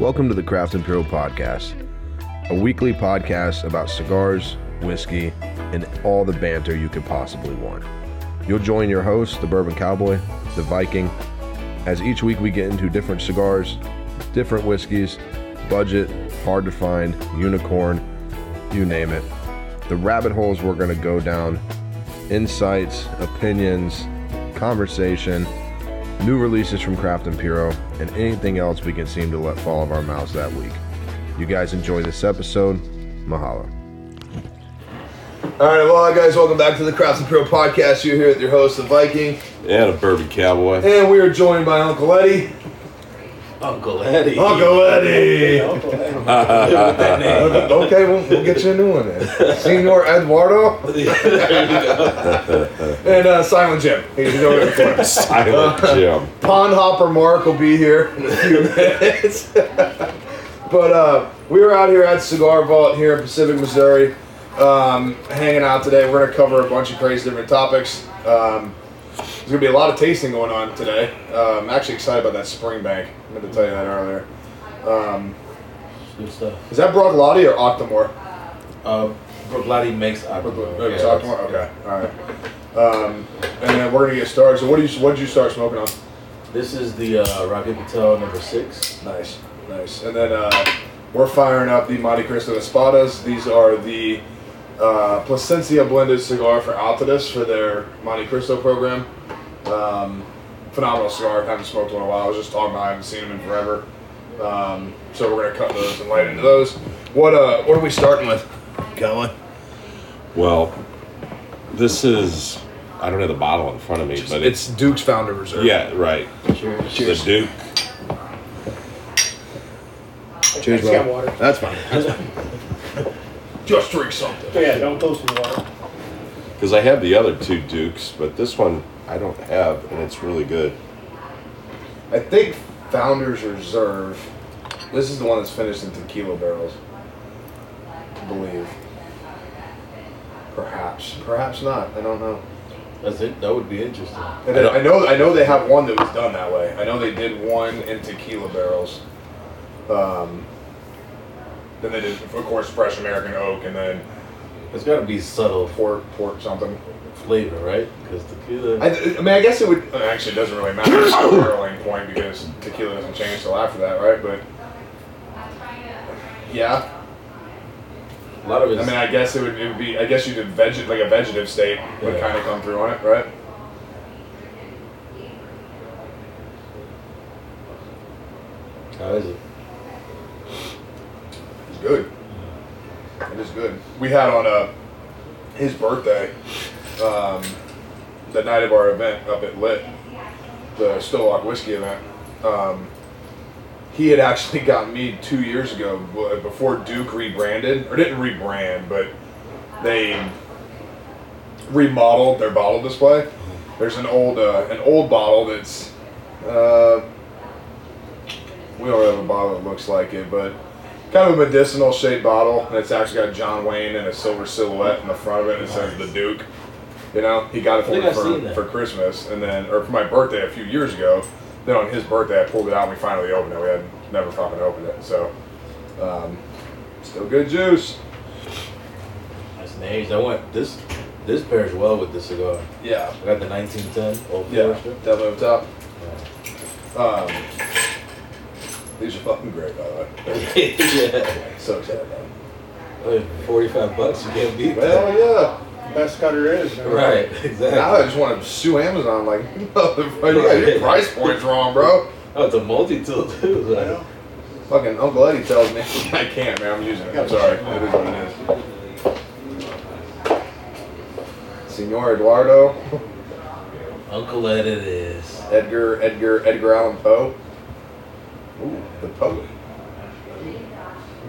Welcome to the Craft Imperial Podcast, a weekly podcast about cigars, whiskey, and all the banter you could possibly want. You'll join your host, the Bourbon Cowboy, the Viking, as each week we get into different cigars, different whiskeys, budget, hard to find, unicorn, you name it. The rabbit holes we're going to go down, insights, opinions, conversation, new releases from Craft and Imperial, and anything else we can seem to let fall of our mouths that week. You guys enjoy this episode. Mahalo. All right, well, guys, welcome back to the Craft Imperial podcast. You're here with your host, the Viking, And a bourbon cowboy. and we are joined by Uncle Eddie. Uncle Eddie. Uncle Eddie. Uncle Eddie. Live with that name. okay, we'll, we'll get you a new one then. Senor Eduardo there you go. and uh, Silent Jim. He's doing it for us. Silent Jim. Pond Hopper Mark will be here in a few minutes. but uh, we were out here at Cigar Vault here in Pacific, Missouri, um, hanging out today. We're going to cover a bunch of crazy different topics. Um, there's to be a lot of tasting going on today. Uh, I'm actually excited about that spring Springbank. I meant to tell you that earlier. Um, Good stuff. is that Bruichladdich or Octomore? Uh, Bruichladdich makes Aqua. Okay, Octomore? Okay, all right. Um, and then we're to get started. So what, do you, what did you start smoking on? This is the uh, Rocky Patel number six. Nice, nice. And then uh, we're firing up the Monte Cristo Espadas. These are the uh, Plasencia blended cigar for Altadis for their Monte Cristo program. Um, phenomenal cigar. Haven't smoked one in a while. I was just talking about. I haven't seen them in forever. Um, so we're gonna cut those and light into those. What uh, what are we starting with, Kelly? Well, this is, I don't have the bottle in front of me, but It's Duke's Founder Reserve. yeah, right. Cheers. The Duke. Cheers, It's got bro. That's fine. Just drink something. Yeah, don't toast the water. Because I have the other two Dukes, but this one I don't have, and it's really good. I think Founders Reserve. This is the one that's finished in tequila barrels. I believe. Perhaps. Perhaps not. I don't know. That's it. That would be interesting. And then I know I know they have one that was done that way. I know they did one in tequila barrels. Um, then they did, of course, fresh American oak, and then It's got to be subtle pork, pork something. flavor, right? Because tequila. I, I mean, I guess it would. Actually, it doesn't really matter at the barreling point because tequila doesn't change till after that, right? But yeah, a lot of it. I mean, I guess it would, it would be. I guess you did like a vegetative state would Yeah. kind of come through on it, right? how is it? Good. It is good. We had on uh, his birthday, um, the night of our event up at Lit, the Stillwalk Whiskey event. Um, he had actually got me two years ago before Duke rebranded, or didn't rebrand, but they remodeled their bottle display. There's an old uh, an old bottle that's uh, we don't have a bottle that looks like it, but kind of a medicinal shaped bottle, and it's actually got John Wayne and a silver silhouette in the front of it, and it says the Duke. You know, he got it for me for, for Christmas, and then or for my birthday a few years ago. Then on his birthday, I pulled it out, and we finally opened it. We had never fucking opened it, so um, still good juice. That's age. I went this. This pairs well with this cigar. Yeah, I got the 1910 Old yeah, definitely up top. Yeah. Um, these are fucking great, by the way. yeah. So excited about them. 45 bucks, you can't beat that. Well, yeah. Best cutter is. man. Right, exactly. Now I just want to sue Amazon. Like, motherfucker, you got your price points wrong, bro. Oh, it's a multi-tool too. Like, know. Fucking Uncle Eddie tells me I can't, man. I'm using it. I'm sorry. It is what it is. Senor Eduardo, Uncle Ed it is. Edgar, Edgar, Edgar Allan Poe. Ooh, the poet.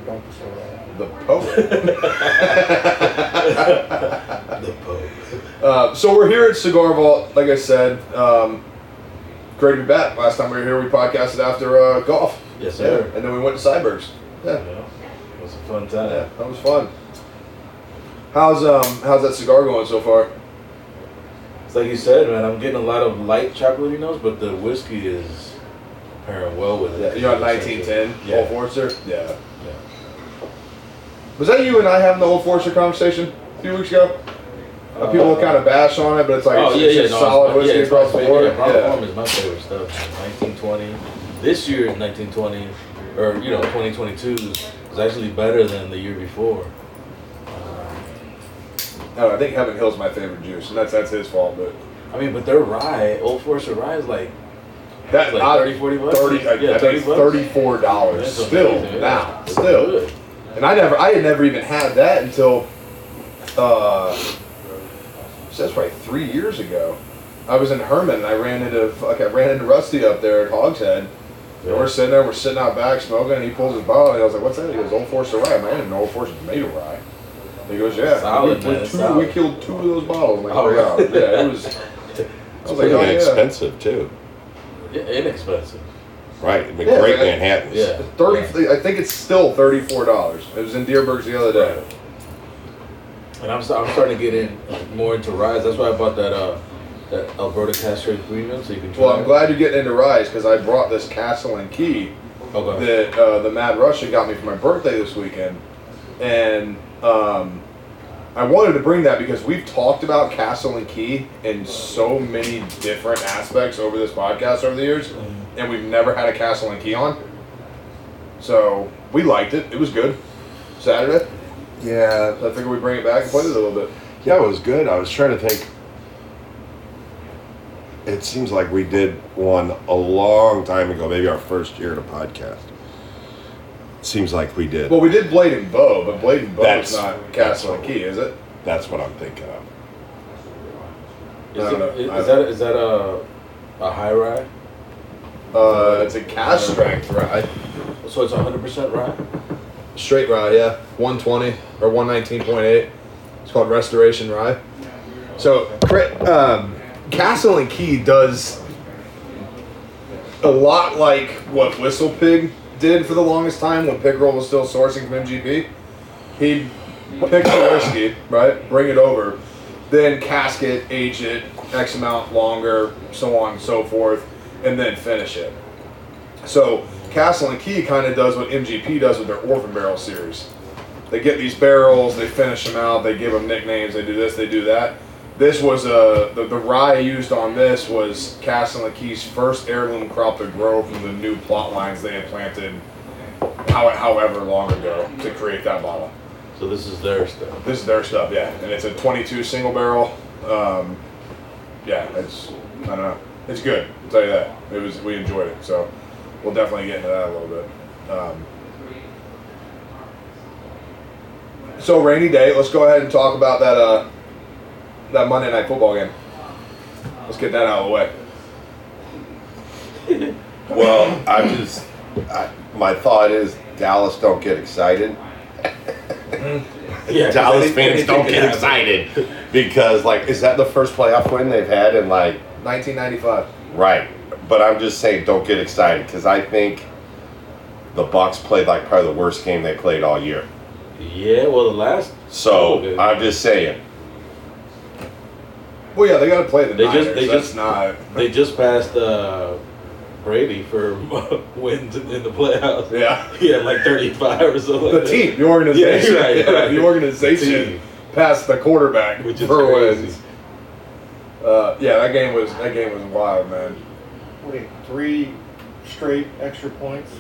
Don't say that. The poet. The Pope. uh, so we're here at Cigar Vault. Like I said, um, great to be back. Last time we were here, we podcasted after uh, golf. Yes, sir. Yeah, and then we went to Cybergs. Yeah. Yeah. It was a fun time. Yeah, that was fun. How's um how's that cigar going so far? It's like you said, man. I'm getting a lot of light chocolatey notes, but the whiskey is pairing well with Yeah, it. you on 1910 Yeah. Old Forester? Yeah. Yeah. Was that you and I having the Old Forester conversation a few weeks ago? Uh, people kind of bash on it, but it's like oh it's, yeah, it's yeah, just no, solid whiskey yeah, across the board. Yeah, Yeah. Farm is my favorite stuff. 1920. This year, is 1920, or you know, 2022 is actually better than the year before. Oh, I think Heaven Hill's my favorite juice, and that's that's his fault. But I mean, but their rye, Old Forester rye is like that Like I- 30, 40 bucks? 30, I, Yeah, I 30 think bucks? thirty-four dollars that's still amazing, now, It's still. good. And I never, I had never even had that until, uh, so that's probably three years ago. I was in Hermann and I ran into, like, I ran into Rusty up there at Hogshead. And we're sitting there, we're sitting out back smoking, and he pulls his bottle, and I was like, "What's that?" He goes, "Old Forester rye." Man, I didn't know Old Forester's made of rye. He goes, "Yeah." Solid, we, we, man, two, solid. we killed two of those bottles. I'm like, Oh, yeah, it was. I was like, Pretty oh, yeah. inexpensive too. Yeah, inexpensive. Right, it'd be Yeah, great man. Manhattans. Yeah. Thirty. I think it's still thirty-four dollars. It was in Dierberg's the other day. And I'm, I'm starting to get in more into ryes. That's why I bought that uh that Alberta Castrate Premium, so you can try. Well, I'm it. glad you're getting into ryes because I brought this Castle and Key Okay. that uh, the Mad Russian got me for my birthday this weekend, and um, I wanted to bring that because we've talked about Castle and Key in so many different aspects over this podcast over the years, mm-hmm. and we've never had a Castle and Key on. So we liked it. It was good. Saturday. Yeah, So I figured we'd bring it back and play it a little bit. yeah, it was good. I was trying to think. It seems like we did one a long time ago, maybe our first year of the podcast. Seems like we did. Well, we did Blade and Bow, but Blade and Bow is That's- not Castle and Key, is it? That's what I'm thinking of. Is, I don't it, know. is, is that is that a a high rye? Uh, it's a cask strength rye. So it's 100 percent rye. Straight rye, yeah. 120 or 119.8. It's called Restoration Rye. So, cra- um, Castle and Key does a lot like what Whistle Pig did for the longest time when Pickerell was still sourcing from MGP. He'd pick the whiskey, right? Bring it over, then cask it, age it X amount longer, so on and so forth, and then finish it. So Castle and Key kind of does what MGP does with their Orphan Barrel series. They get these barrels, they finish them out, they give them nicknames, they do this, they do that. This was uh, the, the rye used on this was Castle and first heirloom crop to grow from the new plot lines they had planted how, however long ago to create that bottle. So this is their stuff. This is their stuff, yeah, and it's a 22 single barrel. Um, yeah, it's I don't know, it's good. I'll tell you that. It was we enjoyed it, so we'll definitely get into that a little bit. Um, so rainy day. Let's go ahead and talk about that uh, that Monday night football game. Let's get that out of the way. Well, I'm just. I, my thought is Dallas don't get excited. Mm. Yeah, 'cause Dallas any- fans anything don't get excited because, like, is that the first playoff win they've had in like 1995. right? But I'm just saying, don't get excited because I think the Bucs played like probably the worst game they played all year. Yeah, well, the last. So I'm just saying, Well, yeah, they got to play the They just- they That's just- not. They just passed uh, Brady for wins in the playoffs. Yeah. He had like 35 or something. The like that. team, the organization, Yeah, right, yeah, right. the organization Team. passed the quarterback Which is for crazy. wins. Uh, yeah, that game was that game was wild, man. What, three straight extra points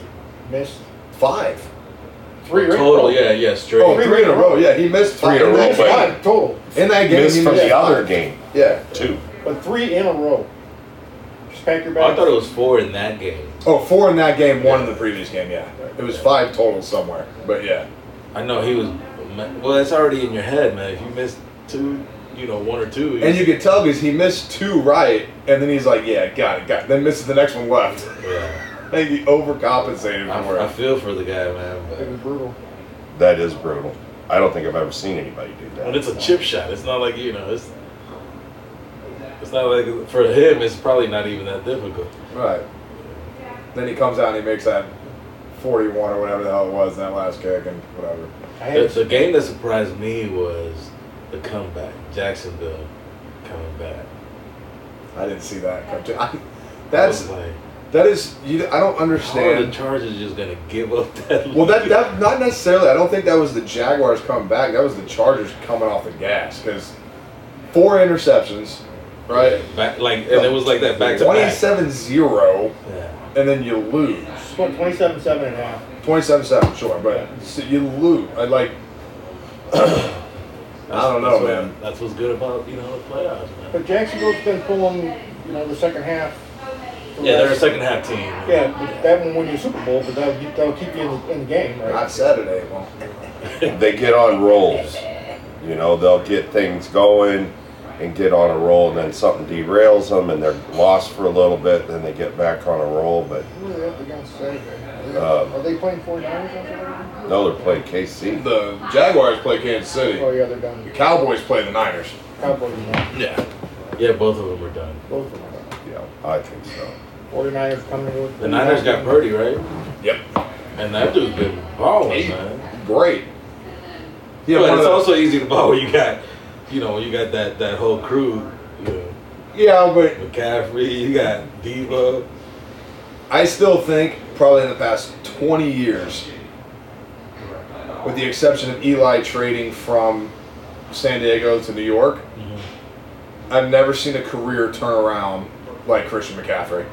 missed? Five. Three right? Total, yeah, yeah, straight. Oh, three in a row. Yeah, he missed Three in a row, five. Total, In that game, missed he from missed the other five. game Yeah. two. but three in a row. Just pack your Oh, I thought it was four in that game. Oh, four in that game, one in the previous game. Yeah, it was five total somewhere. But yeah, I know he was. Well, it's already in your head, man. If you missed two, you know, one or two. and you could tell because he missed two right, and then he's like, "Yeah, got it, got it." Then misses the next one left. Yeah. I think he overcompensated for I, I it. feel for the guy, man. It But, was brutal. That is brutal. I don't think I've ever seen anybody do that. but it's a chip shot. It's not like you know. It's. It's not like for him. It's probably not even that difficult. Right. Then he comes out and he makes that 41 or whatever the hell it was, that last kick and whatever. I The, had, the game that surprised me was the comeback. Jacksonville coming back. I didn't see that. come to- I, I that's was like, That is, you, I don't How are the understand. Chargers just gonna give up that? Well, that, that not necessarily. I don't think that was the Jaguars coming back. That was the Chargers coming off the gas because four interceptions, right? Back, like, and it was like that back to back. 27-0, Yeah. and then you lose. Scored 27 7 and a half. 27-7, sure, but so you lose. I like. I don't know, That's what- man. That's what's good about you know the playoffs, man. But Jacksonville's been pulling, you know, the second half. The Yeah, they're a second half team. Yeah, but that won't win you a Super Bowl, but that'll, that'll keep you in the, in the game, right? Not Saturday. Well, they get on rolls. You know, they'll get things going and get on a roll, and then something derails them, and they're lost for a little bit. Then they get back on a roll. But Who are they up against Saturday? Um, Are they playing 49ers on Saturday? no, they're playing KC. the Jaguars play Kansas City. Oh, yeah, they're done. The Cowboys play the Niners. Cowboys. Yeah. Yeah, both of them are done. Both of them are done. Yeah, I think so. 49ers coming with. The Niners got Purdy, right? Yep. And that dude's been balling, man. Great. Yeah, but one it's uh, also easy to ball when you got, you know, you got that that whole crew. You know, yeah, but McCaffrey, you got Deebo. I still think probably in the past 20 years, with the exception of Eli trading from San Diego to New York, mm-hmm. I've never seen a career turn around like Christian McCaffrey.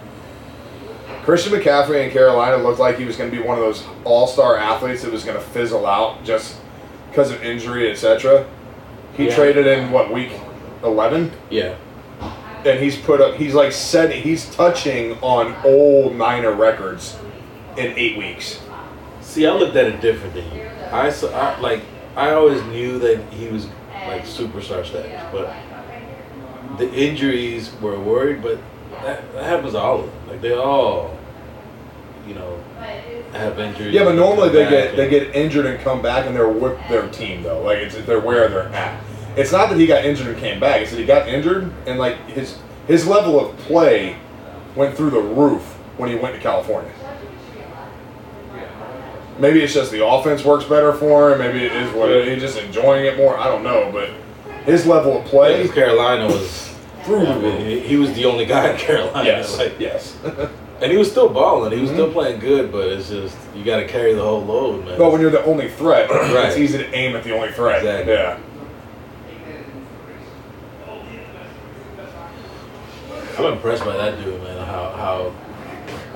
Christian McCaffrey in Carolina looked like he was going to be one of those all-star athletes that was going to fizzle out just because of injury, etc. He Yeah. traded in what week 11, Yeah. and he's put up. He's like said he's touching on old Niner records in eight weeks. See, I looked at it different than you. I, saw, I like I always knew that he was like superstar status, but the injuries were worried. But that, that happens to all of them. Like they all, you know, have injuries. Yeah, but normally they get back they get injured and come back and they're with their team though. Like it's they're where they're at. It's not that he got injured and came back. It's that he got injured and like his his level of play went through the roof when he went to California. Maybe it's just the offense works better for him. Maybe it is what it, he's just enjoying it more. I don't know, but his level of play Because Carolina was. through I mean, he, he was the only guy in Carolina. Yes, Like, yes. and he was still balling. He was Mhm. still playing good, but it's just you got to carry the whole load, man. But when you're the only threat, Right. it's easy to aim at the only threat. Exactly. Yeah. I'm impressed by that dude, man. How how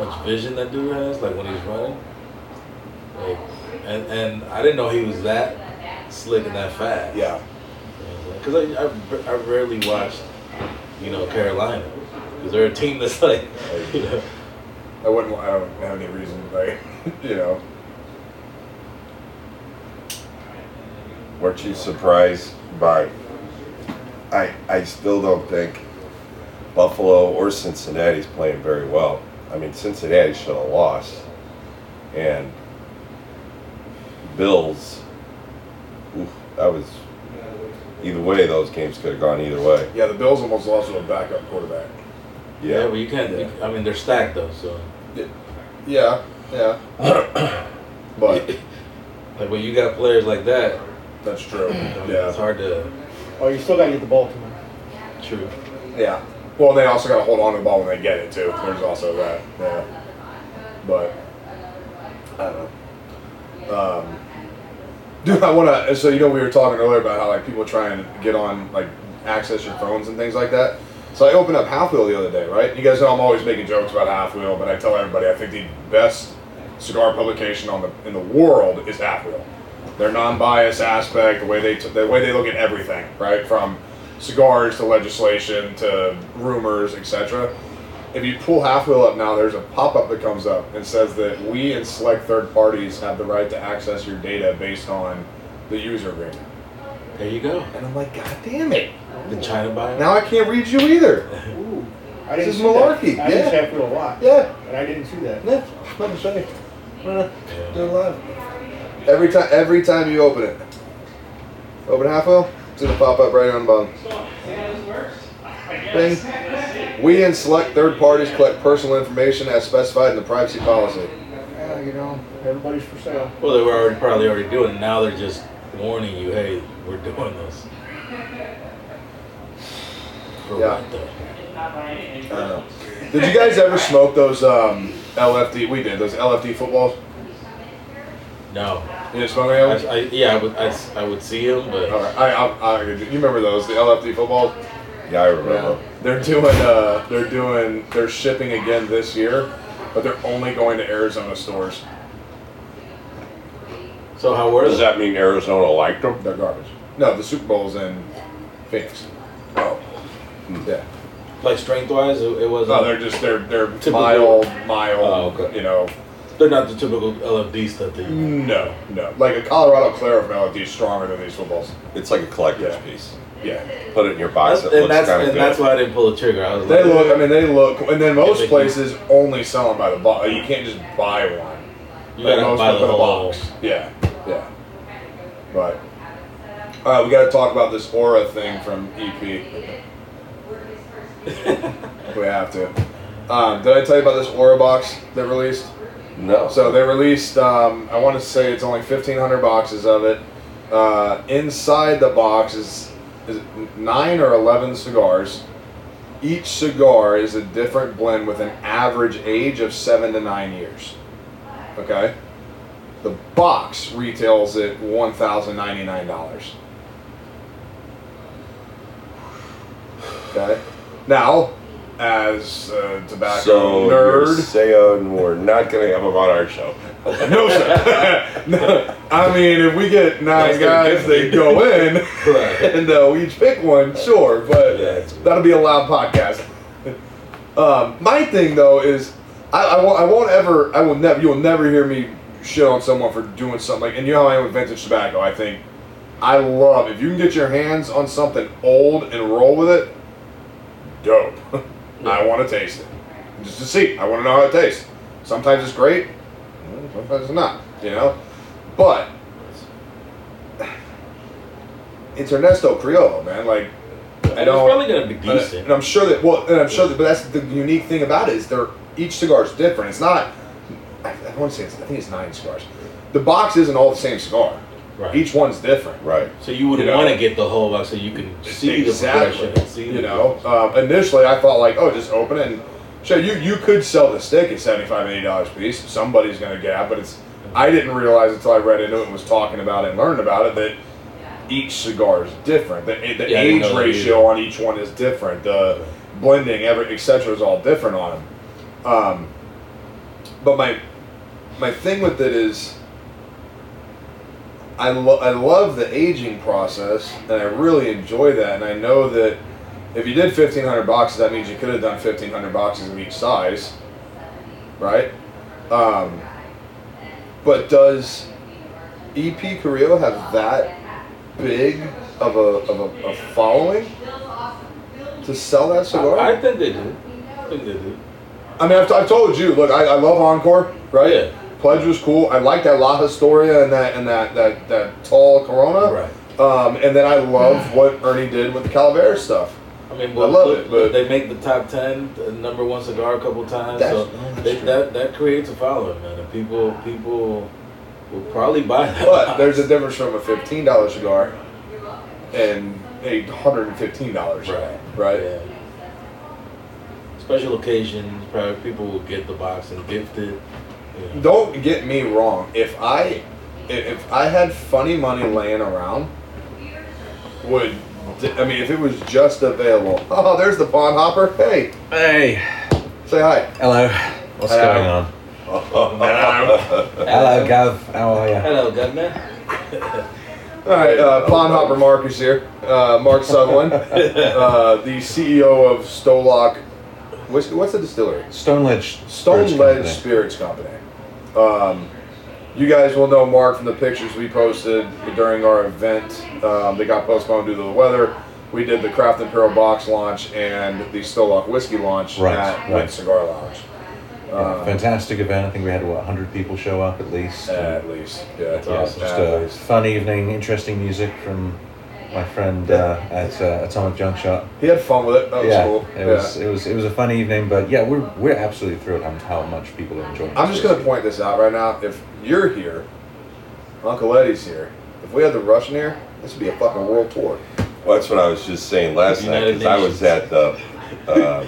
much vision that dude has, like when he's running. Like, and and I didn't know he was that slick and that fast. Yeah. Because I, I I rarely watched, you know, Carolina. Because they're a team that's like, you know, I wouldn't. I don't have any reason, to like, you know. Weren't you surprised by? I I still don't think Buffalo or Cincinnati's playing very well. I mean, Cincinnati should have lost, and Bills. Oof, that was either way. Those games could have gone either way. Yeah, the Bills almost lost to a backup quarterback. yeah, well, you can't. Yeah. I mean, they're stacked though, so Yeah, yeah. but like when you got players like that, that's true. yeah, it's hard to. Oh, you still got to get the ball to him. True. yeah. Well, they also got to hold on to the ball when they get it too. There's also that. Yeah. But I don't know. Um, dude, I want to. So you know, we were talking earlier about how like people try and get on like access your phones and things like that. So I opened up Half Wheel the other day, right? You guys know I'm always making jokes about Half Wheel, but I tell everybody I think the best cigar publication on the in the world is Half Wheel. Their non-bias aspect, the way they t- the way they look at everything, right? From cigars to legislation to rumors, etc. If you pull Half Wheel up now, there's a pop-up that comes up and says that we and select third parties have the right to access your data based on the user agreement. There you go. And I'm like, God damn it! The China buy. Now I can't read you either. Ooh. I This didn't is see malarkey, That. I didn't yeah. have a lot, Yeah, and I didn't see that. yeah. Let me show you. Yeah. Do it live. Every time, every time you open it, open half wheel, it's gonna pop up right on the bottom. Bing. We and select third parties collect personal information as specified in the privacy policy. Yeah, you know, everybody's for sale. Well, they were already probably already doing it. Now they're just warning you, hey, we're doing this. For Yeah. what though? I know. Did you guys ever smoke those um, LFD? We did those LFD footballs. No. You didn't smoke any of them? I, yeah, I would, I, s- I would see them, but All right. I, I, I, you remember those? The LFD footballs. Yeah, I remember. Yeah. They're doing. Uh, they're doing. They're shipping again this year, but they're only going to Arizona stores. so how were Does they? that mean Arizona liked them? They're garbage. No, the Super Bowl's in Phoenix. Oh. Hmm. Yeah. Like strength wise, it, it wasn't. No, they're just they're they're Typical- mild, mild. Oh, okay. You know, they're not the typical LFD stuff that no, no. Like a Colorado Claro from LFD is stronger than these footballs. It's like a collector's Yeah. piece. Yeah. Put it in your box. That's, it and that's and good. that's why I didn't pull the trigger. I was They like, look. I mean, they look. And then most but you- places only sell them by the box. You can't just buy one. you Like gotta most buy of the them in a whole. box. Yeah, yeah. But all right, we got to talk about this aura thing from EP. We have to. Um, did I tell you about this aura box that released? no. So they released. Um, I want to say it's only fifteen hundred boxes of it. Uh, inside the box is is nine or eleven cigars. Each cigar is a different blend with an average age of seven to nine years. Okay. The box retails at one thousand ninety nine dollars. Okay. Now, as a tobacco so nerd, saying we're not going to have them on our show. no, sir. no, I mean, if we get nine guys, they go in, Right. and uh, we each pick one, sure, but Yeah, that'll be a loud podcast. Um, my thing though is, I, I, won't, I won't ever, I will never, you will never hear me shit on someone for doing something like, and you know how I am with vintage tobacco. I think I love if you can get your hands on something old and roll with it. Dope. I want to taste it, just to see. I want to know how it tastes. Sometimes it's great, sometimes it's not. You know, but it's Ernesto Carrillo, man. Like I don't. It's probably gonna be decent. And I'm sure that well, and I'm sure that, but that's the unique thing about it is they're each cigar is different. It's not. I, I want to say it's, I think it's nine cigars. The box isn't all the same cigar. Right. Each one's different. Right. So you would You know. want to get the whole box so you can see the progression and see You the know, um, initially I thought like, oh, just open it and sure you you could sell the stick at 75 80 dollars a piece. Somebody's gonna get, but it's. I didn't realize until I read into it and was talking about it and learned about it that each cigar is different. The, the Yeah, age ratio either. on each one is different. The blending, every etc. is all different on them. Um, but my my thing with it is, I lo- I love the aging process, and I really enjoy that. And I know that if you did fifteen hundred boxes, that means you could have done fifteen hundred boxes of each size, right? Um, but does EP Carrillo have that big of a of a, a following to sell that cigar? I, I think they do. I think they do. I mean, I've, I've told you. Look, I, I love Encore, right? Yeah. Pledge was cool. I like that La Historia and that and that that that tall Corona. Right. Um, and then I love what Ernie did with the Calavera stuff. I mean, I love look, it, but- they make the top ten, the number one cigar a couple times. That's- so no, that's they, true. that that creates a following, man. And people people will probably buy that. But box. there's a difference from a fifteen dollar cigar and a hundred and fifteen dollars cigar, right? Yeah. Special occasions, probably people will get the box and gift it. You. Don't get me wrong. If I if, if I had funny money laying around, would I mean if it was just available? Oh, there's the pawn hopper. Hey, Hey, say hi. hello. What's Hello. going on? Hello, Gav. How are you? Hello, Gunman. All right, uh, Pawn Hopper Mark is here. Uh, Mark Sutherland, uh, the CEO of Stolock. What's, what's the distillery? Stone Ledge. Stone Spirits Ledge Company. Spirits Company. Um, you guys will know Mark from the pictures we posted during our event. Um, they got postponed due to the weather. We did the Craft Imperial box launch and the Stolock whiskey launch Right, at right. Cigar Lounge. Yeah, Uh, fantastic event. I think we had what 100 people show up at least. At least, yeah. Yeah, awesome. just At a least. fun evening, interesting music from my friend uh, at uh, Atomic Junk Shop. He had fun with it. That was yeah, cool. it was it was it was a fun evening. But yeah, we're we're absolutely thrilled how, how much people are enjoying. I'm just gonna whiskey. point this out right now. If you're here, Uncle Eddie's here. If we had the Russian here, this would be a fucking world tour. Well, that's what I was just saying last night because I was at the uh,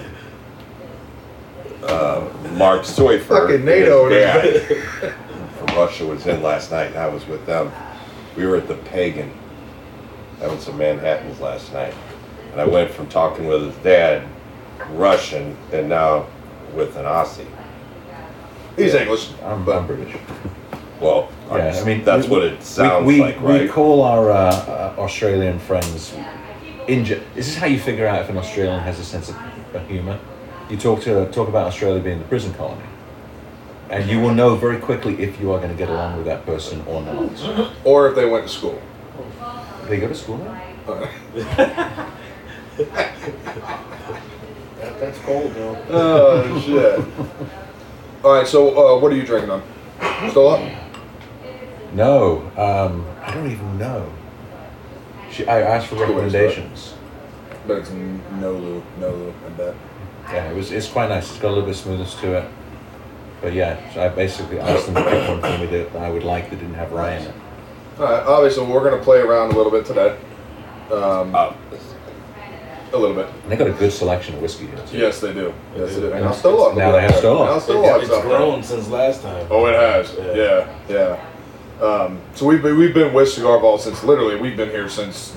uh, Mark Soifer. Fucking NATO his in dad from Russia was in last night, and I was with them. We were at the Pagan, having some Manhattans last night, and I went from talking with his dad, Russian, and now with an Aussie. He's English. I'm, I'm British. Well, Yeah, I mean that's we- what it sounds we, we, like, right? We call our uh, uh, Australian friends. Inju- this is how you figure out if an Australian has a sense of, of humor. You talk to talk about Australia being the prison colony, and you will know very quickly if you are going to get along with that person or not. Or if they went to school. They go to school now. That, that's cold though. Oh shit. All right, so uh, what are you drinking on? Still up? No, um, I don't even know. She, I asked for Cool, isn't it? recommendations. But it's n- Nolu, Nolu, I bet. Yeah, it was. It's quite nice. It's got a little bit of smoothness to it. But yeah, so I basically asked them to pick one for me that I would like that didn't have rye in it. All right, obviously we're gonna play around a little bit today. Um, Uh, a little bit. And they got a good selection of whiskey here too. Yes, they do. Yes, they do. And Now- now Stolog. now they have Stolog. Now Stolog's It's grown since last time. Oh, it has. Yeah. Yeah, yeah. Um, so we've been, we've been with Cigar Vault since literally we've been here since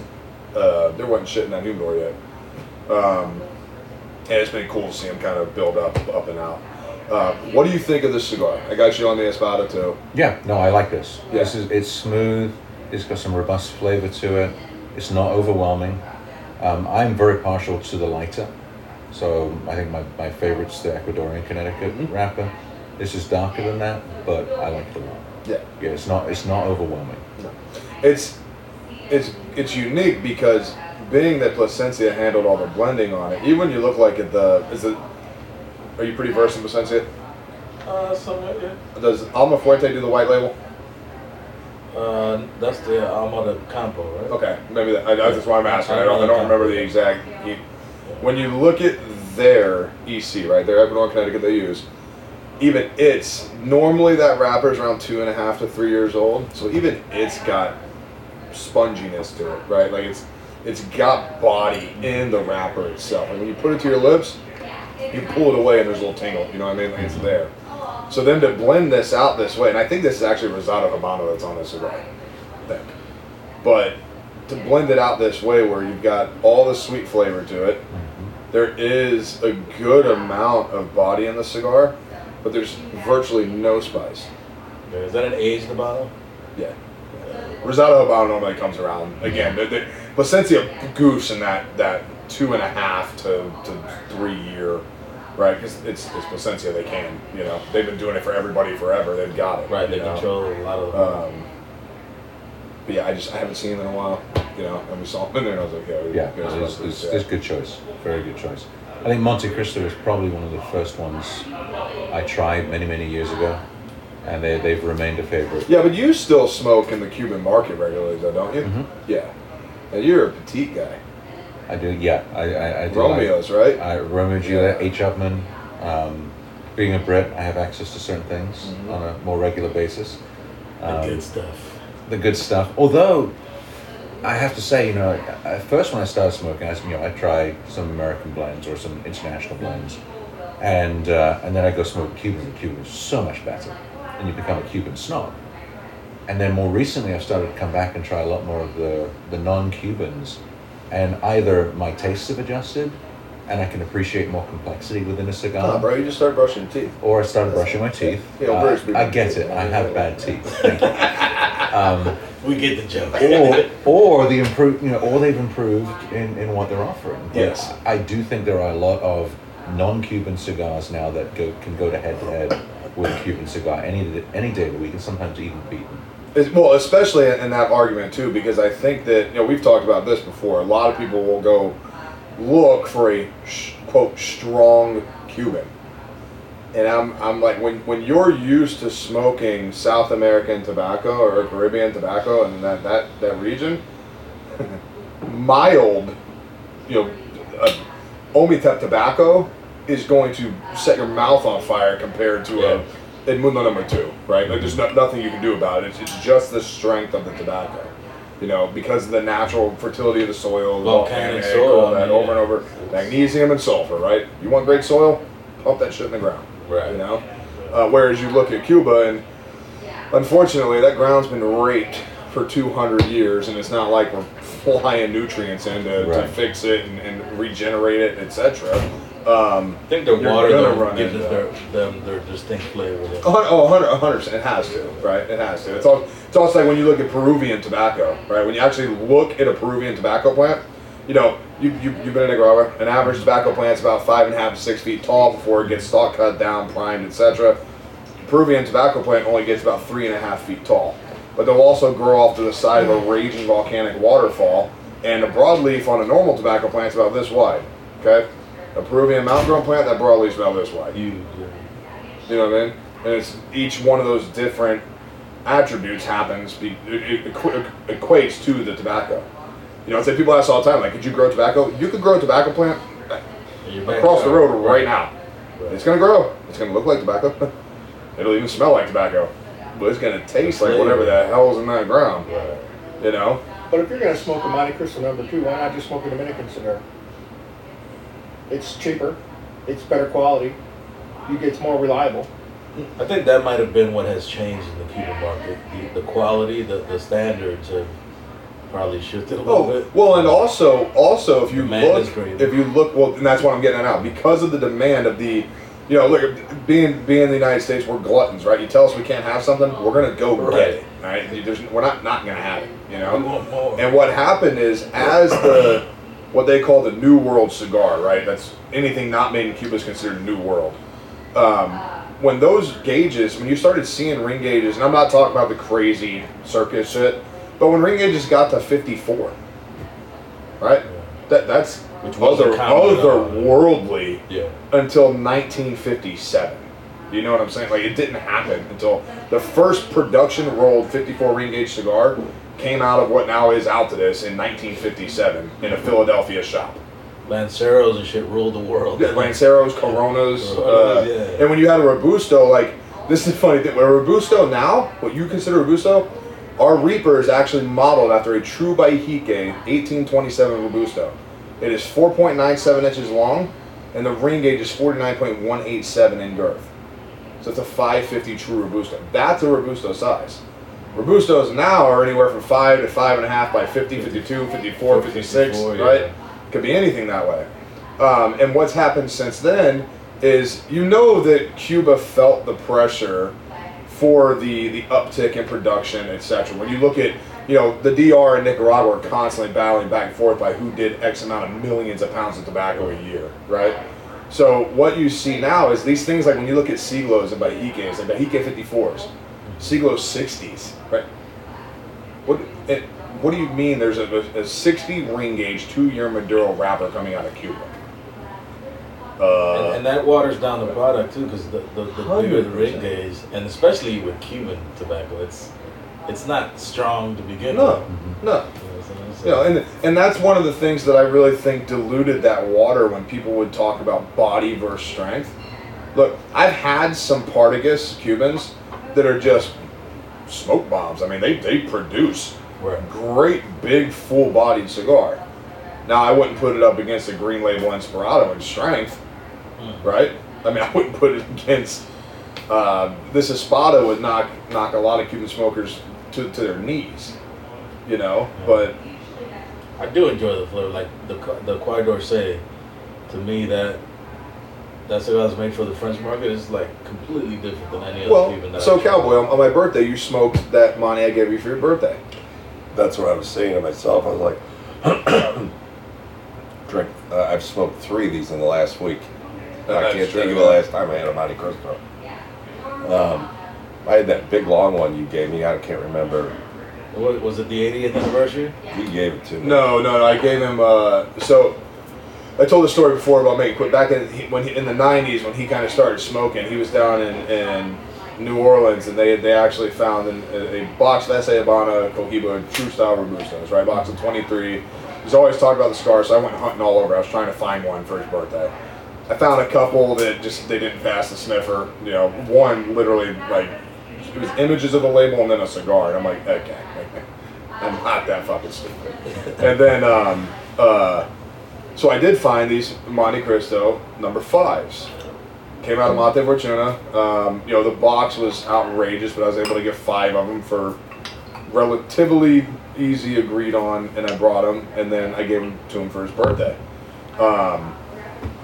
uh, there wasn't shit in that new humidor yet. Um, and it's been cool to see them kind of build up, up and out. Uh, what do you think of this cigar? I got you on the Espada too. Yeah, no, I like this. Yeah. This is it's smooth. It's got some robust flavor to it. It's not overwhelming. Um, I'm very partial to the lighter, so I think my, my favorite's the Ecuadorian Connecticut Mm-hmm. wrapper. This is darker than that, but I like the one. Yeah. Yeah, it's not it's not overwhelming. No. It's it's it's unique because being that Plasencia handled all the blending on it, even you look like at the is it are you pretty versed in Plasencia? Uh, somewhat, yeah. Does Alma Fuerte do the white label? Uh, that's the Alma de Campo, right? Okay, maybe that, I, that's why I'm asking. I don't, I don't remember the exact. You, when you look at their EC, right, their Ecuador, Connecticut, they use, even it's normally that wrapper is around two and a half to three years old. So even it's got sponginess to it, right? Like it's it's got body in the wrapper itself. And when you put it to your lips, you pull it away and there's a little tingle. You know what I mean? Like it's there. So then to blend this out this way, and I think this is actually Rosado Habano that's on this cigar. I think. But to blend it out this way where you've got all the sweet flavor to it, mm-hmm. there is a good amount of body in the cigar, but there's virtually no spice. Is that an aged Habano? Yeah. Rosado Habano normally comes around again. The, the, Plasencia goose in that that two and a half to, to three year, right? Because it's it's Plasencia. They can, you know, they've been doing it for everybody forever. They've got it. Right, they you know? control a lot of. Um, but yeah, I just I haven't seen them in a while. You know, and we saw them in there, and I was like, yeah, Yeah, gotta it's, smoke it's, this, it's yeah. good choice. Very good choice. I think Monte Cristo is probably one of the first ones I tried many many years ago, and they they've remained a favorite. Yeah, but you still smoke in the Cuban market regularly, though, don't you? Mhm. Yeah. And you're a petite guy. I do. Yeah, I I, I do. like- Romeo's, right? I, Romeo Juliet, Yeah. H. Upmann. Um, being a Brit, I have access to certain things Mhm. on a more regular basis. the Um, good stuff. the good stuff. Although, I have to say, you know, at first when I started smoking, I, you know, I tried some American blends or some international blends, and uh, and then I go smoke Cuban. and Cuban is so much better, and you become a Cuban snob. And then more recently, I've started to come back and try a lot more of the the non-Cubans, and either my tastes have adjusted, and I can appreciate more complexity within a cigar Nah, bro, you just started brushing your teeth. or I started brushing my teeth. Yeah, Uh, British I get do. it. I have bad teeth. Thank you. Um, We get the joke. or, or the improve, you know, or they've improved in, in what they're offering. But Yes. I do think there are a lot of non-Cuban cigars now that go, can go to head to head with a Cuban cigar any any day of the week, and sometimes even beat them. It's- Well, especially in, that argument too, because I think that you know we've talked about this before. A lot of people will go look for a quote strong Cuban, and I'm I'm like when when you're used to smoking South American tobacco or Caribbean tobacco and that that that region, mild, you know, uh, Ometepe tobacco is going to set your mouth on fire compared to Yeah. a El Mundo number two, right? Like there's no, nothing you can do about it. It's, it's just the strength of the tobacco. You know, because of the natural fertility of the soil, Volcanic soil, all that yeah. over and over. Magnesium and sulfur, right? You want great soil? pump that shit in the ground. Right. You know, uh, whereas you look at Cuba and unfortunately that ground's been raped for 200 years, and it's not like we're flying nutrients in to, to fix it and, and regenerate it, etc. Um, I think the water though run gives it their, them their distinct flavor. Oh, 100, 100%. It has to, right? It has to. It's, all, it's also like when you look at Peruvian tobacco, right? When you actually look at a Peruvian tobacco plant, you know, you, you, you've been in Nicaragua, an average tobacco plant's about five and a half to six feet tall before it gets stalk cut down, primed, etc. Peruvian tobacco plant only gets about three and a half feet tall. But they'll also grow off to the side of a raging volcanic waterfall, and a broadleaf on a normal tobacco plant's about this wide, okay? A Peruvian mountain grown plant, that broadleaf's about this way. Huge. yeah. You know what I mean? And it's each one of those different attributes happens. Be, it, it equ- equates to the tobacco. You know, it's like people ask all the time, like, could you grow tobacco? You could grow a tobacco plant And you're eh, back across the road right now. It's gonna grow. It's gonna look like tobacco. It'll even smell like tobacco, but it's gonna taste like whatever the hell's in that ground. Right. You know? But if you're gonna smoke a Monte Cristo number two, why not just smoke a Dominican cigar? It's cheaper, it's better quality, you get more reliable. I think that might have been what has changed in the Cuban market. The, the quality, the, the standards have probably shifted a little Oh bit. well, and also, also if you Demand look, if you look, well, and that's what I'm getting at now. Because of the demand of the, you know, look, being being in the United States, we're gluttons, right? You tell us we can't have something, we're gonna go Right. get it, right? There's, we're not not gonna have it, you We know. want more. And what happened is, as the what they call the New World cigar, right? That's anything not made in Cuba is considered New World. Um, when those gauges, when you started seeing ring gauges, and I'm not talking about the crazy circus shit, but when ring gauges got to 54, right? That that's Which wasn't other common at all. otherworldly yeah. until 1957. You know what I'm saying? Like it didn't happen until the first production rolled 54 ring gauge cigar came out of what now is Altadis in 1957 in a Philadelphia shop. Lanceros and shit ruled the world. Yeah, Lanceros, Coronas, uh, yeah. and when you had a Robusto, like this is the funny thing. A Robusto now, what you consider Robusto, our Reaper is actually modeled after a true Baihique 1827 Robusto. It is 4.97 inches long, and the ring gauge is 49.187 in girth. So it's a 550 true Robusto. That's a Robusto size. Robustos now are anywhere from 5 to 5.5 by 50, 52, 54, 56, 54, yeah. right? Could be anything that way. Um, and what's happened since then is you know that Cuba felt the pressure for the, the uptick in production, etc. When you look at, you know, the DR and Nicaragua are constantly battling back and forth by who did X amount of millions of pounds of tobacco a year, right? So what you see now is these things like when you look at Siglos and Behikes, like Behike 54s, Siglos 60s, right? What it, what do you mean there's a, a 60 ring gauge two year Maduro wrapper coming out of Cuba? Uh, and, and that waters down the product too, because the, the, the bigger the ring gauge, and especially with Cuban tobacco, it's it's not strong to begin no, with. no. You know what I'm saying? So- You know, and and that's one of the things that I really think diluted that water when people would talk about body versus strength. Look, I've had some Partagas Cubans that are just smoke bombs. I mean, they they produce Right. great big full bodied cigar. Now I wouldn't put it up against a green label Inspirado in strength, Mm. right? I mean, I wouldn't put it against uh, this Espada would knock knock a lot of Cuban smokers to, to their knees, you know. But I do enjoy the flavor, like the the Quai d'Orsay. To me, that that cigar is made for the French market is like completely different than any other Cuban. well, That so I try. cowboy on, on my birthday, you smoked that Monty I gave you for your birthday. That's what I was saying to myself. I was like, drink. Uh, I've smoked three of these in the last week. And I can't true, think of the last time I had a Monte Cristo. Um, I had that big long one you gave me. I can't remember. What, was it the 80th anniversary? You gave it to me. No, no, no. I gave him. Uh, so I told the story before about making quit back in he, when he, in the '90s when he kind of started smoking. He was down in, in New Orleans and they they actually found a, a box of S.A. Habana Cohiba True Style Robustos, right? Box of 23. He's always talked about the scars, so I went hunting all over. I was trying to find one for his birthday. I found a couple that just they didn't pass the sniffer. You know, one literally like it was images of the label and then a cigar, and I'm like, okay, I'm not that fucking stupid. and then, um, uh, so I did find these Monte Cristo number fives, Came out of Monte Fortuna. Um, you know, the box was outrageous, but I was able to get five of them for relatively easy agreed on, and I brought them, and then I gave them to him for his birthday. Um,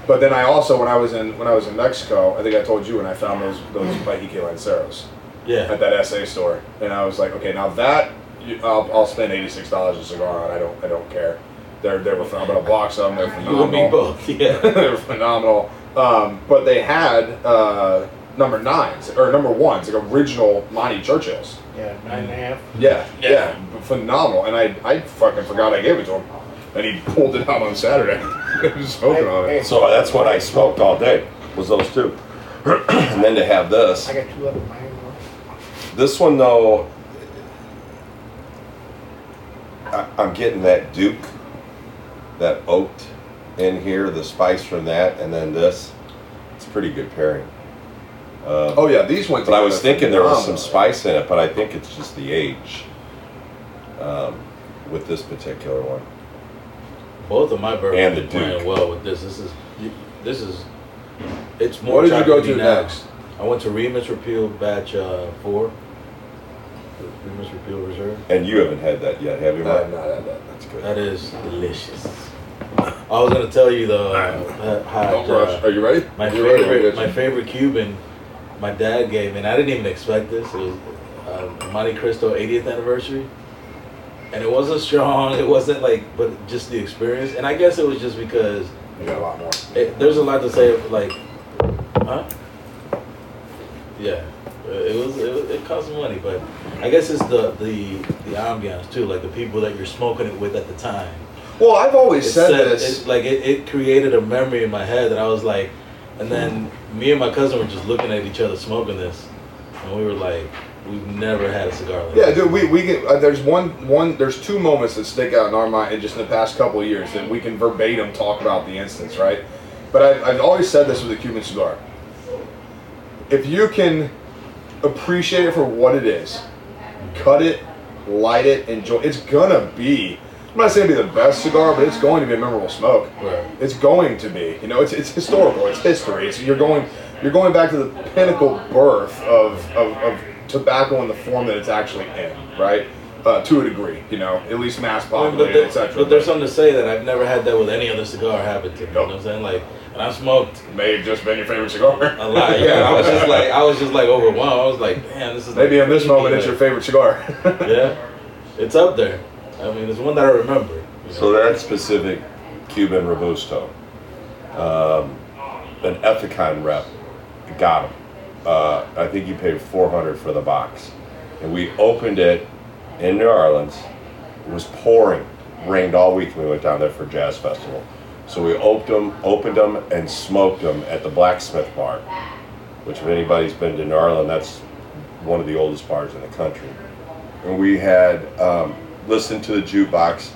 but then I also, when I was in when I was in Mexico, I think I told you when I found those those Pajique Lanceros Yeah. at that SA store, and I was like, okay, now that I'll, I'll spend eighty six dollars a cigar on. I don't I don't care. They're they were I'm gonna box them. They're You phenomenal. and me both. Yeah. They're phenomenal. Um, but they had uh, number nines or number ones, like original Monty Churchills. Yeah, nine and a half. Yeah, yeah, phenomenal. And I I fucking forgot I gave it to him, and he pulled it out on Saturday. he was smoking on Hey, it. So that's what I smoked all day. Was those two, and then to have this. I got two of them. I. This one though, I, I'm getting that Duke, that oaked in here, the spice from that, and then this. It's a pretty good pairing. Uh, Oh yeah, these went. but I was thinking there was some spice in it, but I think it's just the age um, with this particular one. Both of my And bourbons the are playing well with this. This is, this is, it's more. What did you go to now. next? I went to Remus Repeal batch uh, four. Remus Repeal Reserve. And you haven't had that yet, have you, No, I've not had that. That is delicious. I was gonna tell you though, uh, how Don't rush. Are you ready? my You're favorite, we'll my favorite Cuban, my dad gave me, and I didn't even expect this. It was uh, Montecristo 80th anniversary, and it wasn't strong. It wasn't like, but just the experience. And I guess it was just because You got a lot more. it, there's a lot to say. Like, huh? Yeah, Uh, it was, it was it cost money, but I guess it's the the the ambiance too, like the people that you're smoking it with at the time. Well, I've always It said set- this. it- like it, it created a memory in my head that I was like, and then me and my cousin were just looking at each other smoking this, and we were like, we've never had a cigar like Yeah, this. dude, we, we get, uh, there's one, one, there's two moments that stick out in our mind just in the past couple of years that we can verbatim talk about the instance, right? But I've, I've always said this with a Cuban cigar. If you can appreciate it for what it is, cut it, light it, enjoy, it's gonna be, I'm not saying it'll be the best cigar, but it's going to be a memorable smoke. Right. It's going to be. You know, it's, it's historical. It's history. It's you're going you're going back to the pinnacle birth of, of, of tobacco in the form that it's actually in, right? Uh, to a degree, you know, at least mass I mean, but, populated, etc. but there's something to say that I've never had that with any other cigar happen to me. You know what I'm saying? Like, and I smoked may have just been your favorite cigar. a lot. Yeah, I was just like, I was just like overwhelmed. I was like, man, this is Maybe like in this moment it's your favorite cigar. Yeah, it's up there. I mean, it's one that I remember. you know? So that specific Cuban Robusto, um, an Ethicon rep got him. Uh, I think he paid 400 for the box. And we opened it in New Orleans. It was pouring, rained all week. We went down there for Jazz Festival. So we opened them, opened them and smoked them at the Blacksmith Bar, which if anybody's been to New Orleans, that's one of the oldest bars in the country. And we had um, listened to the jukebox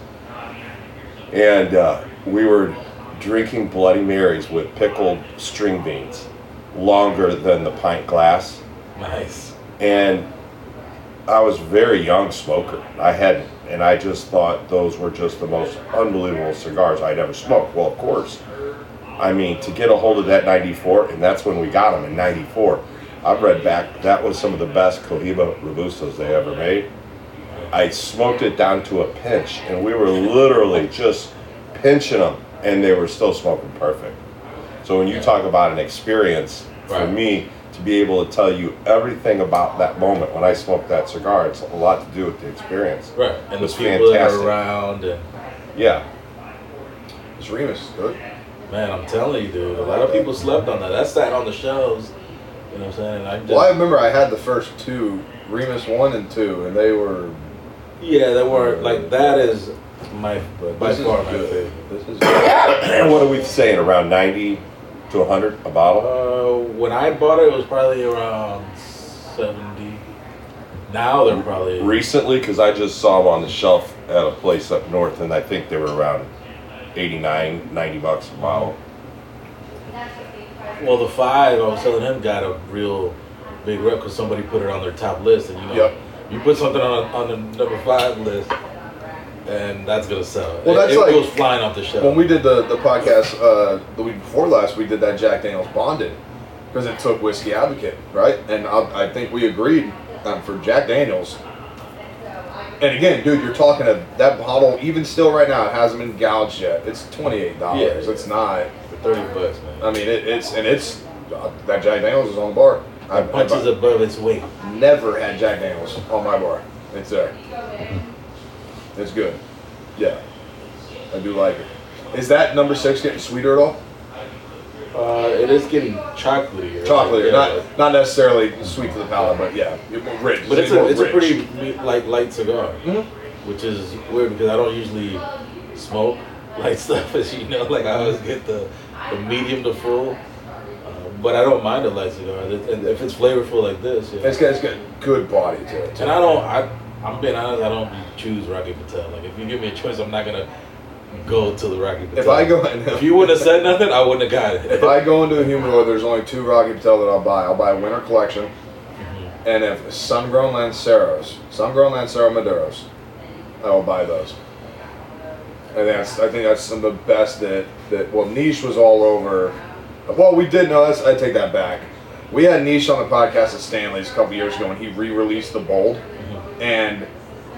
and uh, we were drinking Bloody Marys with pickled string beans, longer than the pint glass. nice. And I was a very young smoker. I hadn't, and I just thought those were just the most unbelievable cigars I'd ever smoked. Well, of course. I mean, to get a hold of that 94, and that's when we got them in 94. I've read back, that was some of the best Cohiba Robustos they ever made. I smoked it down to a pinch, and we were literally just pinching them, and they were still smoking perfect. So when you talk about an experience, for Right. me to be able to tell you everything about that moment when I smoked that cigar, it's a lot to do with the experience. Right, and It the was people that fantastic. are around, and Yeah, It's Remus, good. man, I'm telling you, dude, a lot of people slept on that. That's that sat on the shelves. You know what I'm saying? And I just, Well, I remember I had the first two, Remus one and two, and they were. yeah, they were like that is my But by this is far my good. favorite. This is. Good. what are we saying? Around 90 to a 100 a bottle? Uh, when I bought it, it was probably around seventy. Now they're probably Recently, because I just saw them on the shelf at a place up north, and I think they were around 89, 90 bucks a bottle. well the five. I was telling him got a real big rep because somebody put it on their top list, and you know, Yep. you put something on on the number five list, and that's gonna sell. Well, It- that's it, like- goes flying off the shelf. When we did the, the podcast uh, the week before last, we did that Jack Daniels bonded, because it took Whiskey Advocate, right? And I, I think we agreed um, for Jack Daniels. And again, dude, you're talking a that bottle. Even still, right now, it hasn't been gouged yet. It's twenty eight dollars. Yeah. It's not. For thirty bucks, man. I mean, it, it's and it's uh, that Jack Daniels is on the bar. I, It punches I've above its weight. never had Jack Daniels on my bar. It's there. It's good. Yeah, I do like it. Is that number six getting sweeter at all? Uh, it is getting chocolatey. Chocolate, Yeah. not not necessarily sweet to the palate, but yeah, rich. But it's more a it's a pretty like light cigar, Mhm. which is weird because I don't usually smoke light stuff, as you know. Like I always get the, the medium to full, uh, but I don't mind a light cigar and if it's flavorful like this. Yeah. It's got, it's got good body to it. too. And I don't. I I'm being honest. I don't choose Rocky Patel. Like if you give me a choice, I'm not gonna go to the Rocky Patel. If I go, if you wouldn't have said nothing, I wouldn't have got it. if I go into a humidor, there's only two Rocky Patel that I'll buy. I'll buy a winter collection, Mm-hmm. and if sun-grown Lanceros, sun-grown Lancero Maduros, I will buy those. And that's I think that's some of the best that that well niche was all over. Well, we did know that's I take that back. We had niche on the podcast at Stanley's a couple years ago, when he re-released the Bold, and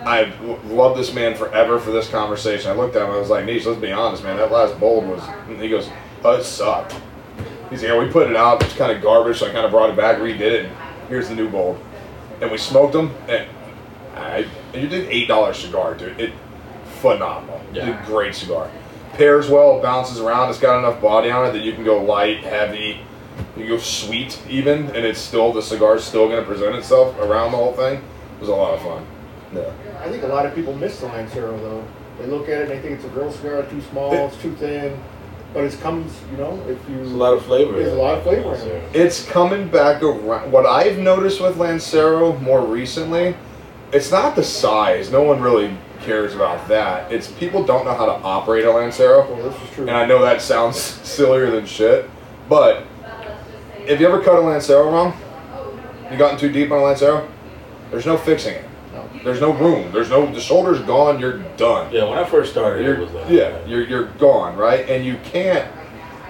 I've l- loved this man forever for this conversation. I looked at him, I was like, Niche, let's be honest, man. That last Bold was. and He goes, oh, it sucked. He's like, yeah, we put it out. It's kind of garbage, so I kind of brought it back, redid it, and here's the new Bold. And we smoked them, and I, you did eight dollar cigar, dude. It phenomenal. Yeah. Great cigar. Pairs well, bounces around. It's got enough body on it that you can go light, heavy, you go sweet even, and it's still the cigar's still going to present itself around the whole thing. It was a lot of fun. Yeah. I think a lot of people miss the Lancero though. They look at it and they think it's a girl cigar, too small, it's too thin. But it comes, you know, if you. There's a lot of flavor. There's a lot of flavor in it. It's coming back around. What I've noticed with Lancero more recently, it's not the size. No one really cares about that. It's people don't know how to operate a Lancero. Well, this is true. And I know that sounds sillier than shit, but if you ever cut a Lancero wrong, you gotten too deep on a Lancero, there's no fixing it. No. There's no room. There's no the shoulder's gone. You're done. Yeah, when I first started, You're, was like yeah, you're you're gone, right? And you can't.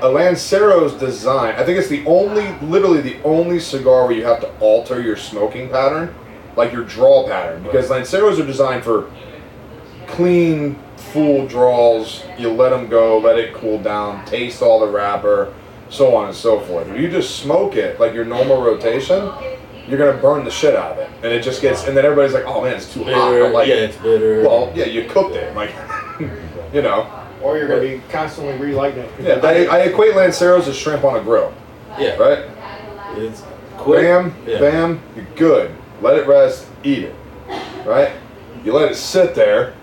A Lancero's design. I think it's the only, literally the only cigar where you have to alter your smoking pattern, like your draw pattern, because Lanceros are designed for clean, full draws. You let them go, let it cool down, taste all the wrapper, so on and so forth. If you just smoke it like your normal rotation, you're gonna burn the shit out of it, and it just gets. And then everybody's like, "Oh man, it's too hot." bitter. I'm like, yeah, it's bitter. well, yeah, you cooked it, like, you know. or you're going to be constantly relighting it. Yeah, I, I equate Lanceros as shrimp on a grill, yeah, right? It's quick. Bam, yeah. bam, you're good. Let it rest, eat it, right? You let it sit there,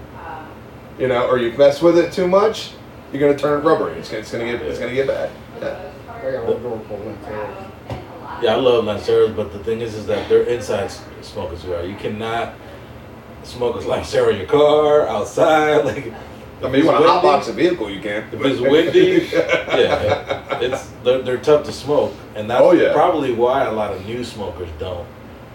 you know, or you mess with it too much, you're gonna turn it rubbery. It's gonna, it's gonna get, it's gonna get bad. Yeah. I got one door full of Lanceros. Yeah, I love Lanceros, but the thing is, is that they're inside smokers. smoking cigar. You cannot smoke a Lancero in your car, outside. Like, I mean, you want to hotbox a vehicle, you can. If it's windy, yeah, it's they're, they're tough to smoke, and that's Oh, yeah. probably why a lot of new smokers don't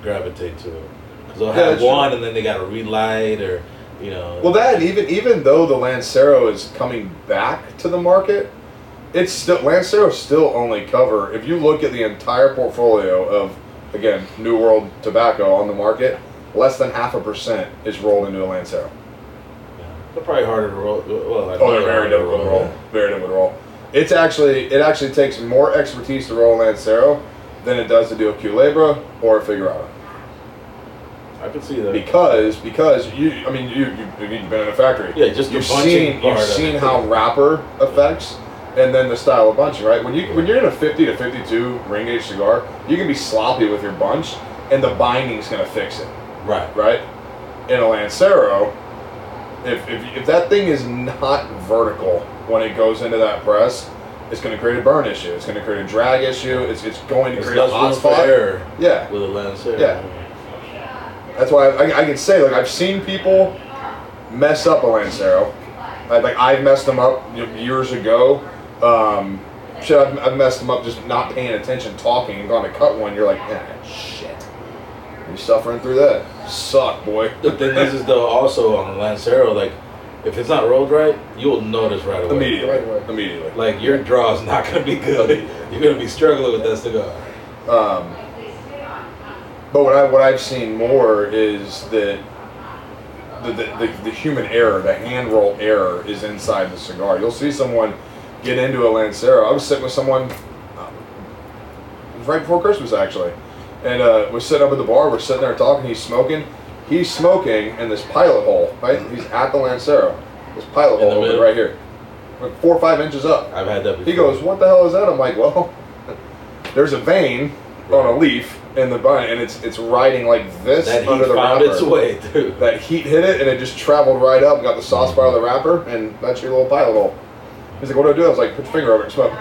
gravitate to it because they'll have that's one true. and then they got to relight or you know. Well, that even even though the Lancero is coming back to the market, it's still Lancero still only cover. If you look at the entire portfolio of again New World tobacco on the market, less than half a percent is rolled into a Lancero. they're probably harder to roll. Well, I Oh, they're very to difficult to roll. Very difficult to roll. It's actually it actually takes more expertise to roll a Lancero than it does to do a Culebra or a Figurado. I can see that. because because you I mean you, you you've been in a factory. Yeah, just you've seen you've seen how wrapper affects and then the style of bunching, right? When you when you're in a 50 to 52 ring gauge cigar, you can be sloppy with your bunch and the binding's gonna fix it, right. right? In a Lancero, if, if, if that thing is not vertical when it goes into that press, it's going to create a burn issue. It's going to create a drag issue. It's, it's going to There's create a hot spot. Yeah, with a Lancero. Yeah. That's why I, I can say like I've seen people mess up a Lancero. I, like I've messed them up years ago. Um, shit, I've, I've messed them up just not paying attention, talking, and gone to cut one. You're like, ah, shit. You're suffering through that. Suck, boy. The thing is, is though also on the Lancero, like if it's not rolled right, you'll notice right away. Immediately. Right away. Immediately. Like your draw is not gonna be good. You're gonna be struggling with that cigar. Um, but what I what I've seen more is that the, the, the, the human error, the hand roll error, is inside the cigar. You'll see someone get into a Lancero. I was sitting with someone uh, right before Christmas actually, and uh, we're sitting up at the bar. We're sitting there talking. He's smoking. He's smoking in this pilot hole. Right, he's at the Lancero. This pilot In the hole over right here, like four or five inches up. I've had that before. He goes, "What the hell is that?" I'm like, "Well, there's a vein on a leaf in the vine, and it's it's riding like this that under the found wrapper. its way through. That heat hit it, and it just traveled right up, got the sauce bar of the wrapper, and that's your little pilot hole." He's like, "What do I do?" I was like, "Put your finger over it, and smoke."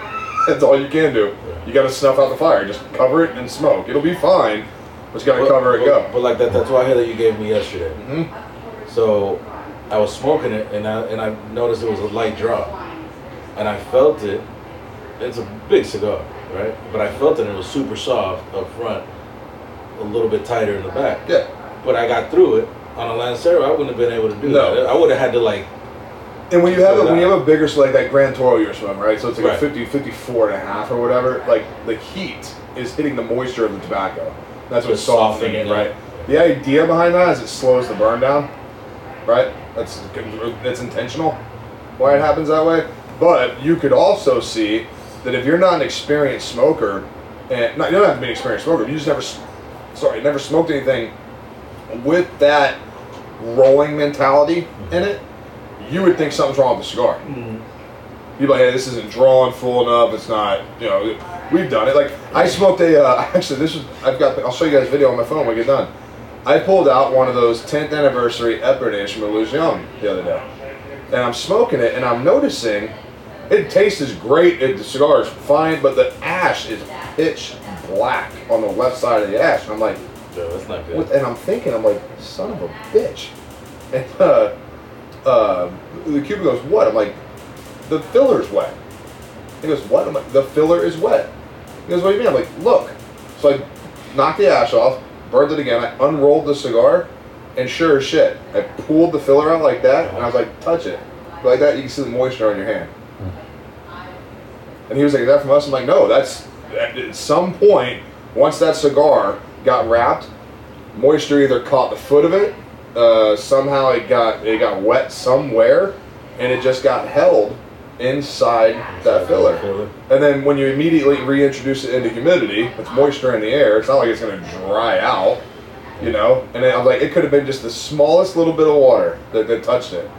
that's all you can do. You got to snuff out the fire. Just cover it and smoke. It'll be fine, but you got to cover it. Go. But like that, that's why I had that you gave me yesterday. Mhm. So I was smoking it, and I and I noticed it was a light drop, and I felt it. It's a big cigar, right? But I felt it, and it was super soft up front, a little bit tighter in the back. Yeah. But I got through it on a Lancero. I wouldn't have been able to do No. that. I would have had to like. And when you have a, when you have a bigger so like that Grand Toro you're smoking, right? So it's like Right. a 50, 54 and a half or whatever. Like the heat is hitting the moisture of the tobacco. That's what's Just softening it, softening it. right? The idea behind that is it slows the burn down, right? That's that's intentional. Why it happens that way. But you could also see that if you're not an experienced smoker, and not, you don't have to be an experienced smoker, you just never, sorry, never smoked anything with that rolling mentality in it, you would think something's wrong with the cigar. You'd be like, hey, this isn't drawn full enough. It's not, you know, we've done it. Like, I smoked a, uh, actually, this is, I've got, I'll show you guys a video on my phone when we get done. I pulled out one of those 10th anniversary Epernay from Illusione the other day. And I'm smoking it, and I'm noticing it tastes great. It, the cigar is fine, but the ash is pitch black on the left side of the ash. And I'm like, No, that's not good. what, and I'm thinking, I'm like, son of a bitch. And uh, uh, the Cuban goes, what? I'm like, the filler's wet. He goes, what? I'm like, the filler is wet. He goes, what do you mean? I'm like, look. So I knocked the ash off, burned it again. I unrolled the cigar, and sure as shit, I pulled the filler out like that, and I was like, touch it. Like that, you can see the moisture on your hand. And he was like, that from us? I'm like, no, that's at some point, once that cigar got wrapped, moisture either caught the foot of it, uh, somehow it got it got wet somewhere, and it just got held inside that filler. And then when you immediately reintroduce it into humidity, it's moisture in the air. It's not like it's going to dry out, you know. And I'm like, it could have been just the smallest little bit of water that, that touched it.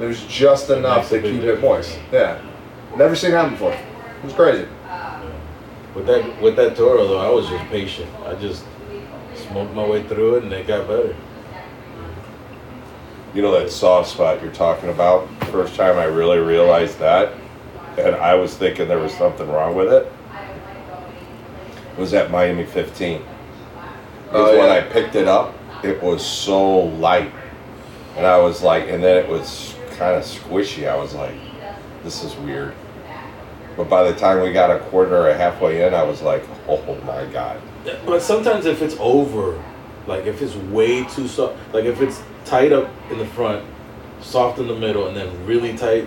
It was just enough to keep it moist. Yeah, never seen that before. It was crazy. With that with that Toro though, I was just patient. I just smoked my way through it, and it got better. You know that soft spot you're talking about? First time I really realized that, and I was thinking there was something wrong with it, was at Miami 15. Because Oh, when. I picked it up, it was so light. And I was like, and then it was kind of squishy. I was like, this is weird. But by the time we got a quarter or halfway in, I was like, oh my God. But sometimes if it's over, like if it's way too soft, like if it's tight up in the front, soft in the middle, and then really tight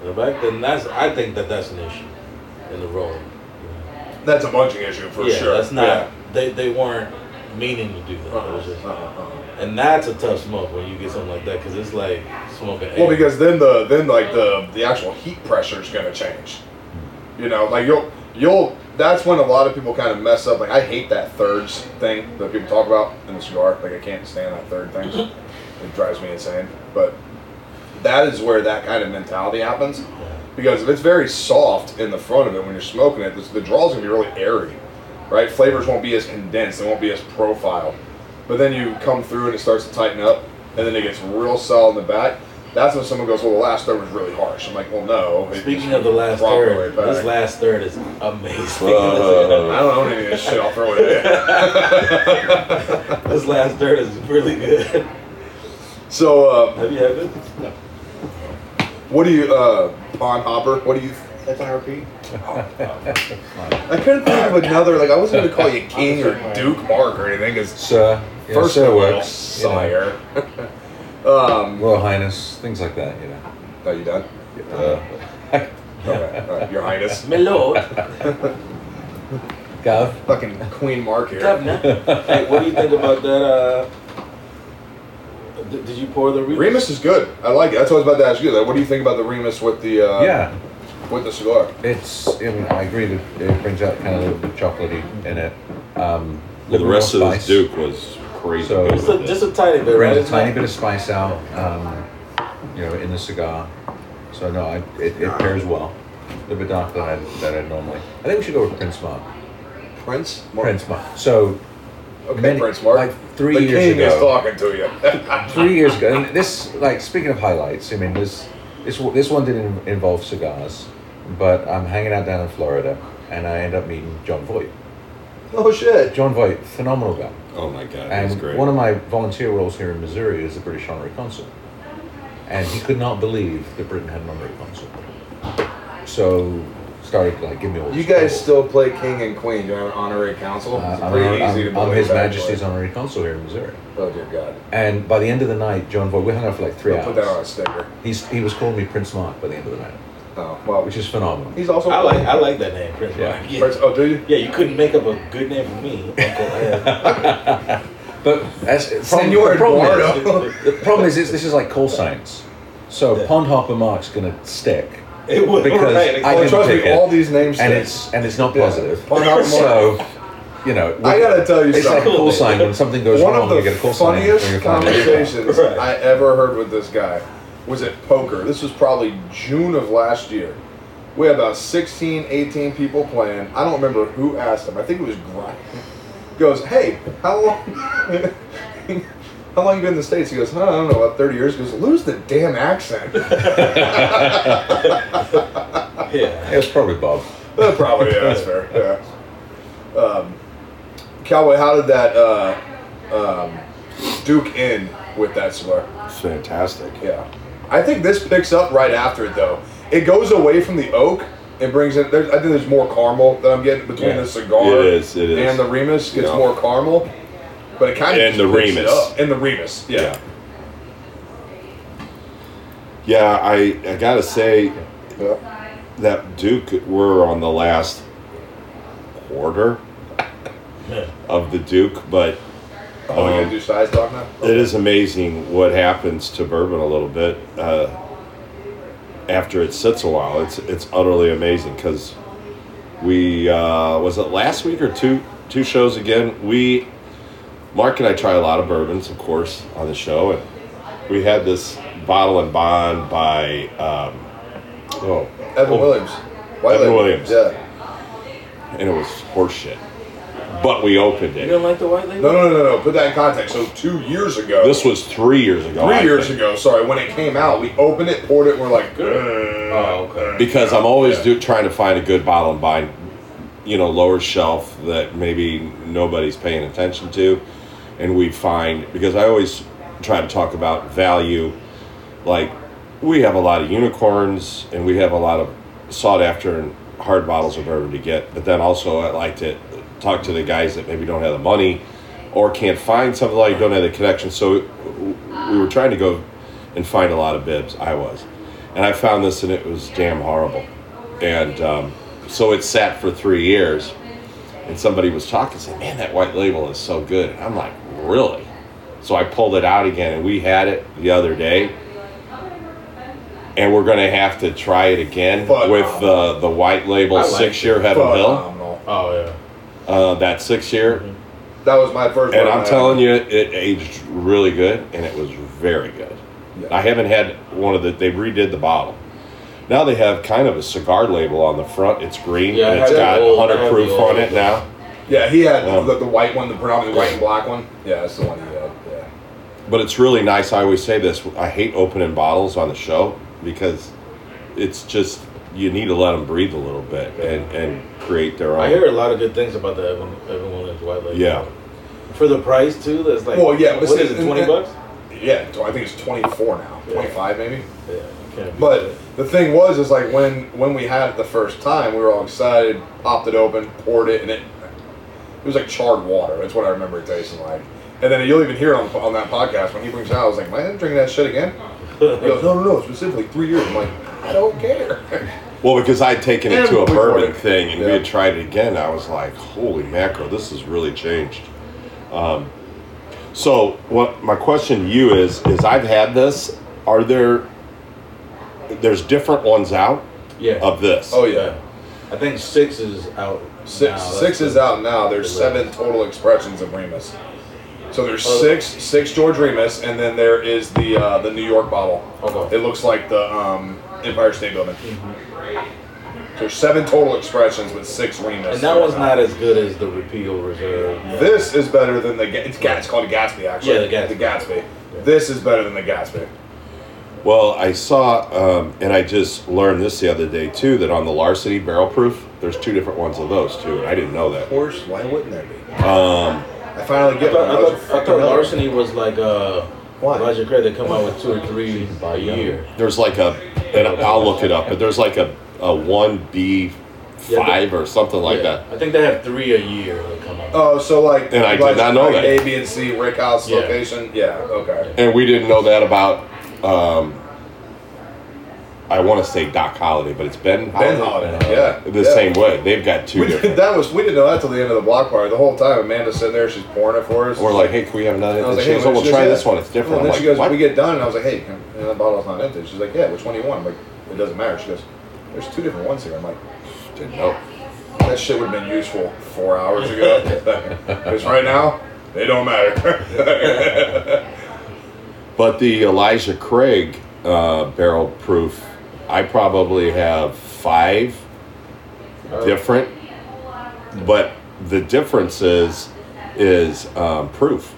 in the back, then that's I think that that's an issue in the rolling. That's a bunching issue for yeah, sure. that's not. Yeah. They they weren't meaning to do that. It was just- Uh-uh, uh-uh. and that's a tough smoke when you get something like that because it's like smoking. Well, air. because then the then like the the actual heat pressure is going to change. You know, like you'll you'll that's when a lot of people kind of mess up. Like I hate that thirds thing that people talk about in the cigar. Like I can't stand that third thing. it drives me insane. But that is where that kind of mentality happens. Because if it's very soft in the front of it when you're smoking it, the, the draw's gonna be really airy, right? Flavors won't be as condensed, they won't be as profiled. But then you come through and it starts to tighten up, and then it gets real solid in the back. That's when someone goes, "Well, the last third was really harsh." I'm like, "Well, no." Speaking of the last third, packed." this last third is amazing. Uh, I don't own any of this shit. I'll throw it in. this last third is really good. So, uh, Have you had it? No. What do you, uh, Pond Hopper? What do you? That's on repeat. I couldn't think of another. Like, I wasn't gonna call you King or Duke Mark or anything, because Sir, yeah, first sir of all, works. you know. sire. um, Royal Highness, things like that, you know. are you done? uh, Okay, all right, Your Highness. My lord. Gav. Fucking Queen Mark here. hey, what do you think about that? Uh, did, did you pour the Remus? Remus is good. I like it. That's what I was about to ask you. Like, what do you think about the Remus with the uh, yeah, with the cigar? it's. I I agree that it brings out kind of a little bit chocolatey in it. Um, Well, the rest of more this. Duke was crazy. So- good Just a, just a tiny bit, right? a tiny bit of spice out, um, you know, in the cigar. So no, I, it, it pairs well. A little bit darker than I than I normally. I think we should go with Prince Mark. Prince. Mark. Prince Mark. So Okay, many- Prince Mark. like three the years king is ago. talking to you. three years ago, and this like speaking of highlights. I mean, this this this one didn't involve cigars, but I'm hanging out down in Florida, and I end up meeting Jon Voight. oh shit. Jon Voight, phenomenal guy. Oh my god, that's And great. one of my volunteer roles here in Missouri is the British honorary consul. And he could not believe that Britain had an honorary consul. So started like give me all You guys trouble. still play king and queen. Do you have an honorary council. Uh, It's I'm, pretty I'm- easy to I'm. His actually. Majesty's honorary consul here in Missouri. Oh dear God. And by the end of the night, Jon Voight, we hung out for like 3 I'll hours. put that on a sticker. He's, he was calling me Prince Mark by the end of the night, Oh well. which is phenomenal. He's also. I like I like that name, Prince Yeah. Mark. Yeah. Prince, oh, do you? Yeah, you couldn't make up a good name for me, Uncle Ed. But as Senor the problem Eduardo. is, the problem is, is this is like call signs. So Yeah. Pond Hopper Mark's gonna stick, It would Because right. I can trust pick me, it. all these names. and it's and it's not positive. Pond Hopper Mark. So, you know, I gotta tell you it's like a something. call sign when something goes One wrong. of the you get a call sign. funniest when you're finding it. conversations Right. I ever heard with this guy was at poker. This was probably June of last year. We had about 16, 18 people playing. I don't remember who asked him. I think it was Grind. Goes, hey, how long? how long you been in the states? He goes, huh, I don't know, about 30 years. He goes, lose the damn accent. Yeah. It was probably Bob. Uh, Probably, yeah, that's fair. Yeah. Um, Cowboy, how did that uh, um, Duke end with that cigar? It's fantastic. Yeah, I think this picks up right after it though. It goes away from the oak and brings in. There's, I think there's more caramel that I'm getting between Yeah. the cigar It is, it is. and the Remus. Gets Yeah. more caramel, but it kind of And the Remus. and the Remus. Yeah. Yeah. Yeah, I, I gotta say that Duke we're on the last quarter of the Duke, but Oh, we um, gonna do size talk now? it is amazing what happens to bourbon a little bit uh, after it sits a while. It's it's utterly amazing because we uh, was it last week or two two shows again. We Mark and I try a lot of bourbons, of course, on the show, and we had this bottle and bond by um, oh Evan oh, Williams. White Evan Label. Williams. Yeah. and it was horseshit. But we opened it. You it. don't like the white label? No, no, no, no, no. Put that in context. So two years ago. This was three years ago. three I years think. ago. Sorry, when it came out, we opened it, poured it, and we're like, "Ugh." Oh, okay. because I'm always Yeah. do, trying to find a good bottle and buy, you know, lower shelf that maybe nobody's paying attention to, and we find because I always try to talk about value, like we have a lot of unicorns and we have a lot of sought after and hard bottles of bourbon to get, but then also I like to talk to the guys that maybe don't have the money or can't find something like don't have the connection. So we were trying to go and find a lot of bibs. I was, and I found this and it was damn horrible. And um, so it sat for three years. And somebody was talking, saying, "Man, that white label is so good." And I'm like, "Really?" So I pulled it out again, and we had it the other day. And we're going to have to try it again Phenomenal. with the the white label like six year Heaven Hill. Phenomenal. Oh yeah. Uh, that six year, That was my first. and I'm telling you, it aged really good, and it was very good. Yeah. I haven't had one of the. They redid the bottle. Now they have kind of a cigar label on the front. It's green Yeah, and it's got the 100 proof on it now. Yeah, he had Um, the, the white one, the predominantly white and black one. Yeah, that's the one he had. Yeah. But it's really nice. I always say this. I hate opening bottles on the show because it's just you need to let them breathe a little bit and, and create their own. I hear a lot of good things about the Evan, Evan Williams white label. Yeah. For the price too, that's like. Well, yeah, but What see, is it? Twenty and- bucks? Yeah, I think it's 24 now, Yeah. 25 maybe. Yeah. You can't beat But that. the thing was, is like when when we had it the first time, we were all excited, popped it open, poured it, and it it was like charred water. That's what I remember it tasting like. And then you'll even hear it on, on that podcast when he brings it out. I was like, "Man, drinking that shit again?" He goes, "No, no, no, specifically three years." I'm like, "I don't care." Well, because I'd taken it to a bourbon thing and we had tried it again. I was like, holy mackerel, this has really changed. Um, so, what my question to you is: is I've had this. Are there? There's different ones out Yeah. of this. Oh yeah. I think six is out. Six now. six is out now. There's seven total expressions of Remus. So there's Oh. six six George Remus, and then there is the uh, the New York bottle. Okay. It looks like the um, Empire State Building. So there's seven total expressions with six Remus. And that one's not as good as the Repeal Reserve. This is better than the. It's, it's called a Gatsby actually. Yeah, the Gatsby. The Gatsby. This is better than the Gatsby. Well, I saw, um, and I just learned this the other day too, that on the Larceny Barrel Proof, there's two different ones of those too, and I didn't know that. Of course, why wouldn't there be? Um, I finally I get thought. I Those thought, I thought. Larceny was like uh, Why? Roger Craig. They come out with two or three a year. there's like a, and I'll look it up, but there's like a, a one B Yeah, five or something like Yeah. that. I think they have three a year that come out. Oh, so like. And I did not know like that. A, B, and C Rick House Yeah. location. Yeah. Okay. And we didn't know that about, um, I want to say Doc Holliday, but it's Ben Holladay. Ben Holladay. Yeah. The yeah. same way. They've got two We did, different. that was we didn't know that till the end of the block party. The whole time Amanda's sitting there, she's pouring it for us. We're like, hey, can we have another? And I was And like, she hey, goes, oh, we'll try this one. It's different. And I'm then like, she goes, what? we get done, and I was like, hey, can, and the bottle's not empty. She's like, yeah, which one do you want? I'm like, it doesn't matter. She goes, there's two different ones here. I'm like, Didn't know. that shit would have been useful four hours ago. Because right now, they don't matter. But the Elijah Craig uh, barrel proof, I probably have five different, but the difference is is um, proof.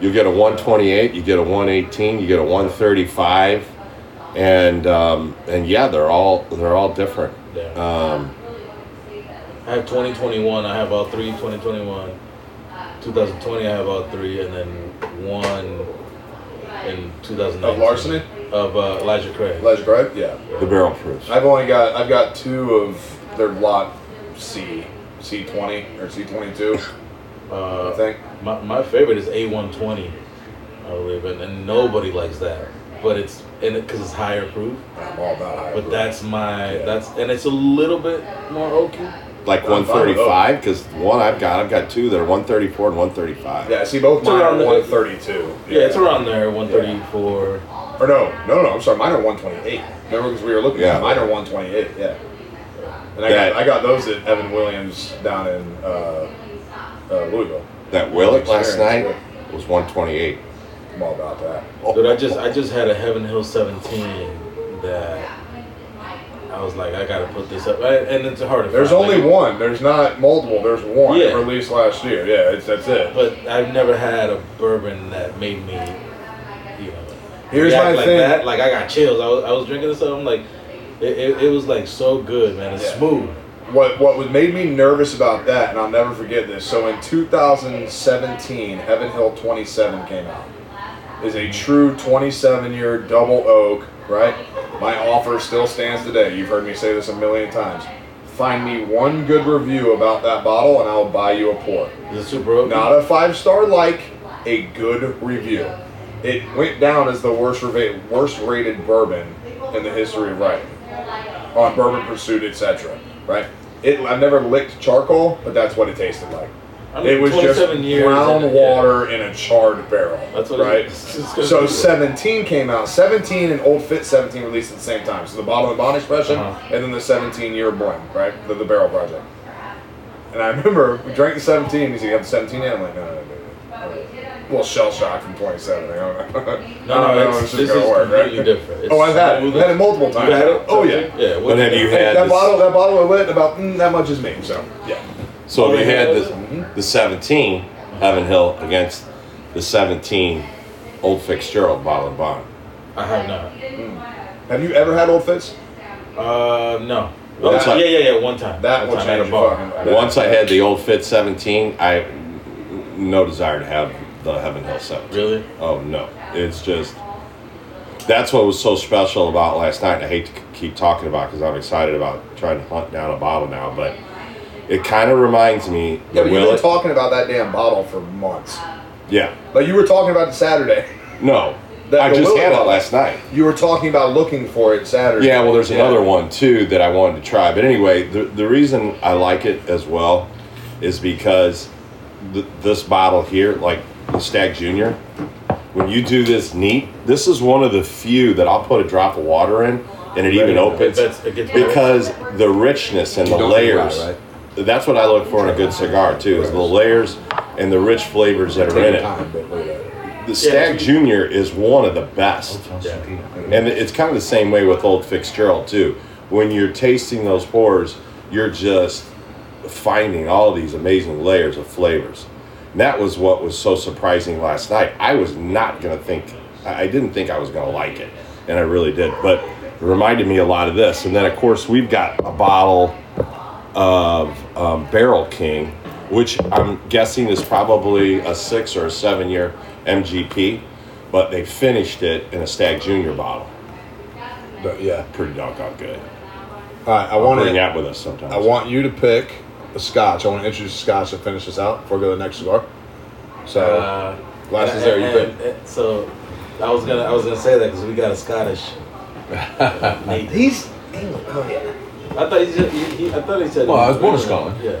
You get a 128, you get a 118, you get a 135, and um, and yeah, they're all they're all different. Yeah. Um, I have 2021. I have all three 2021. 2020. I have all three, and then one in 2019. of larceny, Of uh, Elijah Craig. Elijah Craig, yeah. the barrel proofs. I've only got I've got two of their lot C, C twenty or C twenty two. I Uh, think. my, my favorite is A120, I believe, and, and nobody likes that. But it's in it because it's higher proof. I'm all about high. But proof. that's my Yeah. that's and it's a little bit more oaky. Like I'm 135, because one I've got, I've got two that are 134 and 135. yeah. See, both It's mine around are the- one thirty two. Yeah, it's around there, 134. Or no, no, no. I'm sorry. Mine are one twenty eight. Remember because we were looking. Yeah. at Mine are one twenty eight. Yeah. And I That- got I got those at Evan Williams down in uh, uh, Louisville. That Willett last night Experience, was 128. I'm all about that. Dude, I just I just had a Heaven Hill 17 that I was like, I gotta put this up, I- and it's hard. There's only Like, one. There's not multiple. There's one Yeah. released last year. Yeah, it's that's it. But I've never had a bourbon that made me, you know, Here's my like thing. that. Like I got chills. I was, I was drinking this. I'm like, it, it, it was like so good, man. It's Yeah. smooth. What what would made me nervous about that, and I'll never forget this. So in 2017, Heaven Hill 27 came out. Is a true 27 year double oak, right? My offer still stands today. You've heard me say this a million times. Find me one good review about that bottle, and I will buy you a pour. Is it super oaky? Not a five star like, a good review. It went down as the worst reva- worst rated bourbon in the history of writing on Bourbon Pursuit, etc. Right? It I've never licked charcoal, but that's what it tasted like. I mean, it was just years brown and- yeah. water in a charred barrel. That's what right. It's, it's So 17 came out. 17 and Old Fit 17 released at the same time. So the bottle and bond expression, Uh-huh. and then the 17 year blend, right? The, the barrel project. And I remember we drank the 17. He's like, "You have the 17 yet?" I'm like, "No, no, no, no." no. A little shell shock from 27. I don't know. No, I no, know it's, this is gonna work, completely right? different. It's Oh, I've had it. smooth. I've had it multiple times. had it? Oh yeah. Yeah. But have you had that this- bottle, that bottle of lit about mm, that much is me. So yeah. So Oh, if you had the, the 17 Heaven Hill against the 17 Old Fitzgerald Bottle and Bond. I have not. Have you ever had Old Fitz? Uh, no. Well, Uh, it's like- yeah, yeah, yeah. One time. That one will time at a your bar. fucking- Once I had the Old Fit 17, I no desire to have the Heaven Hill 17. Really? Oh no, it's just that's what was so special about last night. And I hate to keep talking about because I'm excited about trying to hunt down a bottle now, but it kind of reminds me. Yeah, the but you've been Willett- talking about that damn bottle for months. yeah, But you were talking about it Saturday. no, That- I just Willett had it last night. You were talking about looking for it Saturday. Yeah, well, there's another one too that I wanted to try. But anyway, the, the reason I like it as well is because th- this bottle here, like the Stagg Junior, when you do this neat, this is one of the few that I'll put a drop of water in and it even It opens gets- it gets because the richness and the don't think about layers. it, right? That's what I look for in a good cigar too, is the layers and the rich flavors that are in it. time, but look at that. The Stagg Junior is one of the best. And it's kind of the same way with Old Fitzgerald too. When you're tasting those pours, you're just finding all these amazing layers of flavors. And that was what was so surprising last night. I was not gonna think, I I didn't think I was gonna like it, and I really did. But it reminded me a lot of this. And then of course we've got a bottle of um, Barrel King, which I'm guessing is probably a six or a seven year MGP, but they finished it in a Stagg Junior bottle. But, yeah. Pretty doggone good. All right, I I'll want bring to. that with us sometimes. I want you to pick a scotch. I want to introduce a scotch to finish this out before we go to the next cigar. So, Uh, glasses and- there. You and- pick. and- So, I was gonna, I was gonna say that because we got a Scottish. He's England. Oh He's. I thought he, said, he, he I thought he said. Well, I was born in Scotland. Yeah.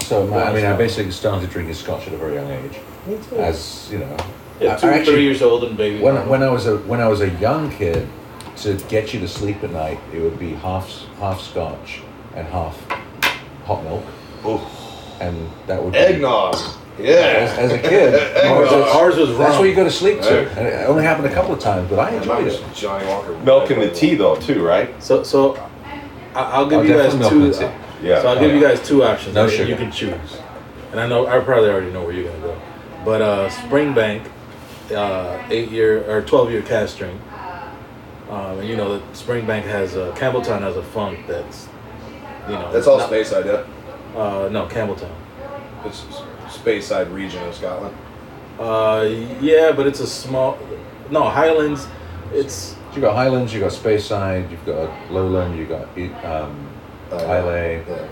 So my, I mean, I basically started drinking Scotch at a very young age. Me too. As you know, Yeah, two, I actually- three years old and baby. when when I was a when I was a young kid, to get you to sleep at night, it would be half half Scotch and half hot milk, and that would be, Eggnog. As, Yeah. as a kid, ours, was, ours was that's wrong. what you go to sleep to. Right. And it only happened a couple of times, but I enjoyed it. Johnnie Walker. Milk in the tea though too, right? So, so I, I'll give Oh, you guys two. and Yeah. So I'll give you guys two options. No sugar. You can choose. And I know I probably already know where you're gonna go. But uh, Springbank, uh, eight year or twelve year cask strength. Um, and you know that Springbank has a Campbeltown has a funk that's, you know. That's all not- Speyside, yeah. Uh, no, Campbeltown. It's Speyside region of Scotland. Uh, yeah, but it's a small. No, Highlands. It's You got Highlands, you got Speyside, you've got Lowland, you've got um, Uh, Islay. Yeah.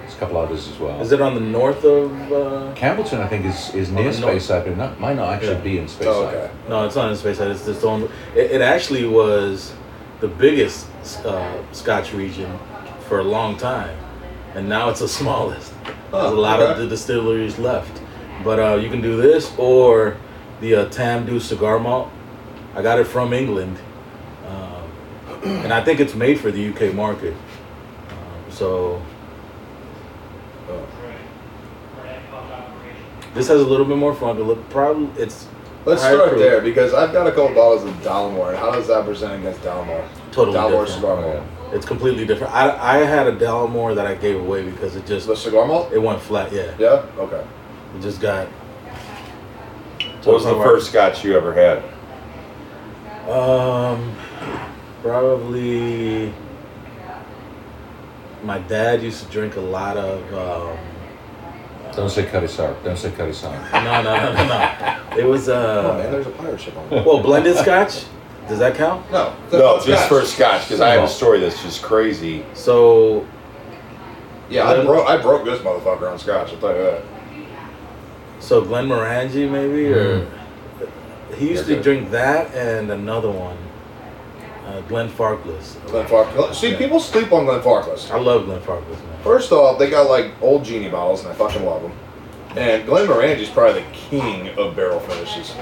There's a couple others as well. is it on the north of? Uh, Campbeltown, I think, is, is near Oh, no. Speyside, but not, might not actually Yeah. be in Speyside. Oh, okay. No, it's not in Speyside. It's just on. It, it actually was the biggest uh, Scotch region for a long time, and now it's the smallest. There's a Oh, lot okay. of the distilleries left, but uh, you can do this or the uh, Tamdhu cigar malt. I got it from England, and I think it's made for the UK market. Um, so. This has a little bit more fun. To look, probably it's Let's start proof. there because I've got a couple bottles of Dalmore. And how does that present against Dalmore? Totally Dalmore different. cigar malt. It's completely different. I, I had a Dalmore that I gave away because it just The cigar malt? it went flat. Yeah, Yeah. Okay. it just got. What was the first scotch you ever had? Um, probably. My dad used to drink a lot of. Um, Don't say Cutty Sark. Don't say Cutty Sark. no, no, no, no, no. It was Oh man, uh. there's a pirate ship on there. Well, blended Scotch. Does that count? No. No, not just Scotch. for scotch because I have a story that's just crazy. So Yeah, I broke. I broke this motherfucker on Scotch. I'll tell you that. So Glenmorangie maybe, or he used to Okay. drink that and another one, uh, Glenfarclas. Glen Farkless. See, people sleep on Glenfarclas. I love Glenfarclas, man. First off, they got like old genie bottles, and I fucking love them. And Glenmorangie's probably the king of barrel finishes.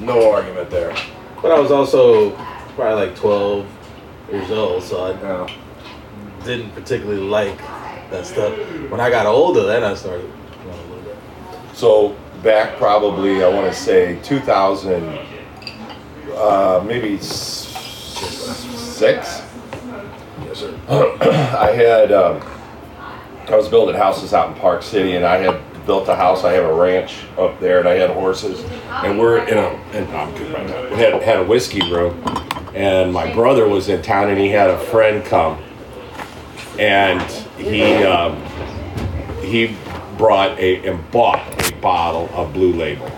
No argument there. But I was also probably like 12 years old, so I Yeah. didn't particularly like that stuff. When I got older, then I started. You know, a little bit. So back probably I want to say 2000, uh, maybe six. Yes, sir. I had um, I was building houses out in Park City, and I had built a house. I have a ranch up there, and I had horses, and we're in a and I'm good right now. We had had a whiskey room, and my brother was in town, and he had a friend come, and he um, he brought a and bought a bottle of Blue Label.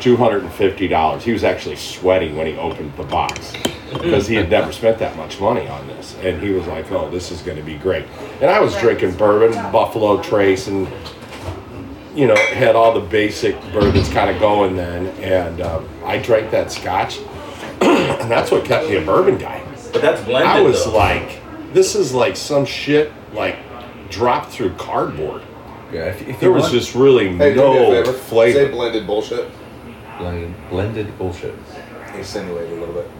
Two hundred and fifty dollars. He was actually sweating when he opened the box because he had never spent that much money on this, and he was like, "Oh, this is going to be great." And I was drinking bourbon, Buffalo Trace, and you know, had all the basic bourbons kind of going then, and um, I drank that Scotch, and that's what kept me a bourbon guy. But that's blended. I was though. like, this is like some shit like dropped through cardboard. Yeah, if, if There was want just really Hey, do me a no favor. Say flavor. blended bullshit. blended, blended bullshit. Insinuate a little bit.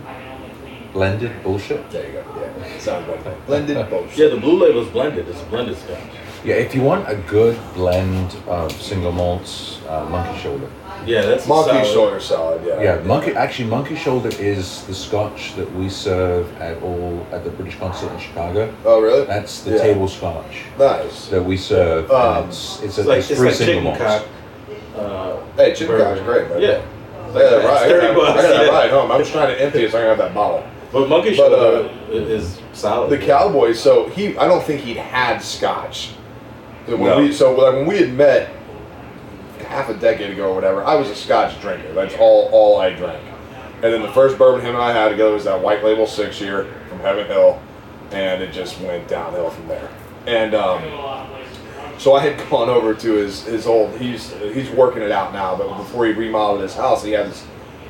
Blended bullshit. There you go. Yeah, sounds better. Blended bullshit. yeah, the blue label's blended. It's a blended scotch. Yeah, if you want a good blend of single malts, uh, Monkey Shoulder. Yeah, that's a Monkey solid- shoulder salad. Yeah. Yeah, Monkey. Actually, Monkey Shoulder is the Scotch that we serve at all at the British Consulate in Chicago. Oh really? That's the Yeah. table Scotch Nice. that we serve. Um, it's it's, It's a, like it's it's three like single chicken malts. cock. Uh, Hey, chicken bourbon. cock's great, man. Yeah, Yeah, right. I Thirty got, bucks, I got that yeah. right home. I'm just trying to empty it so I can have that bottle. But monkey But, shoulder uh, is solid. The cowboy. So he, I don't think he'd had scotch. When No. we, so like, when we had met half a decade ago or whatever, I was a scotch drinker. That's all all I drank. And then the first bourbon him and I had together was that white label six year from Heaven Hill, and it just went downhill from there. And um, so I had gone over to his his old. He's he's working it out now, but before he remodeled his house, he had this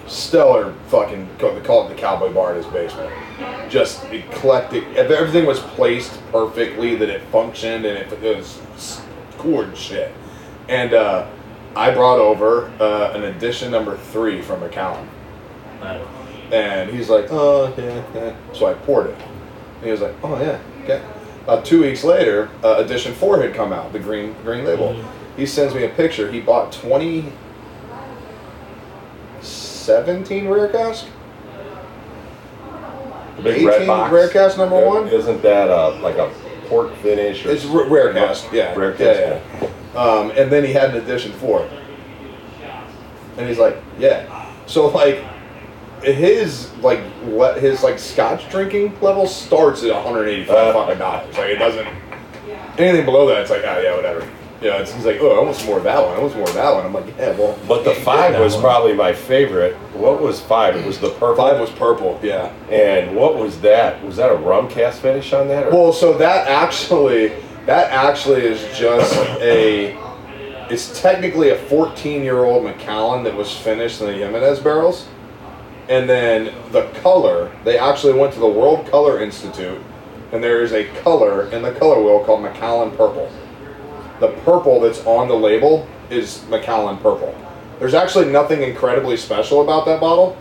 stellar fucking they call it the cowboy bar in his basement. Just eclectic. If everything was placed perfectly that it functioned and it, it was cool and shit. And uh, I brought over uh, an edition number three from. Nice. And he's like, oh, yeah, yeah. So I poured it. And he was like, oh, yeah, okay. About two weeks later, uh, edition four had come out, the green green label. He sends me a picture. He bought 2017 rare cask. The big red 18 box. rare cask number one? Isn't that uh, like a pork finish? Or It's r- rare cask, yeah. Rare cask. yeah. Um, and then he had an edition four. And he's like, yeah. So like, his like le- his like Scotch drinking level starts at 185 Uh. fucking dollars. Like it doesn't anything below that. It's like, oh yeah, whatever. Yeah, it's, he's like, oh, I almost more of that one. I almost more of that one. I'm like, yeah, well. But the five was one. probably my favorite. What was five? It was the purple. five was purple. Yeah. And what was that? Was that a rum cast finish on that? Or? Well, so that actually, that actually is just a. It's technically a 14-year-old Macallan that was finished in the Jimenez barrels, and then the color. They actually went to the World Color Institute, and there is a color in the color wheel called Macallan Purple. The purple that's on the label is Macallan Purple. There's actually nothing incredibly special about that bottle,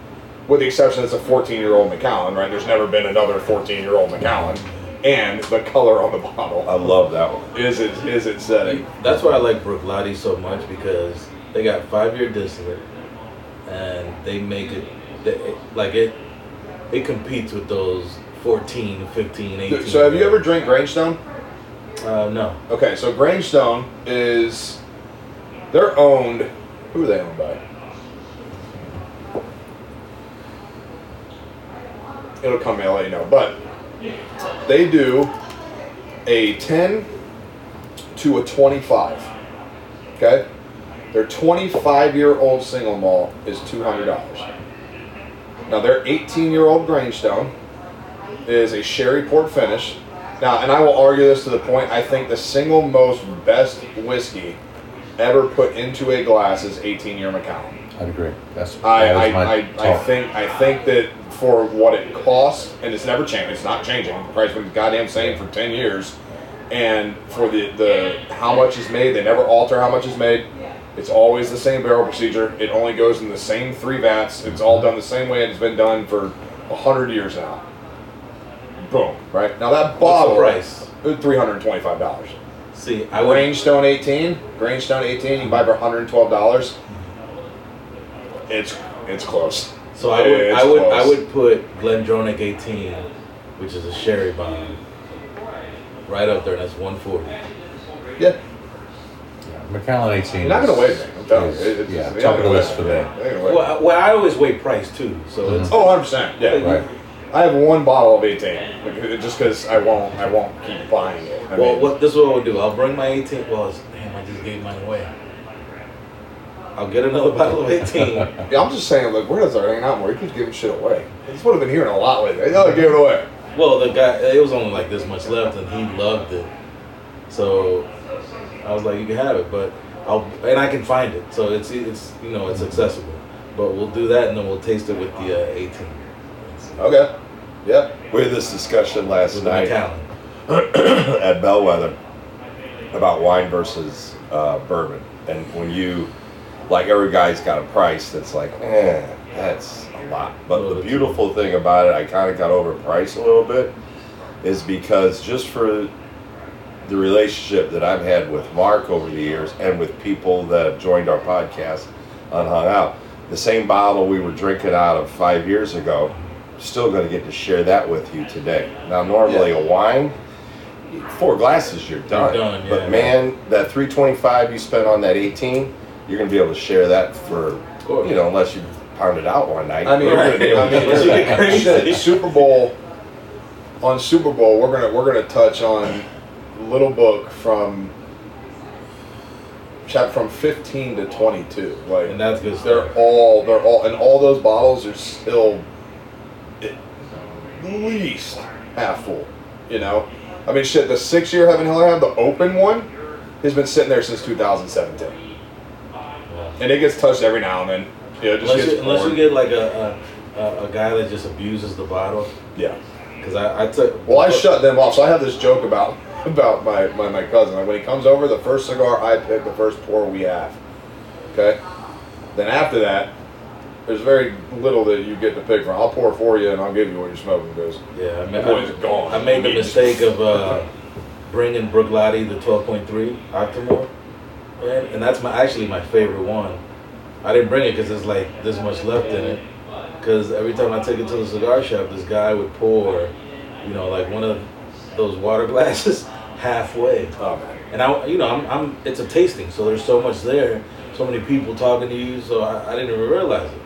with the exception it's a 14-year-old Macallan, right? There's never been another 14-year-old Macallan, and the color on the bottle I love that one. is it is it setting. That's why I like Bruichladdich so much because they got five year distillate and they make it they, like it it competes with those 14, 15, 18. So have you ever drank Grangestone? Uh, no. Okay, so Grangestone is they're owned. Who are they owned by? It'll come in, I'll let you know. But they do a 10 to a 25. Okay? Their 25 year old single malt is $200. Now, their 18 year old Grangestone is a sherry port finish. Now, and I will argue this to the point I think the single most best whiskey ever put into a glass is 18 year Macallan. I'd agree. That's I, I, I, I think I think that for what it costs, and it's never changed. It's not changing. The price was goddamn same for ten years, and for the the how much is made, they never alter how much is made. It's always the same barrel procedure. It only goes in the same three vats. It's all mm-hmm. done the same way it's been done for a hundred years now. Boom. Right now that bottle What's the price? three hundred twenty five dollars. See, I would. Grangestone 18, Grangestone 18, you can buy for $112. It's it's close. So I would. It's I would. I would put Glendronach 18, which is a sherry bomb, right up there. and That's 140. Yeah, Macallan 18. you're not gonna wait, man. I'm telling you. It- it's- yeah, you're top of the list for man. me. You're not gonna wait. Well, I, well, I always weigh price too. So mm-hmm. it's. Oh, 100 percent. Yeah, Right. I have one bottle of 18, like, just because I won't I won't keep buying it. I Well, mean, what this is what I'll do. I'll bring my 18. Well, damn, I just gave mine away. I'll get another bottle of 18. Yeah, I'm just saying, like, where does our hanging out more? He keeps giving shit away. This would have been hearing a lot lately. Oh, give it away. well, the guy, it was only like this much left, and he loved it. So I was like, you can have it. But I'll and I can find it, so it's it's you know it's accessible. But we'll do that, and then we'll taste it with the uh, 18 Okay. Yep. We had this discussion last with night at Bellwether about wine versus uh, bourbon, and when you like every guy's got a price that's like, eh, that's a lot. But the beautiful thing about it, I kind of got overpriced a little bit, is because just for the relationship that I've had with Mark over the years and with people that have joined our podcast on Hung Out, the same bottle we were drinking out of five years ago, still going to get to share that with you today. Now, normally a wine, four glasses, you're done. done, yeah. But man, that 325 you spent on that 18, you're going to be able to share that for, you know, unless you pound it out one night. I mean, you're gonna be able I mean, share that. shit, Super Bowl. On Super Bowl, we're gonna we're gonna touch on little book from chapter from 15 to 22. Like And that's good they're all they're all and all those bottles are still at least half full. You know, I mean, shit. The six year Heaven Hill I have the open one has been sitting there since 2017, and it gets touched every now and then. Yeah, it just Unless you, unless you get like a, a, a, a guy that just abuses the bottle. yeah. Because I, I took. Well, I shut them off. So I have this joke about about my, my, my cousin. Like when he comes over, the first cigar I pick, the first pour we have. Okay. Then after that, there's very little that you get to pick from. I'll pour for you and I'll give you what you're smoking because Yeah, I, the made, boy's gone. I made the mistake of uh, bringing Bruichladdich the 12.3 Octomore, and, and that's my actually my favorite one. I didn't bring it because there's like this much left in it. Because every time I take it to the cigar shop, this guy would pour, you know, like one of those water glasses halfway. Oh man. And I, you know, I'm, I'm, it's a tasting, so there's so much there, so many people talking to you, so I, I didn't even realize it.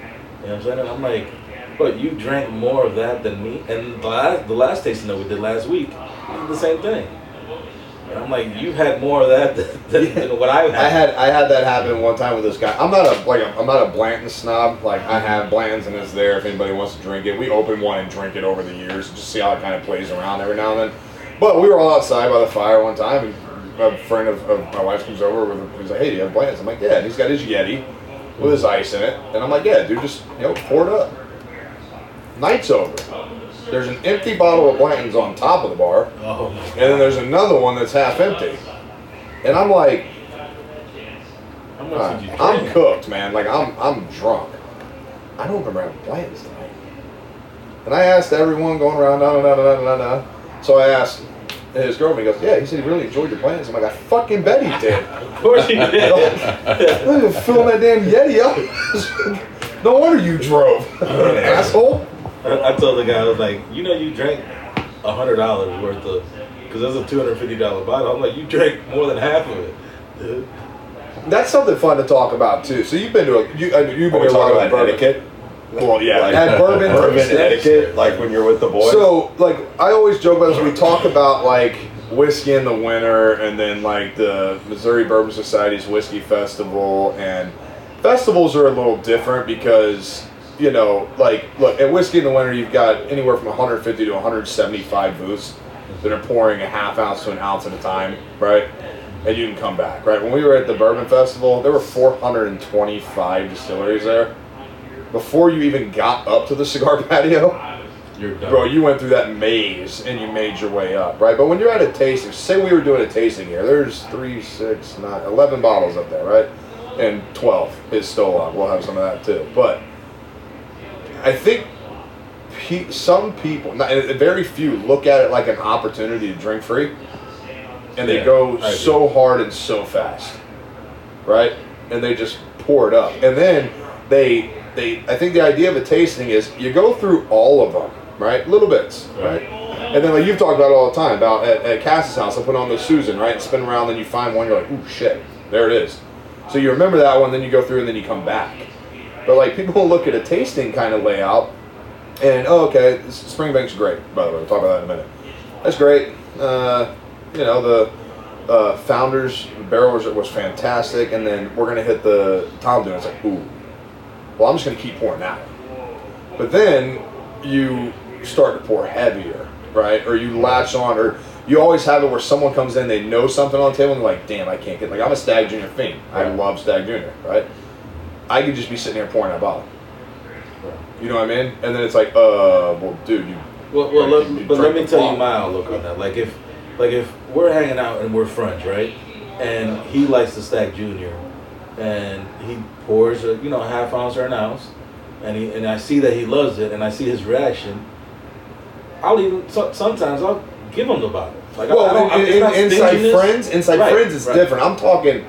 You know what I'm saying? And I'm like, but you drank more of that than me. And the last, the last tasting that we did last week, we did the same thing. And I'm like, you've had more of that than, than, than what I've had. I had I had that happen one time with this guy. I'm not a like I'm not a Blanton snob. Like I have Blantons and it's there if anybody wants to drink it. We open one and drink it over the years, just see how it kind of plays around every now and then. But we were all outside by the fire one time, and a friend of, of my wife's comes over with he's like, "Hey, do you have Blantons?" I'm like, "Yeah." And he's got his Yeti with his ice in it, and I'm like, "Yeah, dude, just you know, pour it up." Night's over. There's an empty bottle of Blanton's on top of the bar. oh And then there's another one that's half empty. And I'm like, How much did you drink? I'm cooked, man. Like I'm I'm drunk. I don't remember having plans tonight. And I asked everyone going around, no, no, no, no, no, no. So I asked his girlfriend. He goes, yeah. He said he really enjoyed your Blanton's. I'm like, I fucking bet he did. Of course he did. Look at him filling that damn Yeti up. no wonder you drove, asshole. I, I told the guy, I was like, you know, you drank a hundred dollars worth of, because that's a two hundred fifty dollar bottle. I'm like, you drank more than half of it, dude. That's something fun to talk about too. So you've been to a you, you've been we to a lot talking of about bourbon. etiquette? Well, yeah, Like had bourbon, bourbon tasting. etiquette, like when you're with the boys. So, like, I always joke about this. We talk about like whiskey in the winter, and then like the Missouri Bourbon Society's whiskey festival, and festivals are a little different because you know, like, look at whiskey in the winter, you've got anywhere from 150 to 175 booths that are pouring a half ounce to an ounce at a time, right? And you can come back, right? When we were at the Bourbon Festival, there were 425 distilleries there. Before you even got up to the cigar patio, You're done. Bro, you went through that maze and you made your way up, right? But when you're at a tasting, say we were doing a tasting here, there's three, six, nine, 11 bottles up there, right? And 12 is still up. We'll have some of that too. But I think pe- some people, not, very few, look at it like an opportunity to drink free. And they Yeah, go so hard and so fast, right? And they just pour it up. And then they, they, I think the idea of a tasting is you go through all of them, right? Little bits, right? And then like you've talked about it all the time about at, at Cass's house, I put on the Susan, right? And spin around, then you find one, you're like, ooh, shit, there it is. So you remember that one, then you go through and then you come back. But like people look at a tasting kind of layout, and oh, okay, Springbank's great. By the way, we'll talk about that in a minute. That's great. Uh, you know the uh, founders barrel was, was fantastic, and then we're gonna hit the Tom doing. It's like ooh, well I'm just gonna keep pouring that. But then you start to pour heavier, right? Or you latch on, or you always have it where someone comes in, they know something on the table, and they're like, "Damn, I can't get." Like I'm a Stagg Junior fiend. I Right. love Stagg Junior. Right? I could just be sitting here pouring that bottle. You know what I mean? And then it's like, uh, well, dude, you. Well, well, you- you let, but let me tell you my outlook on that. Like if, like if we're hanging out and we're friends, right? And he likes the Stagg Junior, and he pours a you know a half ounce or an ounce, and he and I see that he loves it, and I see his reaction. I'll even so, sometimes I'll give him the bottle. Like I- I Well, don't, in, in, inside friends, inside Right, friends, is right. different. I'm talking.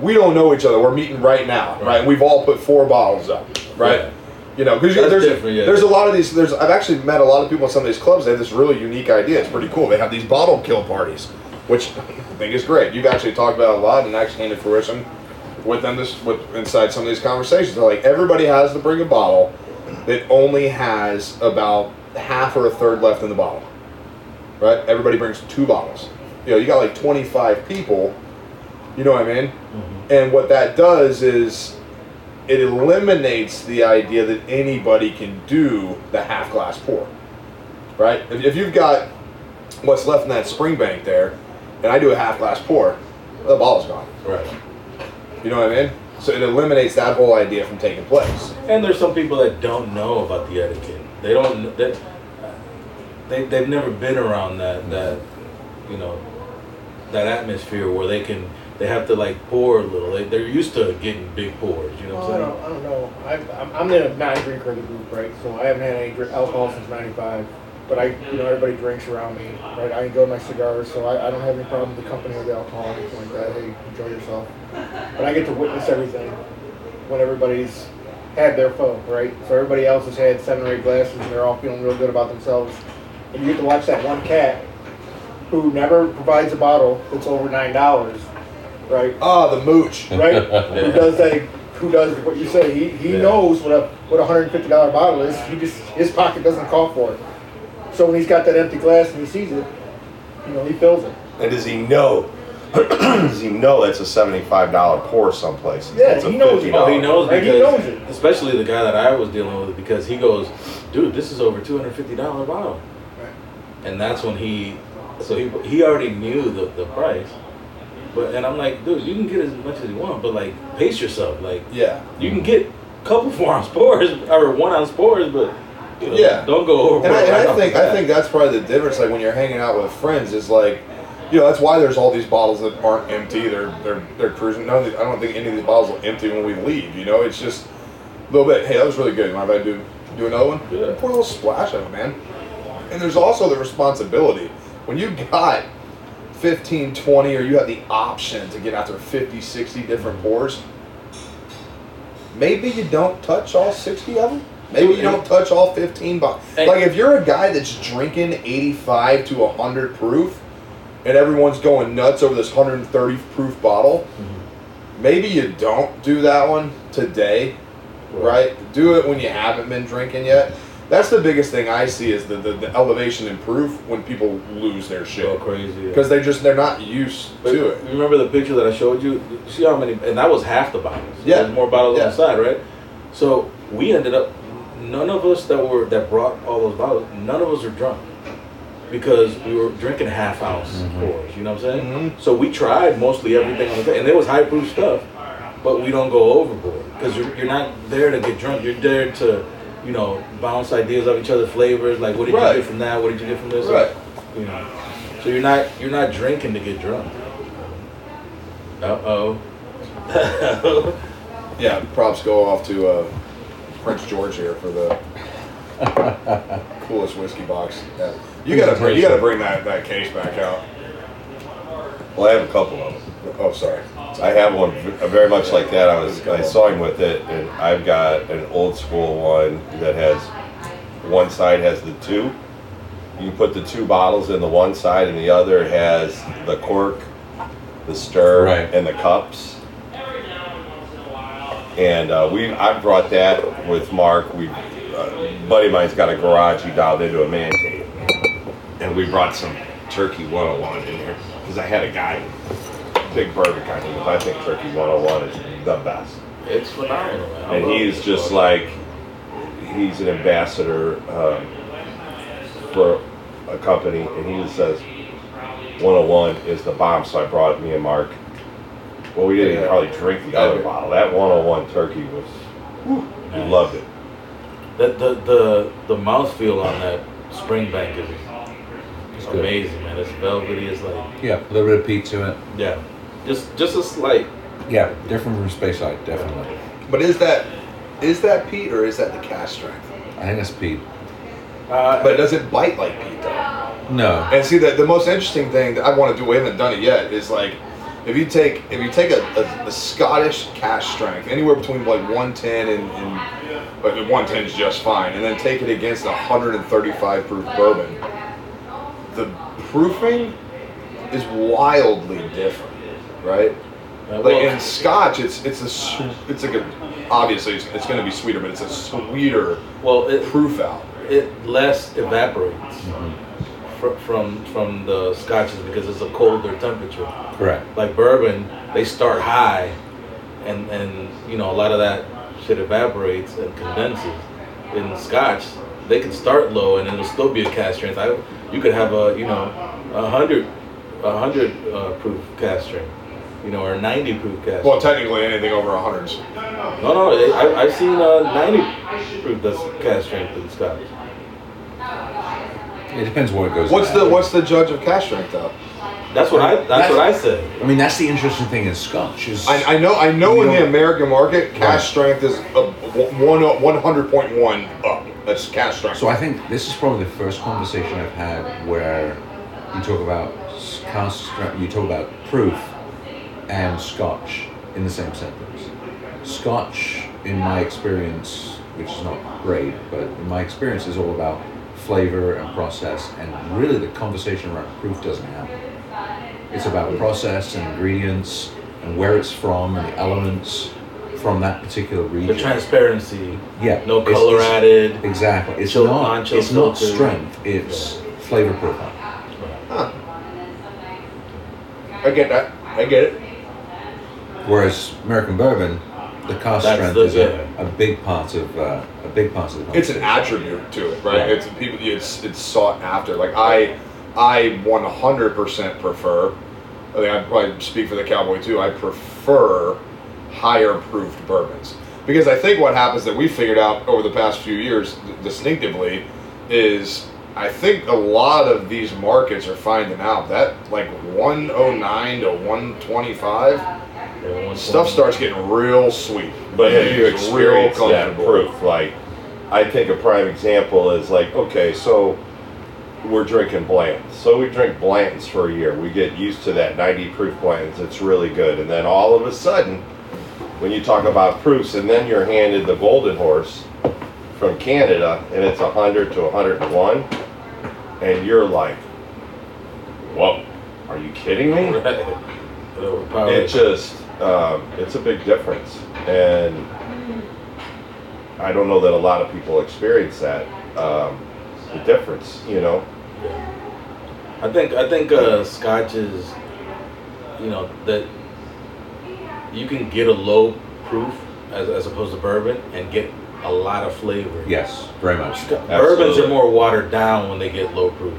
We don't know each other. We're meeting right now, right? Right. We've all put four bottles up, right? Yeah. You know, because there's yeah. there's a lot of these. There's I've actually met a lot of people in some of these clubs. They have this really unique idea. It's pretty cool. They have these bottle kill parties, which I think is great. You've actually talked about it a lot and actually came to fruition with them this with inside some of these conversations. They're like everybody has to bring a bottle that only has about half or a third left in the bottle. Right? Everybody brings two bottles. You know, you got like 25 people. You know what I mean? Mhm. And what that does is it eliminates the idea that anybody can do the half glass pour. Right? If, if you've got what's left in that Springbank there, and I do a half glass pour, the bottle's gone. Right. You know what I mean? So it eliminates that whole idea from taking place. And there's some people that don't know about the etiquette. They don't. They, they they've never been around that that you know that atmosphere where they can they have to like pour a little. They, they're used to getting big pours. You know what I I'm don't, I don't know. I, I'm, I'm the non-drinker of the group, right? So I haven't had any drink, alcohol since '95. But I, you know, everybody drinks around me, right? I enjoy my cigars, so I, I don't have any problem with the company of the alcohol or anything like that. Hey, enjoy yourself. But I get to witness everything when everybody's had their fill, right? So everybody else has had seven or eight glasses, and they're all feeling real good about themselves. And you get to watch that one cat who never provides a bottle that's over nine dollars, right? Ah, the mooch. right? Who does that? Who does what you say? He he Yeah. knows what a what a hundred and fifty dollar bottle is. He just his pocket doesn't call for it. So when he's got that empty glass and he sees it, you know, he fills it. And does he know? does he know that's a seventy-five dollar pour someplace? Yeah, It's a he knows $50 it. Oh, he knows Right, he knows it. especially the guy that I was dealing with, because he goes, "Dude, this is over two hundred fifty dollar bottle," Right. and that's when he, so he he already knew the, the price, but and I'm like, dude, you can get as much as you want, but like pace yourself, like Yeah. you can get a couple four ounce pours or one ounce pours, but you know, Yeah. don't go over. And I, and I think I think that's probably the difference. Like when you're hanging out with friends, is like, you know, that's why there's all these bottles that aren't empty. They're they're they're cruising. These, I don't think any of these bottles will empty when we leave. You know, it's just a little bit. Hey, that was really good. Mind if I do do another one? Yeah. Pour a little splash of it, man. And there's also the responsibility when you got 15, 20, or you have the option to get after 50, 60 different pours. Maybe you don't touch all 60 of them. Maybe you don't touch all 15 bottles. Like if you're a guy that's drinking 85 to 100 proof, and everyone's going nuts over this 130 proof bottle, mm-hmm. maybe you don't do that one today, right? Do it when you haven't been drinking yet. That's the biggest thing I see is the, the, the elevation in proof when people lose their Go shit crazy. yeah. because they just they're not used But to it. Remember the picture that I showed you? You See how many? And that was half the bottles. Yeah. There's more bottles Yeah. on the side, right? So we ended up. None of us that were that brought all those bottles. None of us are drunk because we were drinking half ounce pours. You know what I'm saying? Mhm. So we tried mostly everything on the table, and there was high proof stuff, but we don't go overboard because you're, you're not there to get drunk. You're there to, you know, bounce ideas off each other, flavors. Like, what did Right. you get from that? What did you get from this? Right. You know. So you're not you're not drinking to get drunk. Uh oh. Yeah, props go off to uh, Prince George here for the coolest whiskey box. Yeah. You gotta bring, you gotta bring that, that case back out. Well, I have a couple of them. Oh, sorry. I have one uh, very much like that. I was I saw him with it, and I've got an old school one that has one side has the two. You can put the two bottles in the one side, and the other has the cork, the stir, Right. and the cups. And uh, we I brought that with Mark. We uh, buddy of mine's got a garage. He dialed into a man cave, and we brought some Turkey 101 in here because I had a guy big bourbon kind of. I think Turkey 101 is the best. It's phenomenal. I And he's just like, he's an ambassador um, for a company, and he just says, 101 is the bomb. So I brought me and Mark. Well, we didn't Yeah. probably drink the other bottle. That 101 turkey was, whew, we loved it. The the the the mouthfeel on that Springbank is It's good. amazing, man. It's velvety. It's like Yeah, a little bit of peat to it. yeah, just just a slight. Yeah, different from Speyside, definitely. But is that is that peat or is that the cask strength? I think it's peat. Uh, But does it bite like peat though? No. And see the the most interesting thing that I want to do, we haven't done it yet, is like if you take if you take a, a, a Scottish cask strength, anywhere between like 110 and, and but 110 is just fine, and then take it against a 135 proof bourbon, the proofing is wildly different, right? Like in Scotch, it's it's a it's like a obviously it's, it's going to be sweeter, but it's a sweeter well, it proof out. it less evaporates Mhm. Fr- from from the scotches because it's a colder temperature. Correct. Like bourbon, they start high, and and you know a lot of that shit evaporates and condenses. In Scotch, they can start low and it'll still be a cask strength. I, you could have a you know a hundred a hundred uh, proof cask strength, you know, or ninety proof cast. Well, technically anything over 100s. no, no, I, I've seen uh, ninety proof that's cask strength in Scotch. It depends what it goes. What's the what's the judge of cask strength though? That's what I that's, That's- what I said. I mean, that's the interesting thing in Scotch is I, I know I know We in the don't- American market, cast Right. strength is a, one one hundred point one up. That's cask strength. So I think this is probably the first conversation I've had where you talk about s- cask strength, you talk about proof and Scotch in the same sentence. Scotch, in my experience, which is not great, but in my experience, is all about flavor and process, and really the conversation around proof doesn't happen. It's about process and ingredients and where it's from and the elements from that particular region. The transparency, Yeah, no color it's- added. Exactly. It's Chill- not. non-chill It's not strength. It's flavor profile. Huh. I get that. I get it. Whereas American bourbon, the cast That's strength the- is yeah. a, a big part of uh, a big part of the. It's an conversation. attribute to it, right? Yeah. It's people. It's it's sought after. Like I, I one hundred percent prefer. I think I probably speak for the cowboy too. I prefer higher proofed bourbons because I think what happens that we figured out over the past few years distinctively is I think a lot of these markets are finding out that like 109 to 125 Yeah, stuff starts getting real sweet. But have you experienced that proof? Like, I think a prime example is like, okay, so we're drinking Blanton's. So we drink Blanton's for a year. We get used to that 90 proof Blanton's. It's really good. And then all of a sudden, when you talk about proofs, and then you're handed the Golden Horse from Canada, and it's 100 to 101, and you're like, whoa, are you kidding me? Right. It just, um, it's a big difference, and I don't know that a lot of people experience that, um, the difference, you know? I think I think uh, Scotch is, you know, that you can get a low proof as, as opposed to bourbon and get a lot of flavor. Yes, very much. Sc- Bourbons are more watered down when they get low proof.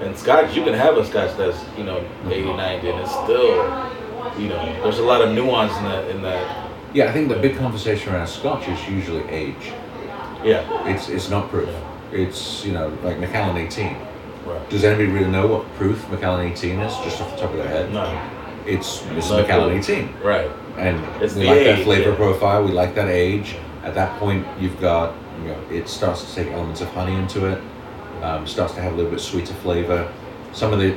And Scotch, you can have a Scotch that's, you know, 80, 90, and it's still, you know, there's a lot of nuance in that. In that. Yeah, I think the big conversation around Scotch is usually age. Yeah, It's it's not proof. It's you know like Macallan 18. right. Does anybody really know what proof Macallan 18 is? Just off the top of their head. No, It's it's No Macallan clue. 18. right. and It's we the like age, that flavor yeah. profile. We like that age. At that point, you've got you know it starts to take elements of honey into it. Um, starts to have a little bit sweeter flavor. Some of the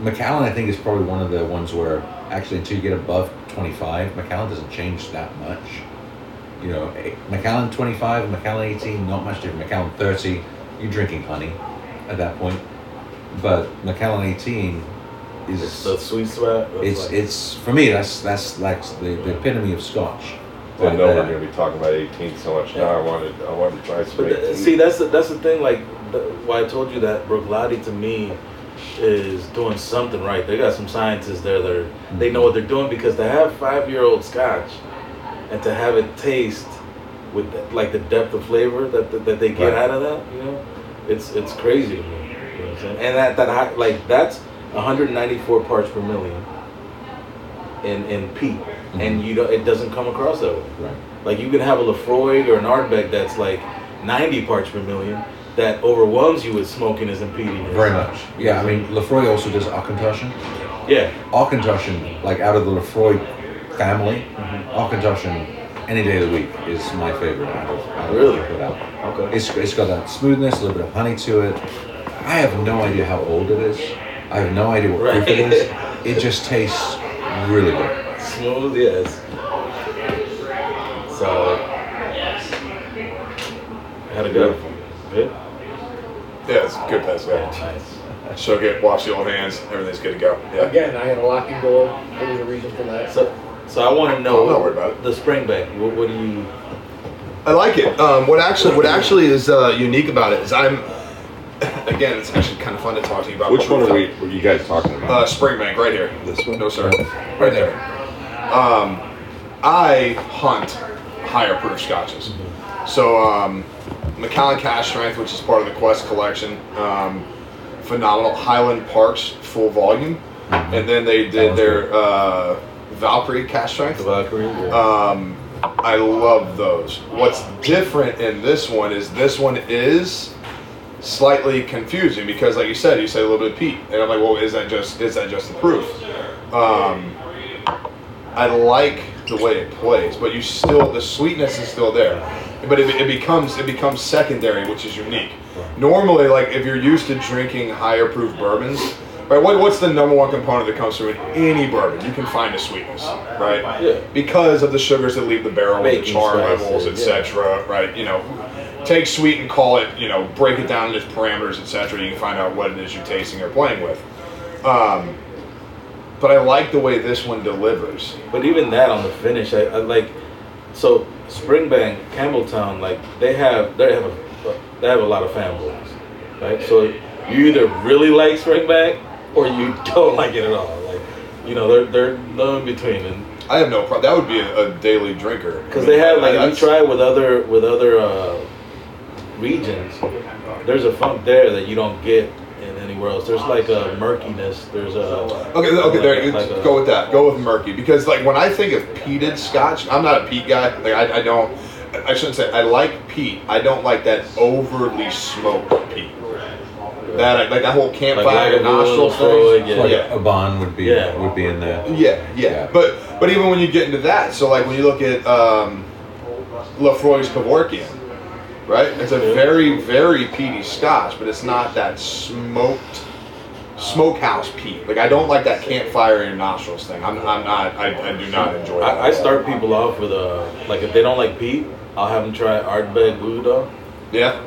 Macallan, I think, is probably one of the ones where actually until you get above 25, Macallan doesn't change that much. You know, eh, Macallan 25, Macallan 18, not much different. Macallan 30, you're drinking honey at that point. But Macallan 18 is It's the sweet spot. it's like- it's for me that's that's like the, the epitome of Scotch. I Right know we're gonna be talking about 18 so much now, I wanted, I wanted to try some But 18. th- see, that's the, that's the thing. Like, the, why I told you that Bruichladdich to me is doing something right. They got some scientists there that are, they know what they're doing because to have five year old Scotch and to have it taste with like the depth of flavor that that, that they get Right. out of that, you know, it's it's crazy to me. You know what I'm saying? And that that high, like that's 194 parts per million in in peat, mm-hmm. and you don't, it doesn't come across that way. Right. Like you can have a Laphroaig or an Ardbeg that's like 90 parts per million that overwhelms you with smoking is impeding. it. Very much. Yeah, I mean, Laphroaig also does Auchentoshan. Yeah. Auchentoshan, like out of the Laphroaig family, Mm-hmm. Auchentoshan, any day of the week is my favorite out of, out of Really? put out. Okay. It's, it's got that smoothness, a little bit of honey to it. I have no idea how old it is. I have no idea what proof it Right. is. It just tastes really good. Smooth, yes. So, had a good. Good. Yeah, it's a good pass. Yeah, Yeah. nice. Shook it, wash the old hands, everything's good to go. Yeah. Again, I had a locking door. There was a reason for that. So, so I want to know I'm not worried about it. the Springbank. What, what do you? I like it. Um, what actually, what actually is uh, unique about it is I'm. Again, it's actually kind of fun to talk to you about. Which one are we? Were you guys talking about? Uh, Springbank, right here. This one? No, sir. Right there. Um, I hunt higher proof scotches. So, um, Macallan Cask Strength, which is part of the Quest collection, um, phenomenal. Highland Parks, full volume. And then they did their uh, Valkyrie Cask Strength. The Valkyrie. Yeah. Um, I love those. What's different in this one is this one is slightly confusing because, like you said, you said a little bit of peat, and I'm like, well, is that just is that just the proof? Um, I like the way it plays, but you still the sweetness is still there, but it, it becomes it becomes secondary, which is unique. Normally, like if you're used to drinking higher proof bourbons, right? What, what's the number one component that comes through in any bourbon? You can find a sweetness, right? Yeah. Because of the sugars that leave the barrel, the char levels, yeah. etc. Right? You know, take sweet and call it. You know, break it down into parameters, etc. You can find out what it is you're tasting or playing with. Um, but I like the way this one delivers. But even that on the finish, I, I like. So Springbank, Campbeltown, like they have they have a they have a lot of fanboys, right? So you either really like Springbank or you don't like it at all. Like you know they're they're no in between, and I have no problem. That would be a, a daily drinker. because they have like if you try with other with other uh, regions, there's a funk there that you don't get in else. There's like a murkiness. There's a Okay, okay, there. like a- go with that. Go with murky because, like, when I think of peated Scotch, I'm not a peat guy. Like, I, I don't. I shouldn't say I like peat. I don't like that overly smoked peat. That like that whole campfire Lagavulin, nostril thing. yeah. Like yeah. a bond would be Yeah. would be in there. Yeah, yeah, Yeah. But but even when you get into that, so like when you look at um, Laphroaig's Corryvreckan, right? It's a very very peaty Scotch, but it's not that smoked smokehouse peat. Like I don't like that campfire in your nostrils thing. I'm, I'm not. I, I do not enjoy that. I, I start people off with a like if they don't like peat, I'll have them try Ardbeg Blue Dog, Yeah,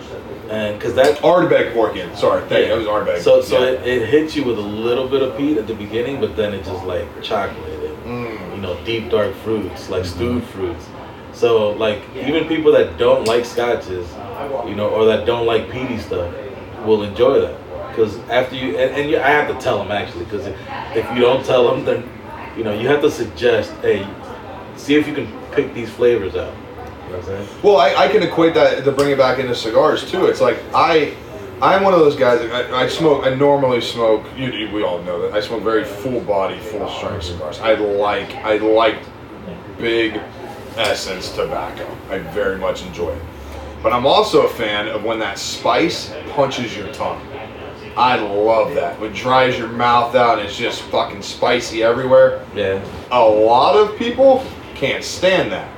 and because that Ardbeg Corryvreckan. Sorry, thank you. That was Ardbeg. So so Yeah. it, it hits you with a little bit of peat at the beginning, but then it's just like chocolate and Mm. you know deep dark fruits like stewed fruits. So like even people that don't like scotches, you know, or that don't like peaty stuff, will enjoy that because after you and, and you, I have to tell them actually because if, if you don't tell them, then you know you have to suggest, hey, see if you can pick these flavors out. You know what I'm saying? Well, I, I can equate that to bring it back into cigars too. It's like I, I'm one of those guys. I, I smoke. I normally smoke. You, you- we all know that I smoke very full body, full strength cigars. I like. I like big essence tobacco. I very much enjoy it. But I'm also a fan of when that spice punches your tongue. I love that. When it dries your mouth out and it's just fucking spicy everywhere Yeah. a lot of people can't stand that.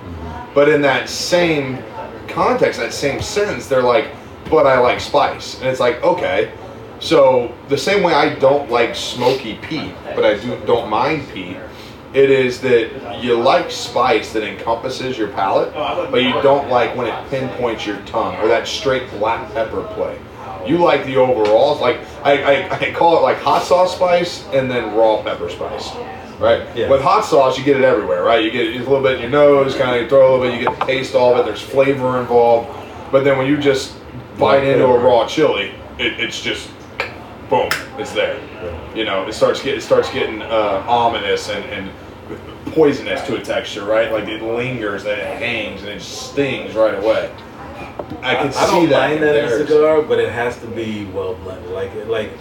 But in that same context, that same sentence, they're like, but I like spice. And it's like, okay. So the same way I don't like smoky peat, but I do don't mind peat, it is that you like spice that encompasses your palate, but you don't like when it pinpoints your tongue or that straight black pepper play. You like the overalls, like I, I, I call it like hot sauce spice and then raw pepper spice, right? Yeah. With hot sauce, you get it everywhere, right? You get a little bit in your nose, kind of throw a little bit, you get the taste of it. There's flavor involved, but then when you just bite into a raw chili, it, it's just boom, it's there. You know, it starts get it starts getting uh, ominous and, and poisonous to a texture, right? Like it lingers and it hangs and it stings right away. I can I see don't that. mind in that in a cigar, but it has to be well blended. Like like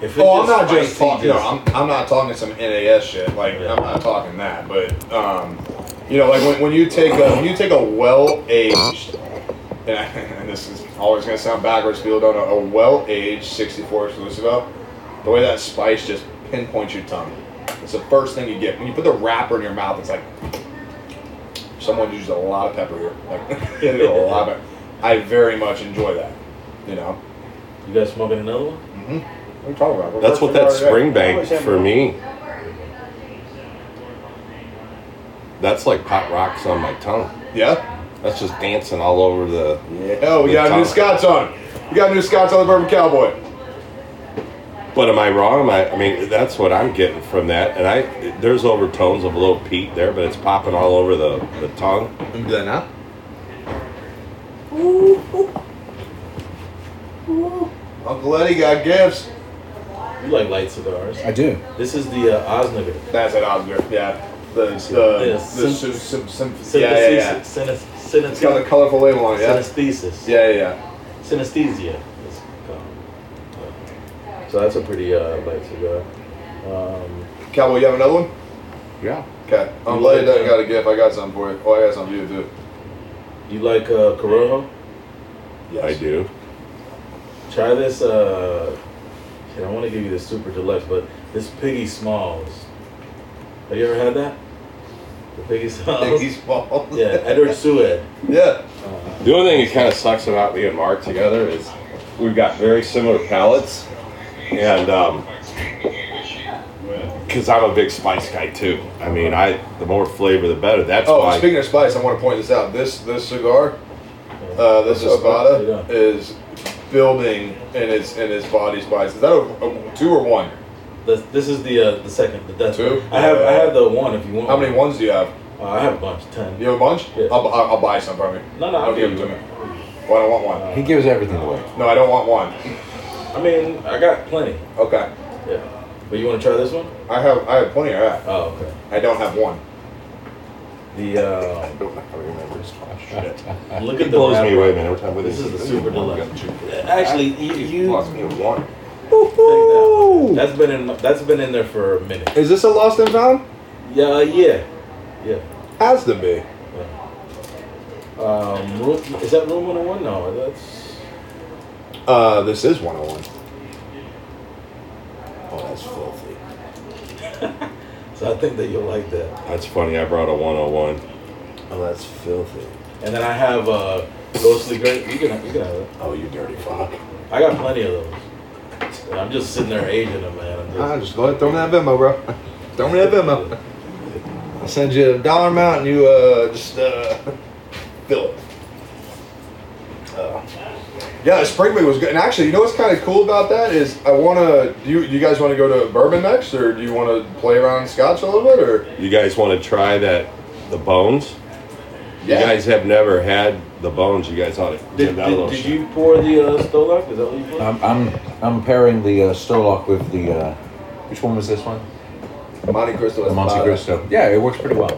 If it's Oh, I'm not just talking. I'm, I'm not talking some NAS shit. Like Yeah. I'm not talking that. But um, you know, like when, when you take a when you take a well aged, and, and this is always gonna sound backwards. People don't know a well aged 64 exclusive. The way that spice just pinpoints your tongue. It's the first thing you get when you put the wrapper in your mouth. It's like someone used a lot of pepper here. Like a lot of. I very much enjoy that. You know. You guys smoking another one? Mm-hmm. What are you talking about? We're That's what that first cigar today. Springbank for me. That's like pot rocks on my tongue. Yeah. That's just dancing all over the. Yeah. Oh, we the got a new. Scots on. We got new Scots on the Bourbon Cowboy. But am I wrong? Am I, I mean, that's what I'm getting from that. And I, there's overtones of a little peat there, but it's popping all over the, the tongue. Let me do that now. Ooh. Ooh. Uncle Eddie got gifts. You like light cigars? I do. This is the uh, Osnager. That's at Oscar. Yeah. The the, Yeah, the syn- sim, sim, sim, yeah, yeah, yeah. Synesthesia. It's got the colorful label on it. Yeah. Synesthesis. Yeah, yeah, yeah. Synesthesia. It's called. Yeah. So that's a pretty uh, light cigar. Um, Cowboy, you have another one? Yeah. Okay. I'm glad like, doesn't uh, got a gift. I got something for you. Oh, I got something for you too. you like uh, Corojo? Yes. I do. Try this. Uh, shit, I want to give you the super deluxe, but this Piggy Smalls. Have you ever had that? The Piggy Smalls. Piggy Smalls. Yeah, Edward Sued. Yeah. Uh, The only thing that kind of sucks about me and Mark together is we've got very similar palates, and um, because I'm a big spice guy too. I mean, I the more flavor the better. That's Oh, why. speaking of spice, I want to point this out. This this cigar, uh, this What's Avada, Yeah. is building in its in its body spice. Is that a, a two or one? this, this is the uh, the second, the death. Two? I have I have the one if you want. How many ones do you have? Uh, I have a bunch, ten. You have a bunch? Yeah. I'll, I'll, I'll buy some from you. No, no, I'll give it to me. Well, I don't want one. He gives everything away. No, I don't want one. I mean, I got plenty. Okay. Yeah. But you want to try this one? I have I have plenty of that. Oh, okay. I don't have one. The uh, I don't know how to remember his Shit. look It at the blows me away, man. Every time with This this, is the super deluxe. Actually, you, You you lost me a one. take that. That's been in that's been in there for a minute. Is this a lost and found? Yeah, yeah, yeah. Has to be. Um, room, is that room 101? No, that's Uh, this is 101. Oh, that's filthy. so. I think that you'll like that. That's funny. I brought a 101. Oh, that's filthy. And then I have uh, ghostly grape. You can you can have it. Oh, you dirty fuck. I got plenty of those. And I'm just sitting there aging them, man. I'm just, Ah, just go ahead, throw me that Venmo, bro. Throw me that Venmo. I'll send you a dollar amount and you uh, just uh, fill it. Uh, yeah, the spring was good. And actually, you know what's kind of cool about that is I want to. Do you, do you guys want to go to bourbon next, or do you want to play around Scotch a little bit, or? You guys want to try that? The bones. Yeah. You guys have never had the bones. You guys ought to did, give that a little. did, did shot. you pour the uh, Stolak? Is that what you poured? I'm I'm, I'm pairing the uh, Stolock with the. Uh, which one was this one? Montecristo. The Montecristo. Yeah, it works pretty well.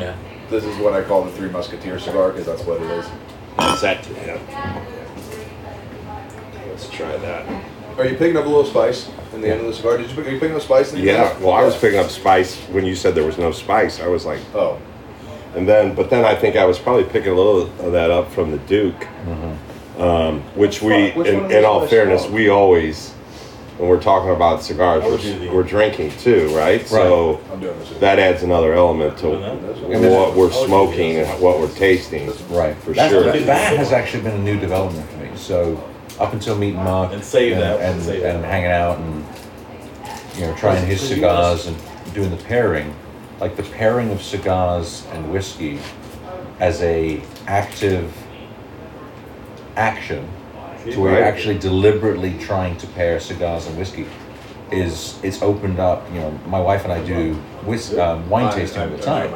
yeah. This is what I call the Three Musketeer cigar because that's what it is. Is that? Yeah. Let's try that. Are you picking up a little spice in the end of the cigar? Did you pick, are you picking up spice? In the Yeah. end? Well, I was picking up spice when you said there was no spice. I was like, Oh, and then, but then I think I was probably picking a little of that up from the Duke, um, which we, Fuck, which in, of in those all was fairness, small? we always, when we're talking about cigars, I would do we're, we're drinking too, right? So I'm doing this. that adds another element to Doing what we're I would do smoking and what we're tasting. Right. For That- sure. That, that has actually been a new development for me. So up until meeting Mark And save and, that, and, save and that. hanging out and you know trying his cigars and doing the pairing, like the pairing of cigars and whiskey as a active action to where you're actually deliberately trying to pair cigars and whiskey is it's opened up you know my wife and i do whis- um, wine tasting all the time.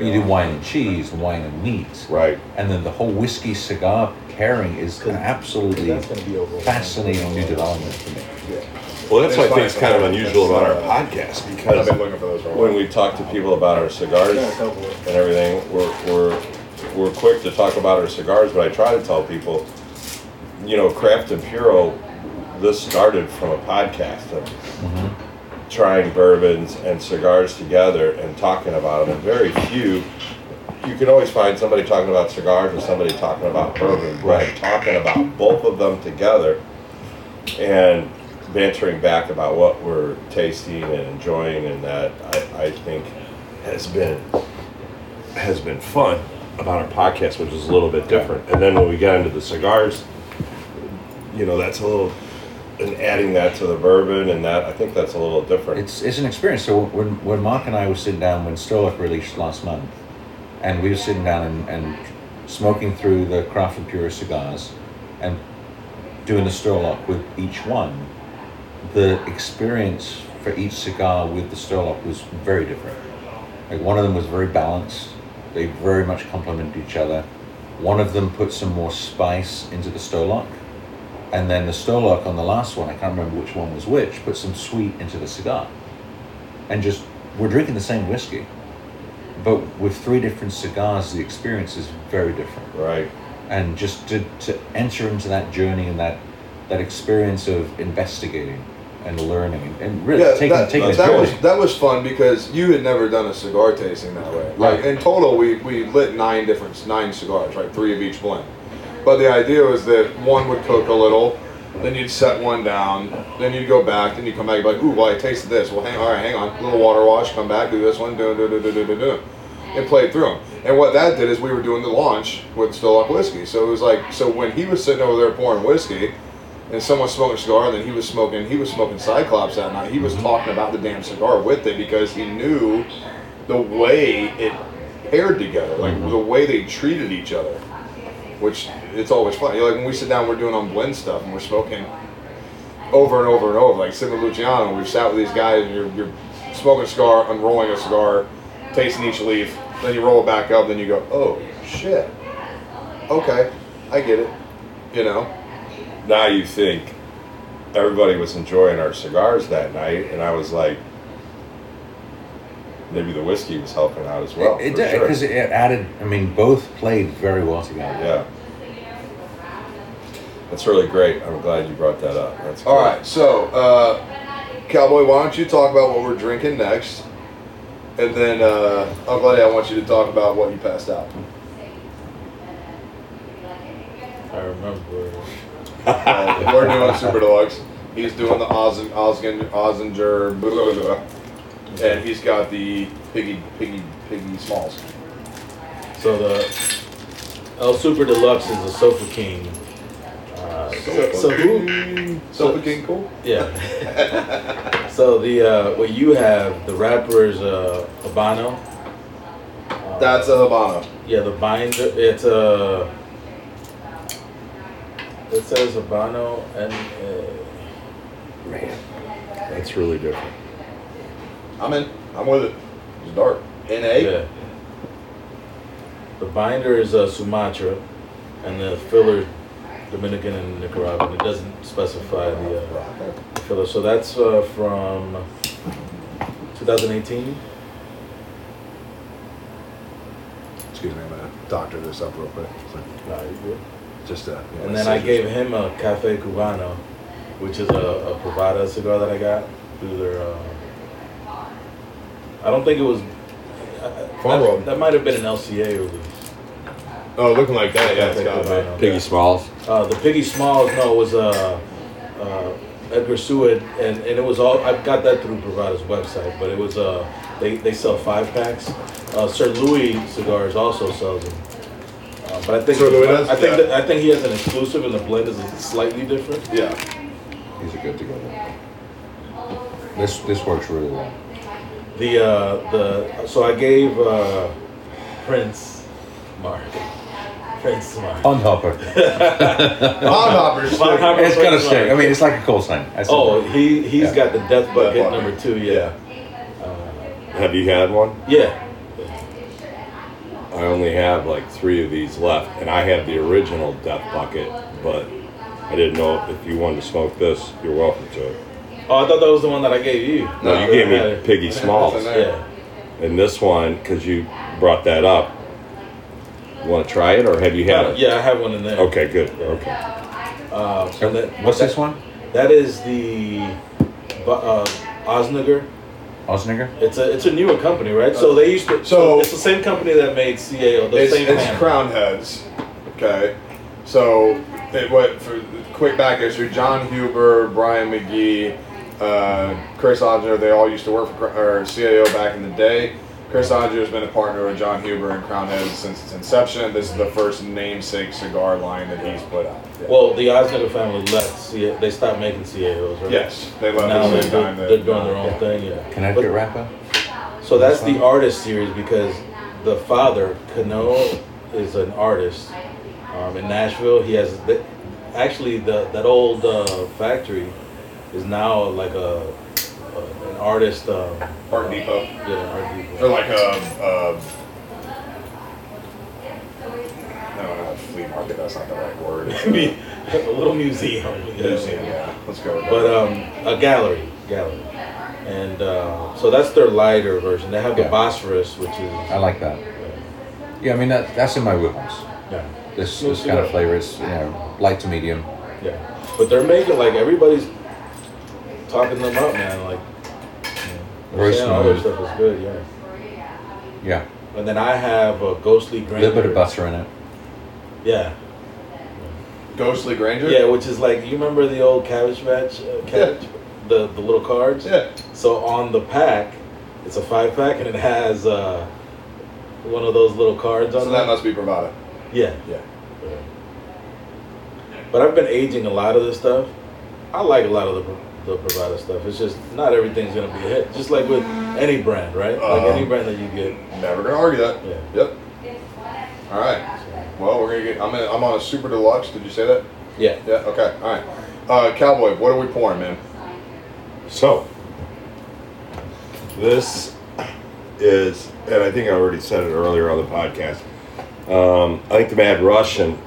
you do wine and cheese and wine and meat. Right. and then the whole whiskey cigar pairing is an absolutely gonna be fascinating new development for me. Well, that's why I think It's kind of unusual about our podcast because been looking for those for a when we talk to people about our cigars and everything, we're, we're, we're quick to talk about our cigars, but I try to tell people, you know, Craft and Puro this started from a podcast of mm-hmm. trying bourbons and cigars together and talking about them. And very few, you can always find somebody talking about cigars and somebody talking about bourbon, but talking about both of them together and bantering back about what we're tasting and enjoying, and that I, I think has been has been fun about our podcast, which is a little bit different. And then when we got into the cigars, you know, that's a little and adding that to the bourbon and that I think that's a little different. It's, it's an experience. So when, when Mark and I were sitting down when Storlock released last month, and we were sitting down and, and smoking through the Craft and Pure cigars and doing the Storlock with each one, the experience for each cigar with the Storlock was very different. Like one of them was very balanced. They very much complemented each other. One of them put some more spice into the Storlock. And then the Storlock on the last one, I can't remember which one was which, put some sweet into the cigar. And just, we're drinking the same whiskey. But with three different cigars, the experience is very different. right. And just to, to enter into that journey and that, that experience of investigating and learning and really Yeah, taking, that, taking a that was that was fun because you had never done a cigar tasting that way. Like Right. in total, we, we lit nine different nine cigars, right? Three of each blend. But the idea was that one would cook a little, then you'd set one down, then you'd go back, then you come back, you'd be like, ooh, well, I tasted this. Well, hang, all right, hang on, little water wash, come back, do this one, do do do do do do do, and played through them. And what that did is we were doing the launch with Stilllock whiskey. So it was like, so when he was sitting over there pouring whiskey, and someone smoking a cigar, and then he was smoking, he was smoking Cyclops that night. He was talking about the damn cigar with it because he knew the way it paired together, like mm-hmm. the way they treated each other. Which it's always fun. You like when we sit down, we're doing on blend stuff, and we're smoking over and over and over. Like Sim and Luciano, we've sat with these guys, and you're, you're smoking a cigar, unrolling a cigar, tasting each leaf, then you roll it back up, then you go, oh shit, okay, I get it. You know. Now you think everybody was enjoying our cigars that night and I was like maybe the whiskey was helping out as well. it for did sure. because it added. I mean, both played very well together. Yeah. That's really great. I'm glad you brought that up. That's All great. right, so uh, Cowboy, why don't you talk about what we're drinking next, and then uh, Uncle Eddie, I want you to talk about what you passed out. I remember. Uh, we're doing Super Deluxe. He's doing the Ozen, Osgen, Ozinger, blah, blah, blah, blah. And he's got the piggy, piggy, piggy smalls. So the El Super Deluxe is a Sofa King. Uh, so, so who? Sofa King, cool. Yeah. so the uh, what you have, the wrapper is uh, Habano. Uh, That's a Habano. yeah. The binder, it's a. it says Habano and. Uh, Man, that's really different. I'm in. I'm with it. It's dark. NA. Yeah. The binder is uh, Sumatra, and the filler Dominican and Nicaraguan. It doesn't specify the uh, filler. So that's uh, from 2018. Excuse me, I'm gonna doctor this up real quick. So, Just uh, yeah, And then I scissors. gave him a Cafe Cubano, which is a, a Privada cigar that I got through their. Uh, I don't think it was. Uh, Farm that, that might have been an LCA release. Oh, looking like that. Yeah, it's Cafe got Cubano. Piggy Smalls. Uh, the Piggy Smalls, no, it was uh, uh, Edgar Seward, and, and it was all. I got that through Privada's website, but it was uh, they they sell five packs. Uh, Sir Louis Cigars also sells them. Uh, but I think Sir Louis does? I think Yeah. that, I think he has an exclusive, and the blend is slightly different. Yeah. These are good together. This this works really well. The uh, the so I gave uh, Prince Mark. Prince Mark. On hopper. Pond hoppers. It's gonna Prince stay. I mean, it's like a cold sign. I said Oh, that. he he's Yeah. got the Death Bucket Bucket. number two. Yeah. Have you had one? Yeah. I only have like three of these left, and I had the original Death Bucket, but I didn't know if you wanted to smoke this, you're welcome to. Oh, I thought that was the one that I gave you. No, you gave me Piggy Smalls. That's in there. Yeah. And this one, because you brought that up, you want to try it, or have you had Uh, it? yeah, I have one in there. Okay, good. Okay. Um, and then, What's this one? That is the uh, Osnager. Osniger? It's a it's a newer company, right? So they used to. So, So- it's the same company that made CAO. The It's, same it's handle. crown heads. Okay. So it what for quick back history, Jon Huber, Brian McGee, uh, Chris Odger, they all used to work for Cr- or CAO back in the day. Chris Odger has been a partner with Jon Huber and Crown Heads since its inception. This is the first namesake cigar line that he's put out. Well, the Ozgener family left. CA, they stopped making CAOs, right? Yes, they left Now at they're, the same time. they're, that- doing their own yeah. thing. Yeah. Connecticut But- rapper? So that's the artist series because the father, Cano, is an artist um, in Nashville. He has the, actually the that old uh, factory is now like a, a an artist. Um, Art Depot. yeah, art Or like a, a no, not a flea market. That's not the right word. I mean, a little museum. yeah. Museum, yeah. Let's go with that. But um, a gallery, gallery, and uh, so that's their lighter version. They have the Yeah. Bosphorus, which is I like that. Yeah, I mean, that, that's in my wheelhouse. yeah, This, Smooth this kind of cigar. flavor is, you know, light to medium. yeah. But they're making like everybody's talking them up, man. Like, you know, saying all their stuff is good, yeah. Yeah. And then I have a ghostly A granger. little bit of butter in it. Yeah, Ghostly Granger. yeah, which is like you remember the old Cabbage Patch, uh, cabbage, the the little cards. Yeah. So on the pack, it's a five pack, and it has uh, one of those little cards on So there. that must be Privada. Yeah. Yeah. But I've been aging a lot of this stuff. I like a lot of the the provider stuff. It's just not everything's gonna be a hit. Just like with any brand, right? Like any Um, brand that you get. Never gonna argue that. Yeah. Yep. All right. Well, we're gonna get. I'm. In, I'm on a super deluxe. Did you say that? Yeah. Yeah. Okay. All right. Uh, Cowboy, what are we pouring, man? So, this is, and I think I already said it earlier on the podcast. Um, I think the Mad Russian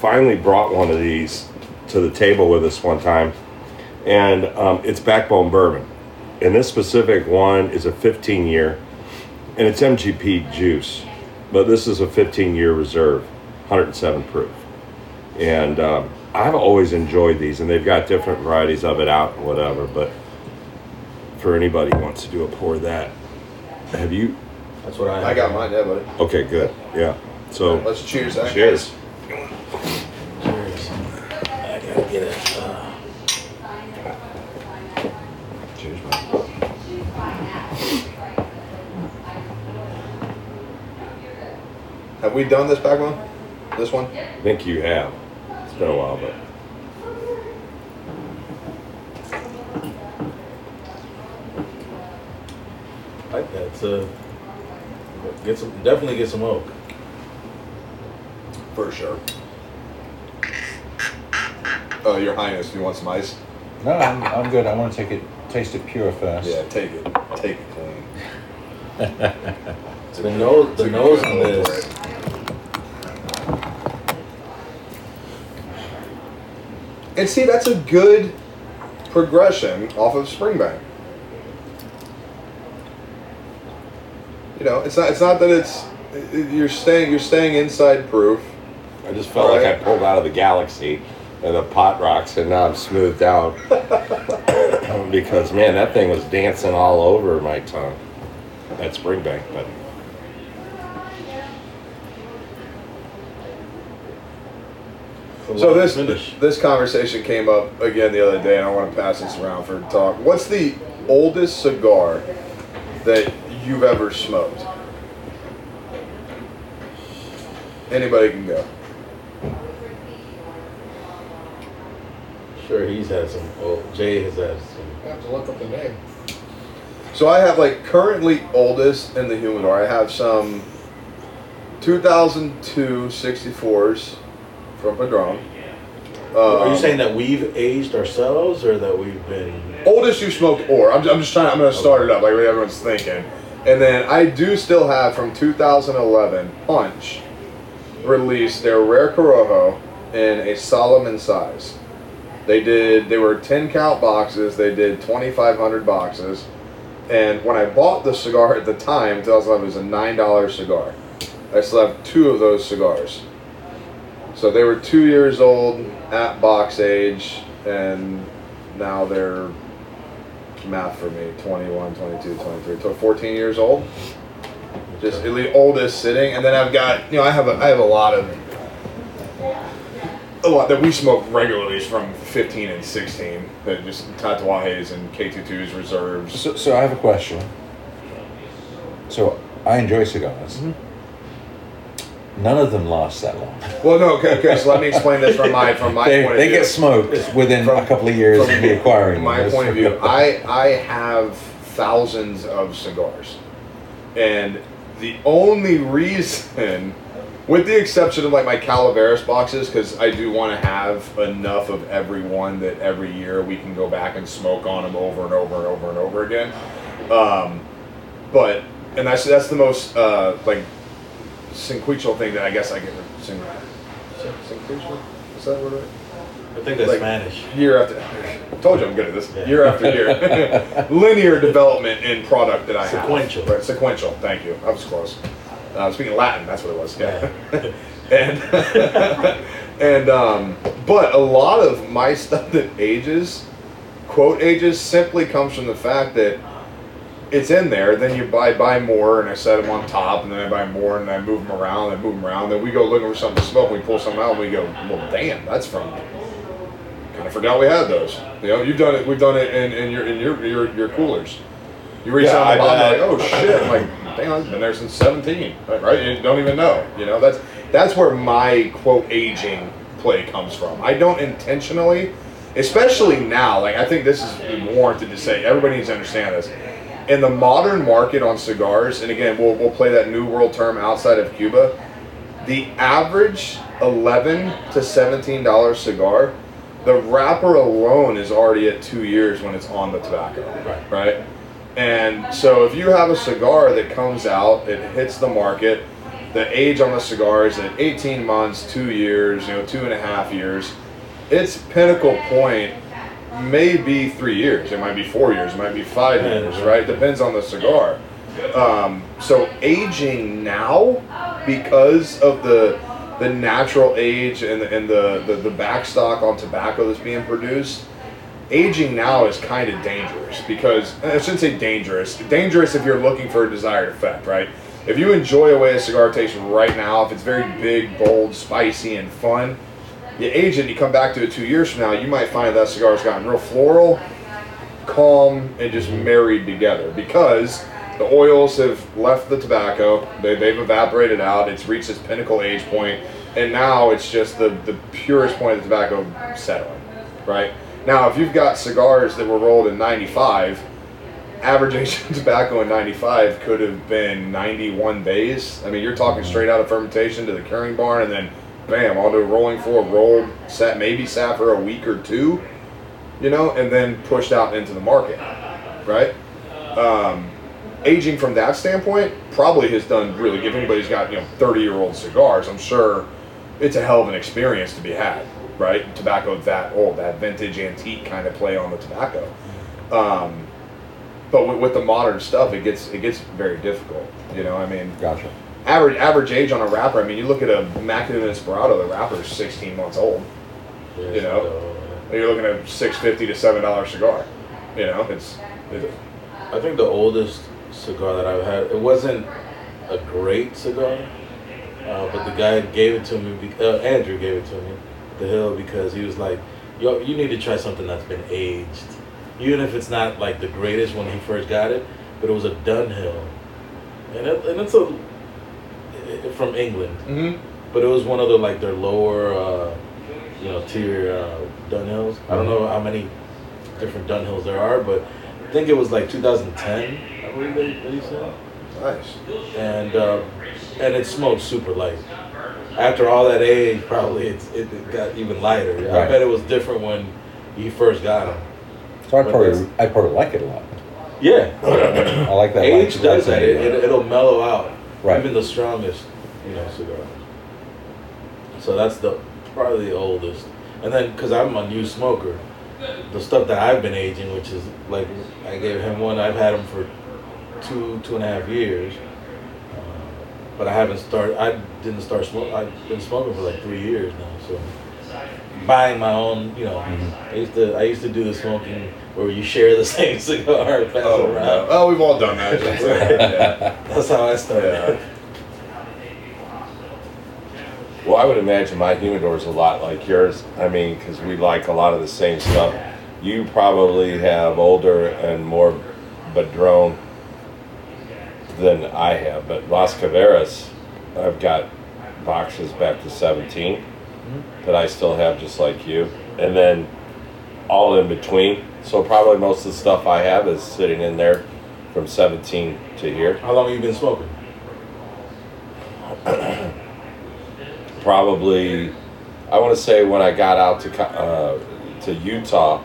finally brought one of these to the table with us one time, and um, it's Backbone Bourbon. And this specific one is a 15 year, and it's MGP juice, but this is a 15 year reserve, 107 proof. And um, I've always enjoyed these, and they've got different varieties of it out and whatever. But for anybody who wants to do a pour of that, have you? That's what I. Have. I got mine, yeah, buddy. Okay, good. Yeah. So Let's cheers. Zach. cheers. Cheers. I gotta get it. Uh, Cheers, man. Have we done this back one? This one? I think you have. It's been a while, but I like that. It's get some. Definitely get some oak. For sure. Uh, Your Highness, do you want some ice? No, I'm, I'm good. I want to take it, taste it pure first. Yeah, take it. Take it clean. The nose. The nose on this. And see, that's a good progression off of Springbank. You know, it's not. It's not that it's you're staying. You're staying inside proof. I just felt like I pulled out of the galaxy and the pot rocks, and now I'm smoothed out. because man, that thing was dancing all over my tongue. That Springbank, but It's a So this finish. this conversation came up again the other day, and I want to pass this around for talk. What's the oldest cigar that you've ever smoked? Anybody can go. Sure, he's had some. Oh, Jay has had some. I have to look up the name. So I have like currently oldest in the humidor. I have some 2002 64s from Padron. Are you Um, saying that we've aged ourselves, or that we've been? oldest you smoked or I'm, I'm just trying i'm going to start it up like what everyone's thinking. And then i do still have from 2011 punch released their rare corojo in a salomon size. They did they were 10 count boxes they did 2500 boxes. And when i bought the cigar at the time 2011 it was a $9 cigar. I still have two of those cigars so they were two years old at box age and now they're math for me 21, 22, 23, so 14 years old. Just the oldest sitting, and then I've got you know I have a I have a lot of a lot that we smoke regularly is from 15 and 16 that just Tatuajes and K22s reserves. So, so I have a question. So I enjoy cigars. Mm-hmm. None of them last that long. Well, no, okay, okay. So let me explain this from my from my they point they of view. get smoked within From- a couple of years from of me acquiring them. my point of view, I I have thousands of cigars, and the only reason, with the exception of like my Calaveras boxes, because I do want to have enough of every one that every year we can go back and smoke on them over and over and over and over again. Um, but and that's that's the most uh, like sequential thing that I guess I get. Syn- sequential? Is that word right? I think that's Like- Spanish. year after told you I'm good at this. Yeah. Year after year, linear development in product that I have. Sequential. Right, sequential. Thank you. I was close. Uh, I was speaking Latin. That's what it was. Yeah. and and um, but a lot of my stuff that ages, quote ages, simply comes from the fact that it's in there. Then you buy buy more, and I set them on top, and then I buy more, and I move them around, and move them around. Then we go looking for something to smoke. And we pull something out, and we go, well, damn, that's from kind of forgot we had those. You know, you've done it. We've done it in, in your in your your, your coolers. You reach Yeah, out bottom, like, oh shit! I'm like, damn, it's been there since 17, right? You don't even know. You know, that's that's where my quote aging play comes from. I don't intentionally, especially now. Like, I think this is warranted to say. Everybody needs to understand this. In the modern market on cigars, and again, we'll we'll play that new world term outside of Cuba. The average 11 to 17 dollar cigar the wrapper alone is already at two years when it's on the tobacco, Right. right? And so if you have a cigar that comes out, it hits the market, the age on the cigar is at 18 months, two years, you know, two and a half years. Its pinnacle point may be three years. It might be four years. It might be five years, right? Depends on the cigar. Um, so aging now, because of the the natural age and the, and the, the, the backstock on tobacco that's being produced, aging now is kind of dangerous because I shouldn't say dangerous. Dangerous if you're looking for a desired effect, right? If you enjoy a way a cigar tastes right now, if it's very big, bold, spicy, and fun, you age it, you come back to it two years from now, you might find that cigar's gotten real floral, calm, and just married together because the oils have left the tobacco, they, they've evaporated out, it's reached its pinnacle age point, and now it's just the, the purest point of the tobacco settling, right? Now, if you've got cigars that were rolled in 95, average age of tobacco in 95 could have been 91 days. I mean, you're talking straight out of fermentation to the curing barn, and then bam, onto a rolling floor, rolled, sat maybe sat for a week or two, you know, and then pushed out into the market, right? Um, aging from that standpoint probably has done really. If anybody's got you know 30 year old cigars, I'm sure it's a hell of an experience to be had, right? Tobacco that old, that vintage antique kind of play on the tobacco. Um, but with, with the modern stuff, it gets it gets very difficult. You know, I mean, Gotcha. Average average age on a wrapper. I mean, you look at a Macanudo Inspirado, the wrapper is 16 months old. You know? And you're looking at a 650 to seven dollar cigar. You know, it's, it's I think the oldest cigar that I've had, it wasn't a great cigar, uh, but the guy gave it to me, be- uh, Andrew gave it to me, the Hill, because he was like, yo, you need to try something that's been aged. Even if it's not like the greatest when he first got it, but it was a Dunhill. And, it, and it's a, from England, mm-hmm. but it was one of the, like, their lower, uh, you know, tier uh, Dunhills. I don't know how many different Dunhills there are, but I think it was like 2010. I believe they, they said, nice. and uh, and it smoked super light. After all that age, probably it's, it, it got even lighter. I Right. bet it was different when you first got them. So I But probably I probably like it a lot. Yeah, I like that. age light- does that. It, it, it'll mellow out. Right. Even the strongest, you know, cigars. So that's the probably the oldest. And then, because I'm a new smoker, the stuff that I've been aging, which is like I gave him one. I've had him for two two and a half years, uh, but I haven't started. I didn't start smoking. I've been smoking for like three years now. So buying my own. You know, mm-hmm. I used to I used to do the smoking where you share the same cigar, pass Oh, around. no. oh, we've all done that. yeah. That's how I started. Yeah. Well, I would imagine my humidor is a lot like yours. I mean, because we like a lot of the same stuff. You probably have older and more Padron than I have, but Las Calaveras, I've got boxes back to 17 that I still have just like you. And then all in between. So probably most of the stuff I have is sitting in there from 17 to here. How long have you been smoking? probably I want to say when I got out to uh, to Utah,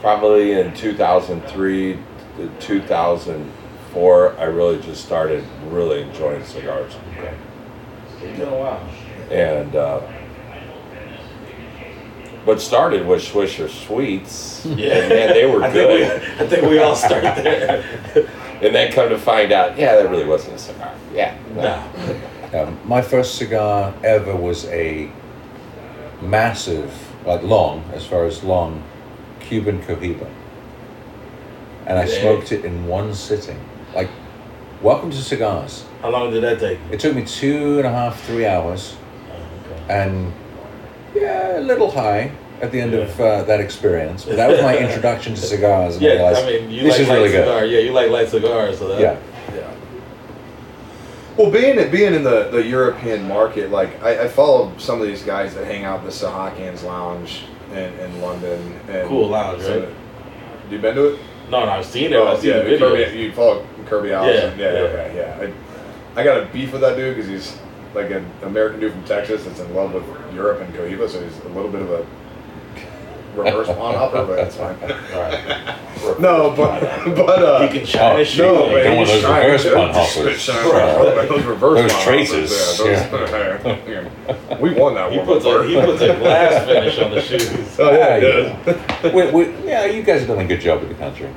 probably in 2003 to 2004, I really just started really enjoying cigars, Okay. It's been a while. and uh, what started with Swisher Sweets, and man, they were I good, Think we, I think we all start there. and then come to find out, yeah, that really wasn't a cigar. Yeah, no. Um, my first cigar ever was a massive, like long, as far as long, Cuban Cohiba. And I Yeah. smoked it in one sitting. Like, welcome to cigars. How long did that take? It took me two and a half, three hours, Oh, okay. and yeah, a little high at the end of uh, that experience. But that was my introduction to cigars. And I Yeah, realized, I mean, you this like is light really good. Yeah, you like light cigars, so that. Yeah. Yeah. Well, being being in the, the European market, like I, I follow some of these guys that hang out in the Sahakians Lounge in, in London. And Cool lounge, right? You been to it? No, no, I've seen it. Oh, I've seen yeah, the videos. Kirby, you follow Kirby Allison? Yeah, Yeah, yeah. okay, yeah. I, I got a beef with that dude because he's like an American dude from Texas that's in love with Europe and Cohiba, so he's a little bit of a reverse pawn hopper, but it's fine. Right. No, but but uh, He can shine his shoe. no, like, man, Don't he's those trying reverse to- pawn hoppers. Right. Those reverse Those pawn traces, hoppers, yeah, those- we won that He one. puts a he puts a glass finish on the shoes. Oh yeah, Yeah, yeah. we, we, yeah, you guys have done a good job with the country.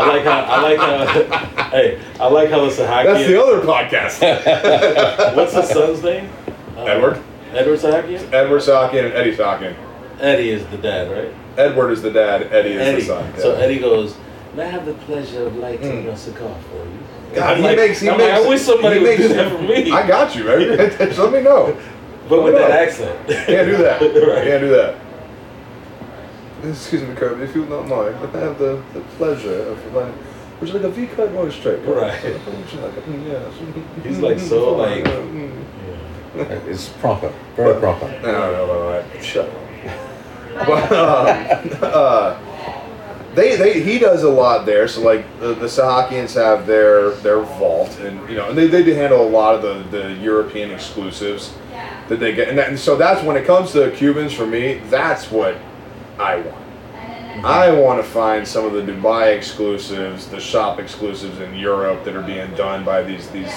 I like how I like how hey I like how the Sahaki. That's the other podcast. What's his son's name? Uh, Edward, Edward Sahakian. Edward Sockin and Eddie Sockin. Eddie is the dad, right? Edward is the dad. Eddie is Eddie. the son. So yeah. Hmm. Eddie goes, "May I have the pleasure of lighting Mm. your cigar for you?" God, he like- makes. He I'm makes. like, I wish somebody would makes, do that for me. I got you, man. Just let me know. but with that accent. Can't do that. right. Can't do that. Excuse me, Kirby, if you don't mind, if I have the, the pleasure of like, would you like a V cut or a straight cut? Right. Would you like a. He's like so, like- Mm. It's proper, very proper. No, no, no, no, no. Shut up. But um, uh, they, they, he does a lot there. So like the, the Sahakians have their their vault, and you know, and they, they do handle a lot of the, the European exclusives that they get, and, that, and so that's when it comes to Cubans for me. That's what I want. I want to find some of the Dubai exclusives, the shop exclusives in Europe that are being done by these these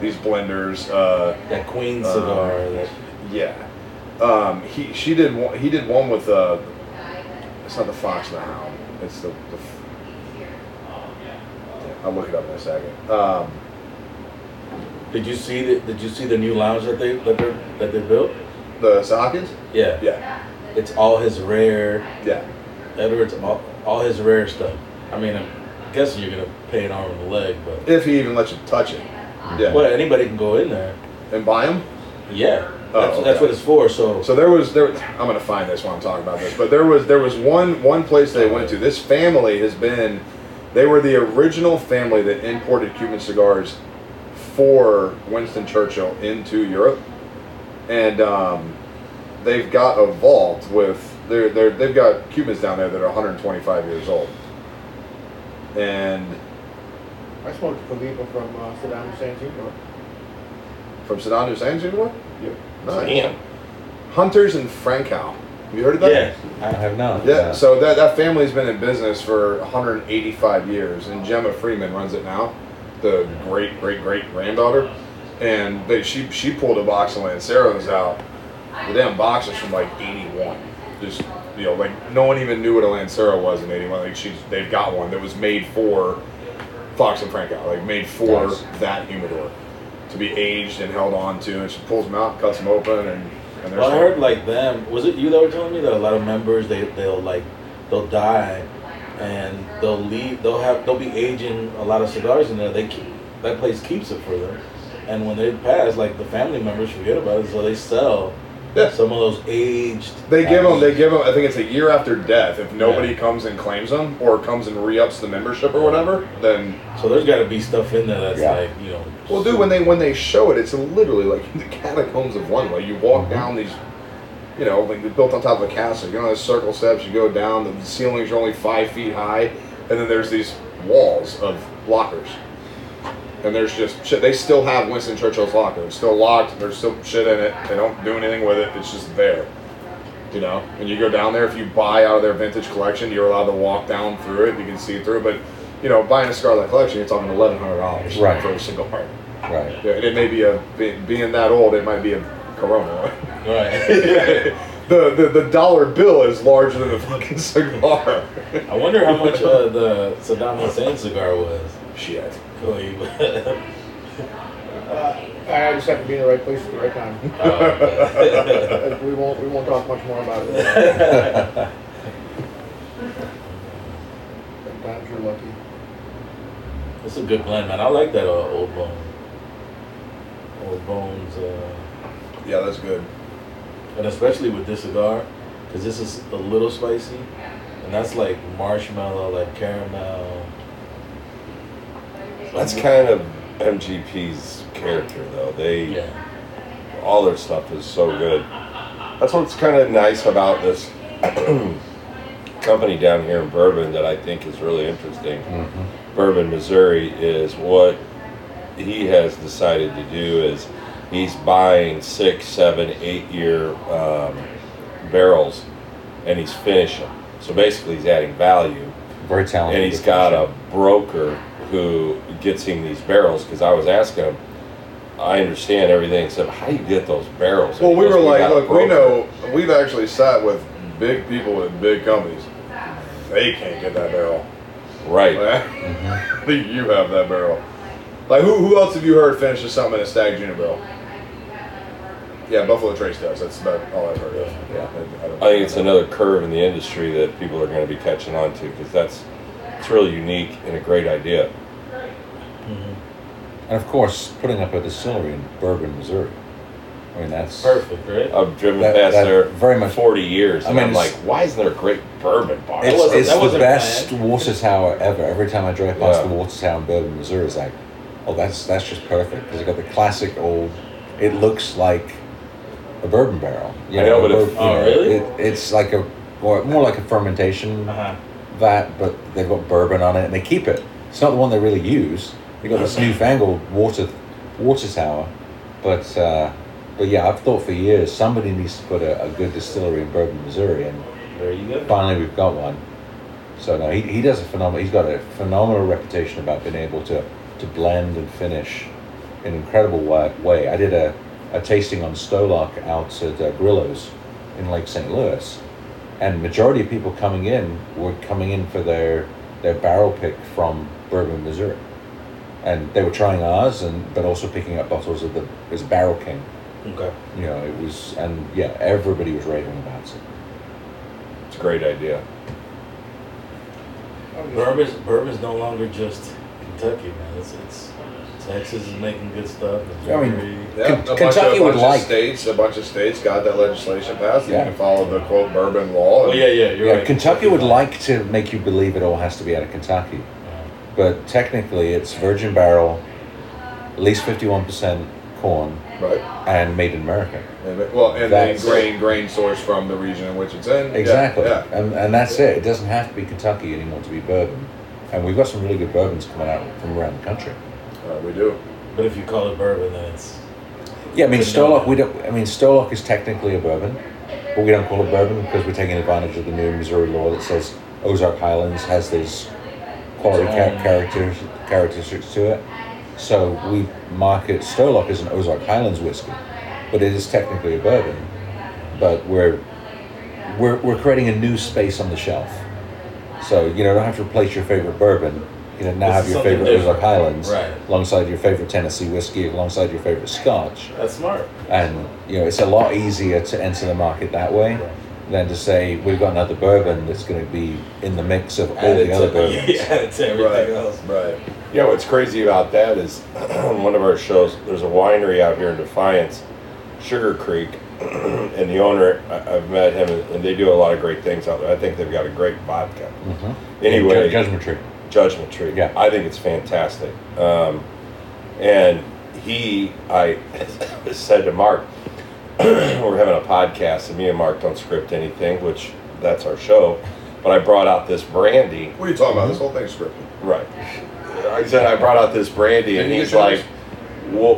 these blenders. Uh, That Queen Uh, cigar. that, yeah. Um, he she did one, he did one with uh it's not the fox and the hound. It's the, the I'll look it up in a second. Um, did you see the Did you see the new lounge that they that they that they built? the Sahakians? Yeah. Yeah. It's all his rare Yeah. Edwards. All, all his rare stuff. I mean, I'm guessing you're gonna pay an arm and a leg, but If he even lets you touch it. Yeah. well, anybody can go in there. And buy them? Yeah. Oh, That's, okay. that's what it's for. So, So there was there. I'm gonna find this while I'm talking about this, but there was there was one one place they went to. This family has been, they were the original family that imported Cuban cigars for Winston Churchill into Europe, and um, they've got a vault with they're they're, they've got Cubans down there that are 125 years old, and I smoked Khalifa from uh, Saddam Hussein's Humor. from Saddam Hussein's anymore. Yep. Nice. Damn. Hunters and Frankau. Have you heard of that? yeah. I have not. Yeah, so that, that family's been in business for 185 years, and Jemma Freeman runs it now, the great great great granddaughter, and they, she she pulled a box of Lanceros out, the damn box is from like 81, just you know like no one even knew what a Lancero was in 81. Like she's they've got one that was made for Fox and Franco, like made for Nice. that humidor to be aged and held on to, and she pulls them out, cuts them open, and And Well, I heard like them. Was it you that were telling me that a lot of members they they'll like they'll die, and they'll leave. They'll have they'll be aging a lot of cigars in there. They keep that place keeps it for them, and when they pass, like the family members forget about it, so they sell Yeah. some of those aged. They give them. They give them. I think it's a year after death. If nobody Yeah. comes and claims them or comes and re-ups the membership or whatever, then So there's got to be stuff in there that's Yeah. like you know. well, dude. When they when they show it, it's literally like the catacombs of one way. You walk mm-hmm. down these, you know, like they're built on top of a castle. You go on the circle steps. You go down. The ceilings are only five feet high, and then there's these walls of lockers. And there's just shit. They still have Winston Churchill's locker. It's still locked. There's still shit in it. They don't do anything with it. It's just there. You know, when you go down there, if you buy out of their vintage collection, you're allowed to walk down through it. You can see through. it. But you know, buying a Scarlet collection, you're talking eleven hundred dollars Right. for a cigar. Right. Yeah, and it may be a being that old, it might be a Corona. Right. the, the the dollar bill is larger than the fucking cigar. I wonder how much uh, the Saddam Hussein cigar was. Shit. He- I just have to be in the right place at the right time. Oh, okay. Uh, we won't we won't talk much more about it. Sometimes you're lucky. It's a good blend, man. I like that uh, old bone. Old bones, uh, Yeah, that's good. and especially with this cigar, because this is a little spicy, and that's like marshmallow, like caramel. That's kind of MGP's character, though. They Yeah. all their stuff is so good. That's what's kind of nice about this company down here in Bourbon that I think is really interesting. Bourbon, Missouri, is what he has decided to do is he's buying six, seven, eight year um, barrels and he's finishing. So basically, he's adding value Very talented. and he's got a broker who gets him these barrels because I was asking him. I understand everything except how you get those barrels? Well, we were like, got look, we know we've actually sat with big people with big companies. They can't get that barrel. right. I think you have that barrel. Like, who, who else have you heard finishes something in a Stagg Junior barrel? Yeah, Buffalo Trace does. That's about all I've heard of. Yeah. I, I think it's another curve in the industry that people are going to be catching on to because that's it's really unique and a great idea. And of course, putting up a distillery in Bourbon, Missouri. I mean, that's Perfect, right? I've driven That- past that there very much- forty years, I and mean, I'm like, why isn't there a great bourbon bar? It's, wasn't- it's that the best bad. water tower ever. Every time I drive past Yeah. the water tower in Bourbon, Missouri, it's like, oh, that's that's just perfect because it got the classic old. It looks like a bourbon barrel. You I know, a but if- Oh, you know, really? It, it's like a more, more like a fermentation Uh-huh. Vat, but they've got bourbon on it and they keep it. It's not the one they really use. They got this newfangled water water tower, but uh, but yeah, I've thought for years somebody needs to put a, a good distillery in Bourbon, Missouri, and There you go. finally we've got one. So no, he, he does a phenomenal. He's got a phenomenal reputation about being able to to blend and finish in an incredible way. I did a, a tasting on Stolock out at uh, Grillo's in Lake St. Louis, and majority of people coming in were coming in for their their barrel pick from Bourbon, Missouri, and they were trying ours, and but also picking up bottles of the his Barrel King. Okay. You know, it was and yeah, everybody was raving about it. It's a great idea. Bourbon's Bourbon's no longer just Kentucky, man. It's it's Texas is making good stuff. I mean, Missouri. Yeah, Ken- a bunch Kentucky of, a would bunch like- states. A bunch of states got that legislation passed. Yeah. You can follow the quote bourbon law. Oh and- yeah, yeah, you're yeah, right. Kentucky would like to make you believe it all has to be out of Kentucky, but technically it's virgin barrel, at least fifty-one percent corn, Right. and made in America. And, well, and then That's- grain grain source from the region in which it's in. Yeah, Exactly, Yeah. and and that's it. It doesn't have to be Kentucky anymore to be bourbon, and we've got some really good bourbons coming out from around the country. Uh, we do. But if you call it bourbon, then it's Yeah, I mean Good to know Stolock. that. We don't. I mean Stolock is technically a bourbon, but we don't call it bourbon because we're taking advantage of the new Missouri law that says Ozark Highlands has these quality cha- Um. characters characteristics to it. So we market Stolock as an Ozark Highlands whiskey, but it is technically a bourbon. But we're we're we're creating a new space on the shelf. So you know, don't have to replace your favorite bourbon. You know now This have your something favorite Ozark. Highlands Right. alongside your favorite Tennessee whiskey, alongside your favorite Scotch, That's smart. and you know it's a lot easier to enter the market that way than to say we've got another bourbon that's going to be in the mix of all Added the other to, bourbons. yeah, added to everything else. Right. You know what's crazy about that is on one of our shows, there's a winery out here in Defiance, Sugar Creek, and the owner, I, I've met him, and they do a lot of great things out there. I think they've got a great vodka. Mhm. Anyway, Judgment Tree. Judgment Tree. Yeah. I think it's fantastic. Um, and he, I said to Mark, we're having a podcast, and me and Mark don't script anything, which that's our show. But I brought out this brandy. What are you talking about? This whole thing's scripted. Right. I said I brought out this brandy, and Didn't he's like, "Well,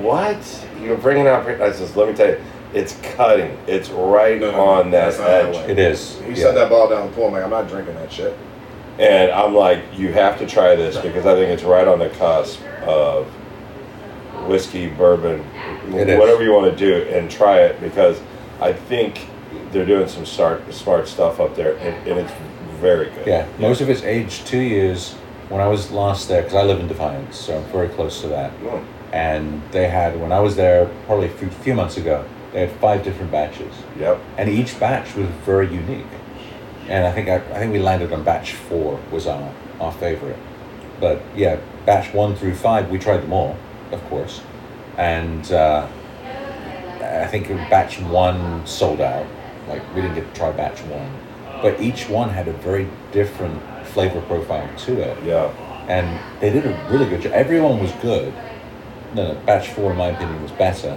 what? You're bringing out?" brandy?" I says, "Let me tell you, it's cutting. It's right No, no, no, on that that's not that edge." It is. He yeah. set that ball down the pool. I'm like, I'm not drinking that shit. And I'm like, "You have to try this because I think it's right on the cusp of whiskey, bourbon, It is. whatever you want to do, and try it because I think they're doing some smart, smart stuff up there, and, and it's very good." Yeah, most of it's aged two years. When I was last there, because I live in Defiance, so I'm very close to that. Mm. And they had, when I was there, probably a few, few months ago, they had five different batches, Yep. and each batch was very unique. And I think I, I think we landed on batch four was our our favorite. But yeah, batch one through five, we tried them all, of course, and uh, I think batch one sold out. Like we didn't get to try batch one, but each one had a very different flavor profile to it, Yeah. and they did a really good job. Everyone was good. No, no, batch four, in my opinion, was better,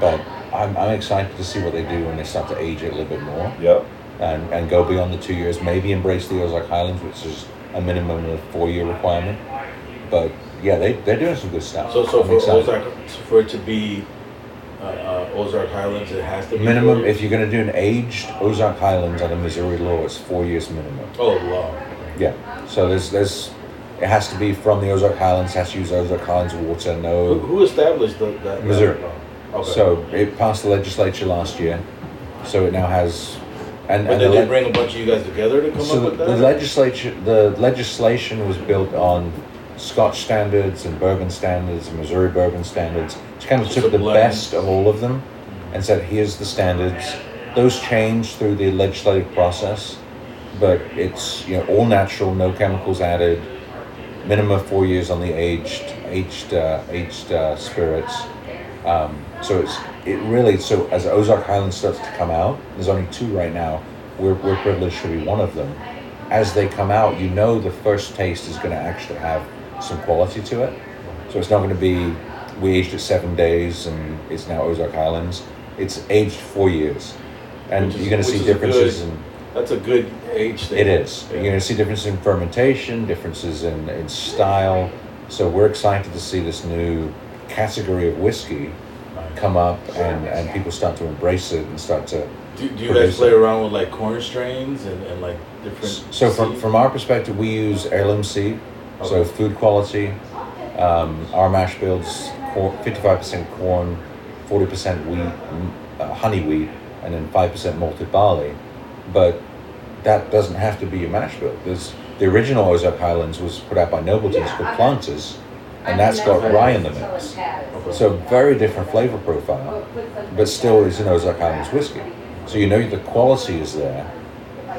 but I'm, I'm excited to see what they do when they start to age it a little bit more Yep. And, and go beyond the two years. Maybe embrace the Ozark Highlands, which is a minimum of four year requirement. But yeah, they they're doing some good stuff. So, so I'm for excited. Ozark, for it to be uh, uh, Ozark Highlands, it has to be minimum, if you're going to do an aged Ozark Highlands under Missouri law, it's four years minimum. Oh, wow. Yeah. So there's there's it has to be from the Ozark Highlands. Has to use Ozark Highlands water. Who, No. who established the, that? Missouri. That, oh, okay. So it passed the legislature last year. So it now has. And, but and did the they bring a bunch of you guys together to come So up the, with the that? legislature, the legislation was built on Scotch standards and bourbon standards and Missouri bourbon standards. It kind of took the blend. best of all of them and said, "Here's the standards." Those changed through the legislative process, but it's you know all natural, no chemicals added, minimum of four years on the aged aged uh, aged uh, spirits. Um, so it's it really so as Ozark Highlands starts to come out, there's only two right now. We're we're privileged to be one of them. As they come out, you know the first taste is going to actually have some quality to it. So it's not going to be we aged it seven days and it's now Ozark Highlands. It's aged four years, and is- you're going to see differences good- in. That's a good age thing. It is. Yeah. You're going to see differences in fermentation, differences in, in style. So we're excited to see this new category of whiskey come up and, and people start to embrace it and start to. Do, do you guys play it. around with like corn strains and, and like different? So from, seed? from our perspective, we use heirloom seed, so food quality. Um, our mash builds fifty-five percent corn, forty percent wheat, uh, honey wheat, and then five percent malted barley. But that doesn't have to be your mash bill. There's the original Ozark Highlands was put out by Nobleton's called Planters, and that's got rye in the mix. So very different flavor profile, but still is an Ozark Highlands whiskey. So you know the quality is there,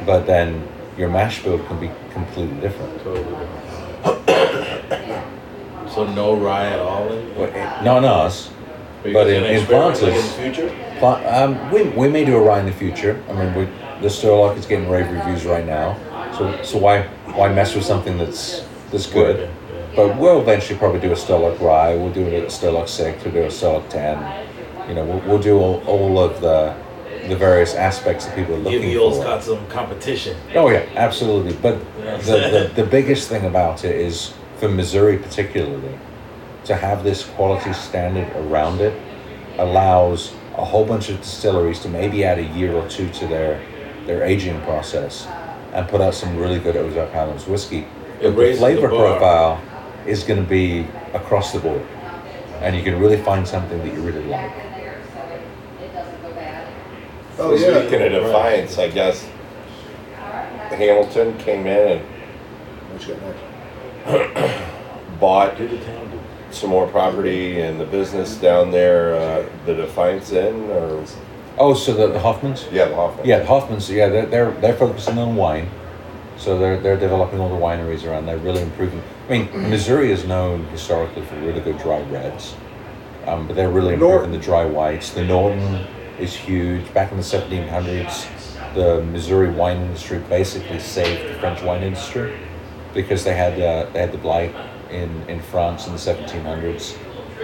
but then your mash bill can be completely different. Totally different. so no rye at all. In, Well, it- Not in ours. Are you but in- gonna in experiment, like, Planters- in the future. Pla- Um, we, we may do a rye in the future. I mean, we, the Sturlock is getting rave reviews right now, so so why why mess with something that's that's good? But we'll eventually probably do a Sturlock rye. We'll do a Sturlock six. We'll do a Sturlock ten. You know, we'll, we'll do all, all of the the various aspects that people are looking Give the for. old Scott some competition. Oh yeah, absolutely. But the, the the biggest thing about it is for Missouri particularly to have this quality standard around it allows a whole bunch of distilleries to maybe add a year or two to their their aging process and put out some really good Ozark Highlands whiskey. But the raises the flavor profile is going to be across the board, and you can really find something that you really like. Oh yeah. Speaking of defiance, I guess Hamilton came in and What you next? bought Did the town do? some more property and the business down there, uh, the Defiance Inn, or Oh, so the, the Hoffmanns? yeah, the Hoffmann. Yeah, the Hoffmanns. Yeah, they're, they're they're focusing on wine, so they're they're developing all the wineries around. They're really improving. Mean, Missouri is known historically for really good dry reds, um, but they're really important. The dry whites. The Norton is huge. Back in the seventeen hundreds, the Missouri wine industry basically saved the French wine industry because they had uh, they had the blight in in France in the seventeen hundreds,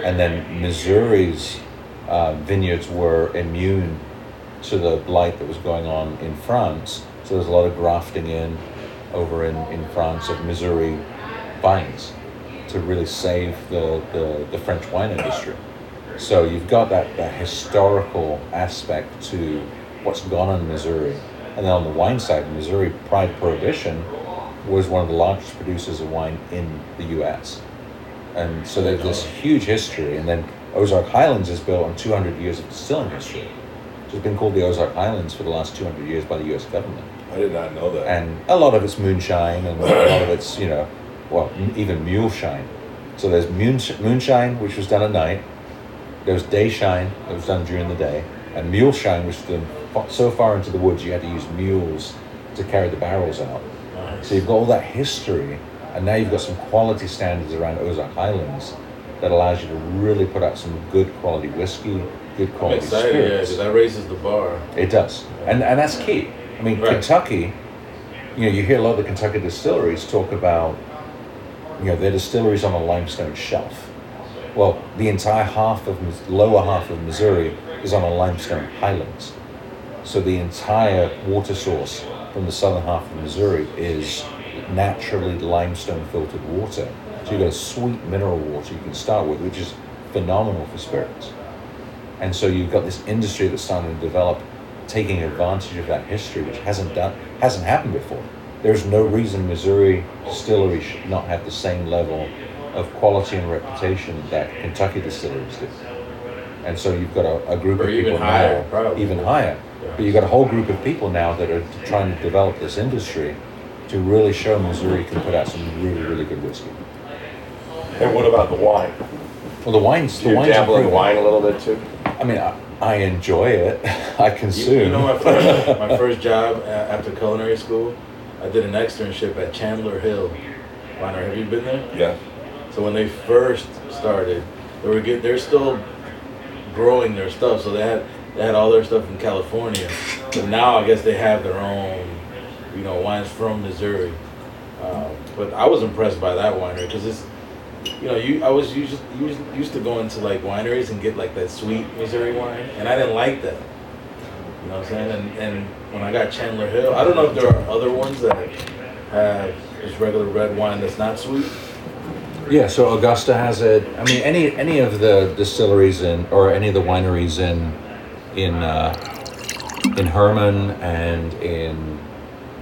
and then Missouri's uh, vineyards were immune to the blight that was going on in France. So there's a lot of grafting in over in, in France of Missouri vines to really save the, the, the French wine industry. So you've got that, that historical aspect to what's gone on in Missouri. And then on the wine side, Missouri, prior to Prohibition, was one of the largest producers of wine in the US. And so there's this huge history. And then Ozark Highlands is built on 200 years of distilling history. So it's been called the Ozark Highlands for the last 200 years by the US government. I did not know that. And a lot of it's moonshine and a lot of it's, you know, well, even mule shine. So there's moon, moonshine, which was done at night. There's day shine that was done during the day. And mule shine, which was done so far into the woods, you had to use mules to carry the barrels out. So you've got all that history, and now you've got some quality standards around Ozark Highlands that allows you to really put out some good quality whiskey, good I'm quality excited, yeah, spirits. because that raises the bar. It does, and and that's key. I mean, Right. Kentucky. You know, you hear a lot of the Kentucky distilleries talk about, you know, their distilleries on a limestone shelf. Well, the entire half of lower half of Missouri is on a limestone highlands. So the entire water source from the southern half of Missouri is naturally limestone filtered water. So you've got a sweet mineral water you can start with, which is phenomenal for spirits. And so you've got this industry that's starting to develop, taking advantage of that history, which hasn't done hasn't happened before. There's no reason Missouri distillery should not have the same level of quality and reputation that Kentucky distilleries do. And so you've got a, a group Or of people higher, now, probably. even higher. Yeah. But you've got a whole group of people now that are trying to develop this industry to really show Missouri can put out some really, really good whiskey. and what about the wine? Well, the wines, Do the you wines dabble in wine a little bit too? I mean, I, I enjoy it. I consume. you know, my first, my first job after culinary school, I did an externship at Chandler Hill Winery. Have you been there? Yeah. So when they first started, they were get, they're still growing their stuff. So they had they had all their stuff in California, but now I guess they have their own, you know, wines from Missouri. Um, but I was impressed by that winery because it's, you know, you I was used, used used to going to like wineries and get like that sweet Missouri wine, and I didn't like that. You know what I'm saying? And and when I got Chandler Hill, I don't know if there are other ones that have just regular red wine that's not sweet. Yeah, so Augusta has it. I mean, any any of the distilleries in or any of the wineries in in uh, in Hermann and in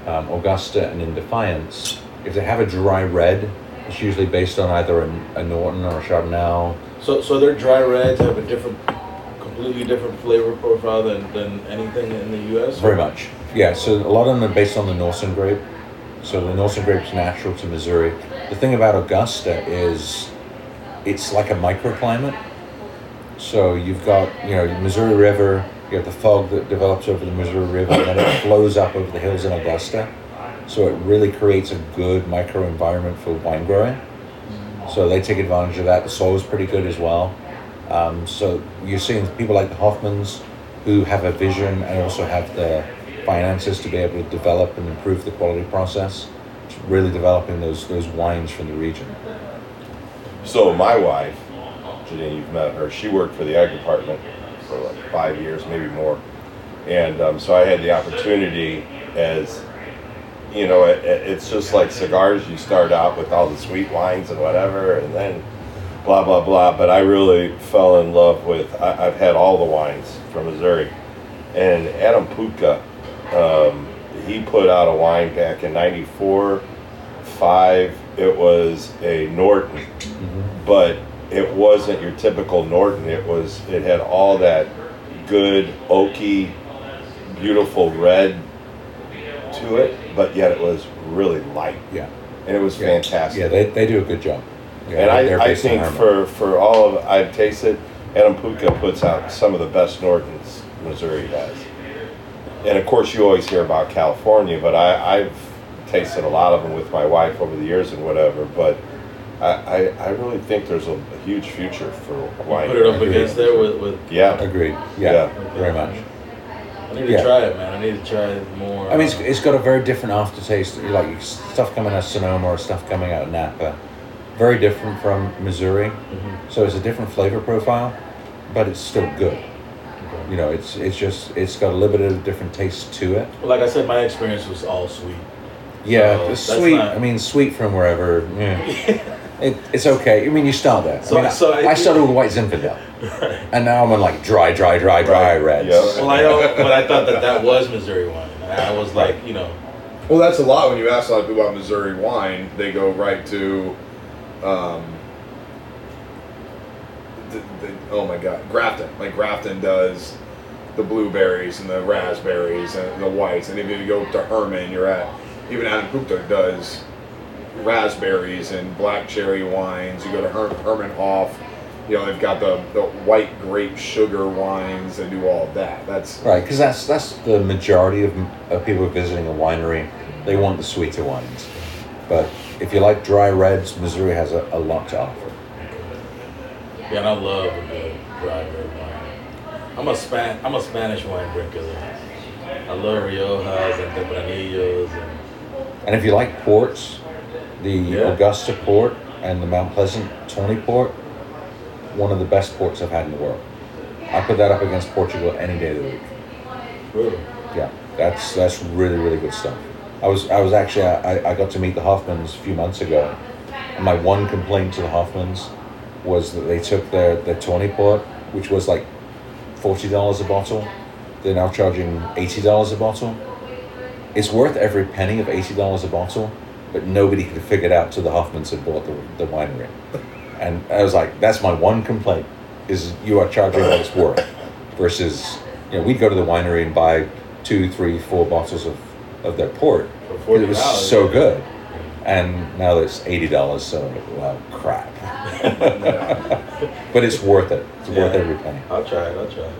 um, Augusta and in Defiance, if they have a dry red, it's usually based on either a, a Norton or a Chardonnay. So, so their dry reds have a different, completely different flavor profile than, than anything in the U.S. Very much. Yeah, so a lot of them are based on the Norton grape. So the Norton grape is natural to Missouri. The thing about Augusta is it's like a microclimate. So you've got, you know, Missouri River, you have the fog that develops over the Missouri River, and then it flows up over the hills in Augusta. So it really creates a good microenvironment for wine growing. So they take advantage of that. The soil is pretty good as well. Um, so you're seeing people like the Hoffmanns who have a vision and also have the finances to be able to develop and improve the quality process. Really developing those those wines from the region. So my wife, Janine, you've met her. She worked for the ag department for like five years, maybe more. And um, so I had the opportunity as, you know, it- it's just like cigars. You start out with all the sweet wines and whatever, and then blah, blah, blah. But I really fell in love with, I, I've had all the wines from Missouri. And Adam Puchta, um, he put out a wine back in 94, 5. It was a Norton but it wasn't your typical Norton. It was it had all that good oaky, beautiful red to it, but yet it was really light. Yeah. and it was Yeah. fantastic. Yeah, they, they do a good job. Yeah, and I, I think for, for all of I've tasted, Adam Puchta puts out some of the best Nortons Missouri has. And of course, you always hear about California, but I, I've tasted a lot of them with my wife over the years and whatever. But I, I, I really think there's a, a huge future for wine. Put it up against there with, with Yeah. Agreed. Yeah, Yeah. very much. I need to Yeah. try it, man. I need to try it more. I mean, it's, it's got a very different aftertaste. Like stuff coming out of Sonoma or stuff coming out of Napa, very different from Missouri. Mm-hmm. So it's a different flavor profile, but it's still good. You know, it's it's just it's got a little bit of a different taste to it. like I said, my experience was all sweet. Yeah, So, sweet. not- I mean, sweet from wherever. Yeah. it, it's okay. I mean, you start there. So- I, mean, so I, I- I started with White Zinfandel, and now I'm on like dry, dry, dry, dry Right. reds. Yeah. Well, I don't, but I thought that that was Missouri wine. I was like, you know, Well, that's a lot when you ask a lot of people about Missouri wine. They go right to, um, the, the, oh my God, Grafton. Like Grafton does the blueberries and the raspberries and the whites. And if you go to Hermann, you're at, even Adam Puchta does raspberries and black cherry wines. You go to Her- Hermannhof, you know, they've got the, the white grape sugar wines and do all that. That's, Right, because that's that's the majority of, of people visiting a winery. They want the sweeter wines, but if you like dry reds, Missouri has a, a lot to offer. yeah, and I love a good dry red wine. I'm a Span, I'm a Spanish wine drinker. Though. I love Riojas and Tempranillos and And if you like ports, the Yeah. Augusta port and the Mount Pleasant Tawny port, one of the best ports I've had in the world. I put that up against Portugal any day of the week. really. Yeah, that's that's really really good stuff. I was I was actually uh, I, I got to meet the Hoffmanns a few months ago, and my one complaint to the Hoffmanns was that they took their their tawny port, which was like forty dollars a bottle. They're now charging eighty dollars a bottle. It's worth every penny of eighty dollars a bottle, but nobody could figure it out till the Hoffmanns had bought the, the winery. And I was like, that's my one complaint, is you are charging what it's worth, versus you know we'd go to the winery and buy two, three, four bottles of, of their port. For It was so yeah. good. And now it's eighty dollars, so well crap. but it's worth it. It's worth every penny. I'll try it. I'll try it.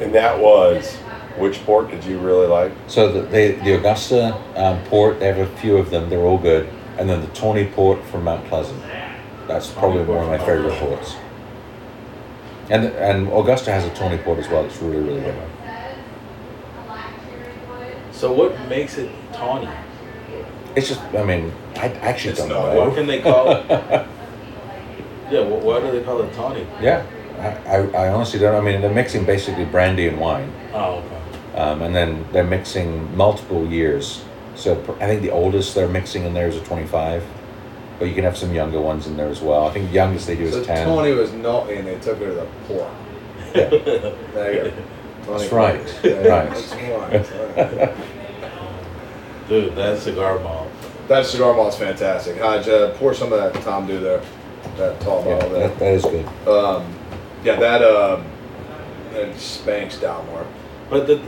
And that was, which port did you really like? So the they, the Augusta um, port, they have a few of them. They're all good. And then the Tawny port from Mount Pleasant. That's probably one of my favorite ports. And and Augusta has a Tawny port as well. It's really really good. So what makes it tawny? It's just I mean I actually It's don't not- know. What can they call it? Yeah, wh- why do they call it tawny? Yeah, I, I, I honestly don't. I mean, they're mixing basically brandy and wine, Oh, okay. um, and then they're mixing multiple years. So I think the oldest they're mixing in there is a 25, but you can have some younger ones in there as well. I think the youngest they do so is 10. Tony was naughty and they took her to the port. Yeah. There you go. That's right. Right. That's right. Dude, that cigar malt. That cigar malt's fantastic. Hodge, uh, pour some of that Tamdhu there. That tall Yeah, bottle there. that, that is good. Um, yeah, that um, that spanks down more. But the,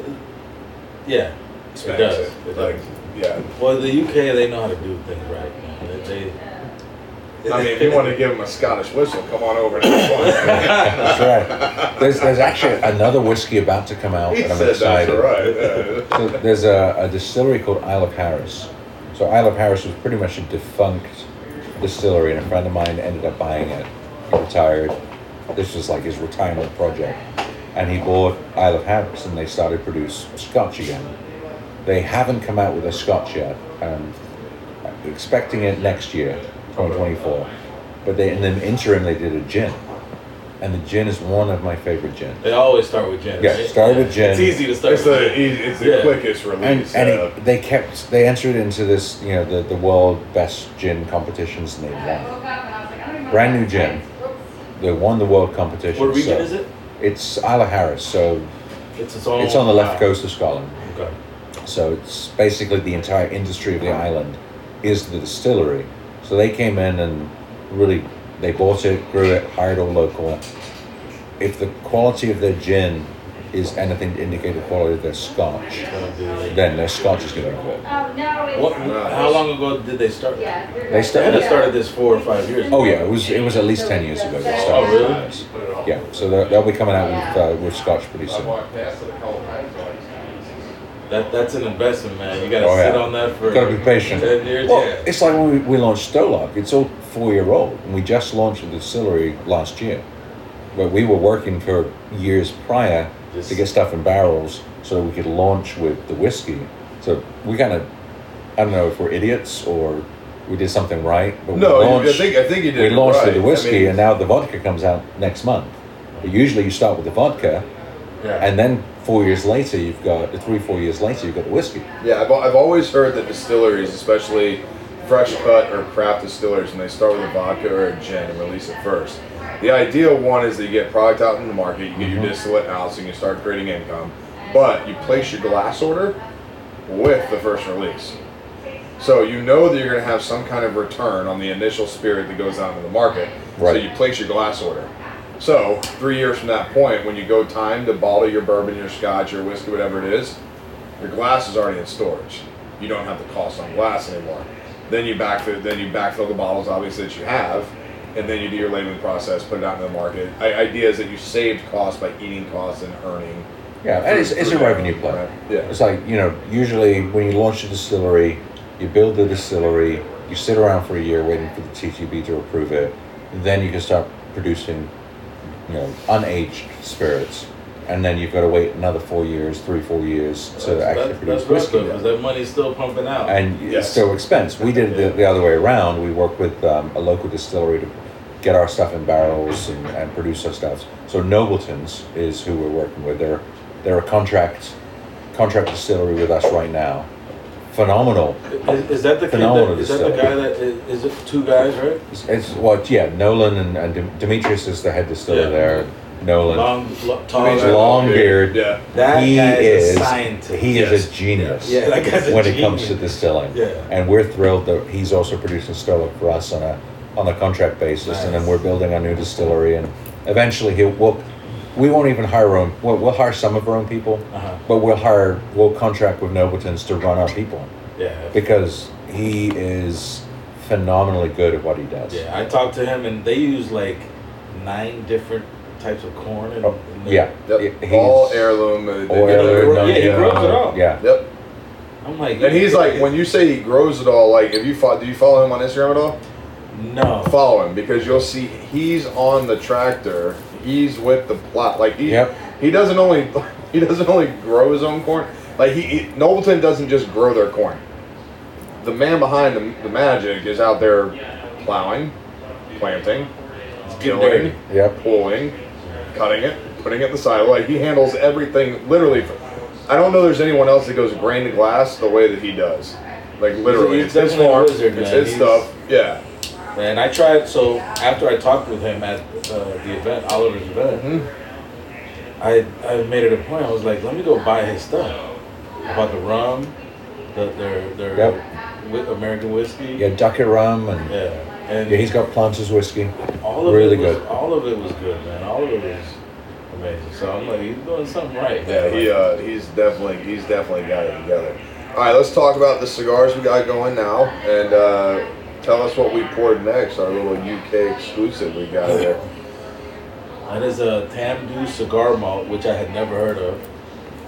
yeah, it does. it. It Like, does. yeah. Well, the UK they know how to do things right. Man. They, they, I mean, if you want to give them a Scottish whistle, come on over and have fun. That's right. There's, there's actually another whiskey about to come out, he and I'm said that's excited. right. So there's a, a distillery called Isle of Harris. So Isle of Harris was pretty much a defunct distillery, and a friend of mine ended up buying it. He retired. This was like his retirement project, and he bought Isle of Harris, and they started to produce Scotch again. They haven't come out with a Scotch yet. Um, expecting it next year, 2024. But they in the interim they did a gin, and the gin is one of my favorite gins. they always start with gin. Yeah, right? start with gin. It's easy to start. It's with the gin. it's the Yeah. quickest release. and uh, it, they kept they entered into this you know the, the world best gin competitions and they won brand new gin they won the world competition What region so is it? it's Isla Harris so It's its own. it's on the left wow. coast of Scotland Okay. so it's basically the entire industry of the island is the distillery so they came in and really they bought it grew it hired all local if the quality of their gin is anything to indicate the quality of their scotch, then their scotch is going to be good. Oh, no, it's. What, how long ago did they start? They started- They started this four or five years. Ago. Oh yeah, it was it was at least ten years ago. They Oh, really? Yeah, so they'll, they'll be coming out with uh, with scotch pretty soon. That that's an investment, man. You gotta Oh, sit yeah. on that for Gotta be patient. ten years. Well, yeah. it's like when we, we launched Stolock. It's all four year old, and we just launched the distillery last year. But we were working for years prior Just- to get stuff in barrels so we could launch with the whiskey. So we kind of, I don't know if we're idiots or we did something right, but No, we launched, I think I think you we did. it launched right. the whiskey, I mean, and now the vodka comes out next month. But usually you start with the vodka, yeah. and then four years later you've got three, four years later you've got the whiskey. Yeah, I've, I've always heard that distilleries, especially fresh cut or craft distillers, when they start with a vodka or a gin and release it first. The ideal one is that you get product out in the market, you get your mm-hmm. distillate out, so you can start creating income. But you place your glass order with the first release. So you know that you're going to have some kind of return on the initial spirit that goes out into the market. So you place your glass order. So three years from that point, when you go time to bottle your bourbon, your scotch, your whiskey, whatever it is, your glass is already in storage. You don't have the cost on glass anymore. Then you backfill, then you backfill the bottles, obviously that you have, and then you do your labeling process, put it out in the market. I, idea is that you saved costs by eating costs and earning. Yeah, and it's, it's a revenue play. Right. Yeah. It's like, you know, usually when you launch a distillery, you build the distillery, you sit around for a year waiting for the TTB to approve it, then you can start producing, you know, unaged spirits. And then you've got to wait another four years, three, four years to that's, actually that's, produce that's rough whiskey. though, 'cause that money's still pumping out. And Yes. it's still expense. We did it the, the other way around. We worked with um, a local distillery to get our stuff in barrels and, and produce our stuff. So Nobleton's is who we're working with. They're they're a contract contract distillery with us right now. Phenomenal. is, is that the kid that, is that the guy that is, is it two guys right? It's, it's what yeah. Nolan and, and Demetrius is the head distiller Yeah. there. Nolan, Long, lo, tall Demetrius guy. long beard. Yeah. That he guy is is a scientist. he Yes. is a genius. Yeah, that guy's a when it comes to distilling. Yeah. And we're thrilled that he's also producing Stoic for us on a on a contract basis, and then we're building a new distillery, and eventually he'll we'll, we won't even hire our own. We'll, we'll hire some of our own people, Uh-huh. but we'll hire we'll contract with Nobleton's to run our people Yeah. because he is phenomenally good at what he does. Yeah, I talked to him and they use like nine different types of corn. And, Oh, and yeah. Yep. He's- all heirloom. uh, they- Oil, Yeah, he they- grow- no, yeah, he yeah, grows it all. Yeah. Yep. I'm like, And he's like, when you say he grows it all, like, if you fo- do you follow him on Instagram at all? no, Follow him because you'll see he's on the tractor. He's with the plot. Like he, Yep. he doesn't only he doesn't only grow his own corn. Like he, he Nobleton doesn't just grow their corn. The man behind the, the magic is out there plowing, planting, getting dirty. tilling, Yep. pulling, cutting it, putting it in the silo. Like he handles everything literally. I don't know there's anyone else that goes grain to glass the way that he does. Like literally, he's it's his farm, wizard, it's man. his He's- stuff. Yeah. And I tried. So after I talked with him at uh, the event, Oliver's event, Mhm. I I made it a point. I was like, let me go buy his stuff. About the rum, the their their Yep. whi- American whiskey. Yeah, Ducket rum and Yeah. And yeah, he's got Planters whiskey. all of really it was, good. All of it was good, man. All of it was amazing. So I'm like, he's doing something right. Yeah, man. he uh, he's definitely he's definitely got it together. All right, let's talk about the cigars we got going now, and uh, tell us what we poured next. Our little UK exclusive we got here. That is a Tamdhu cigar malt, which I had never heard of.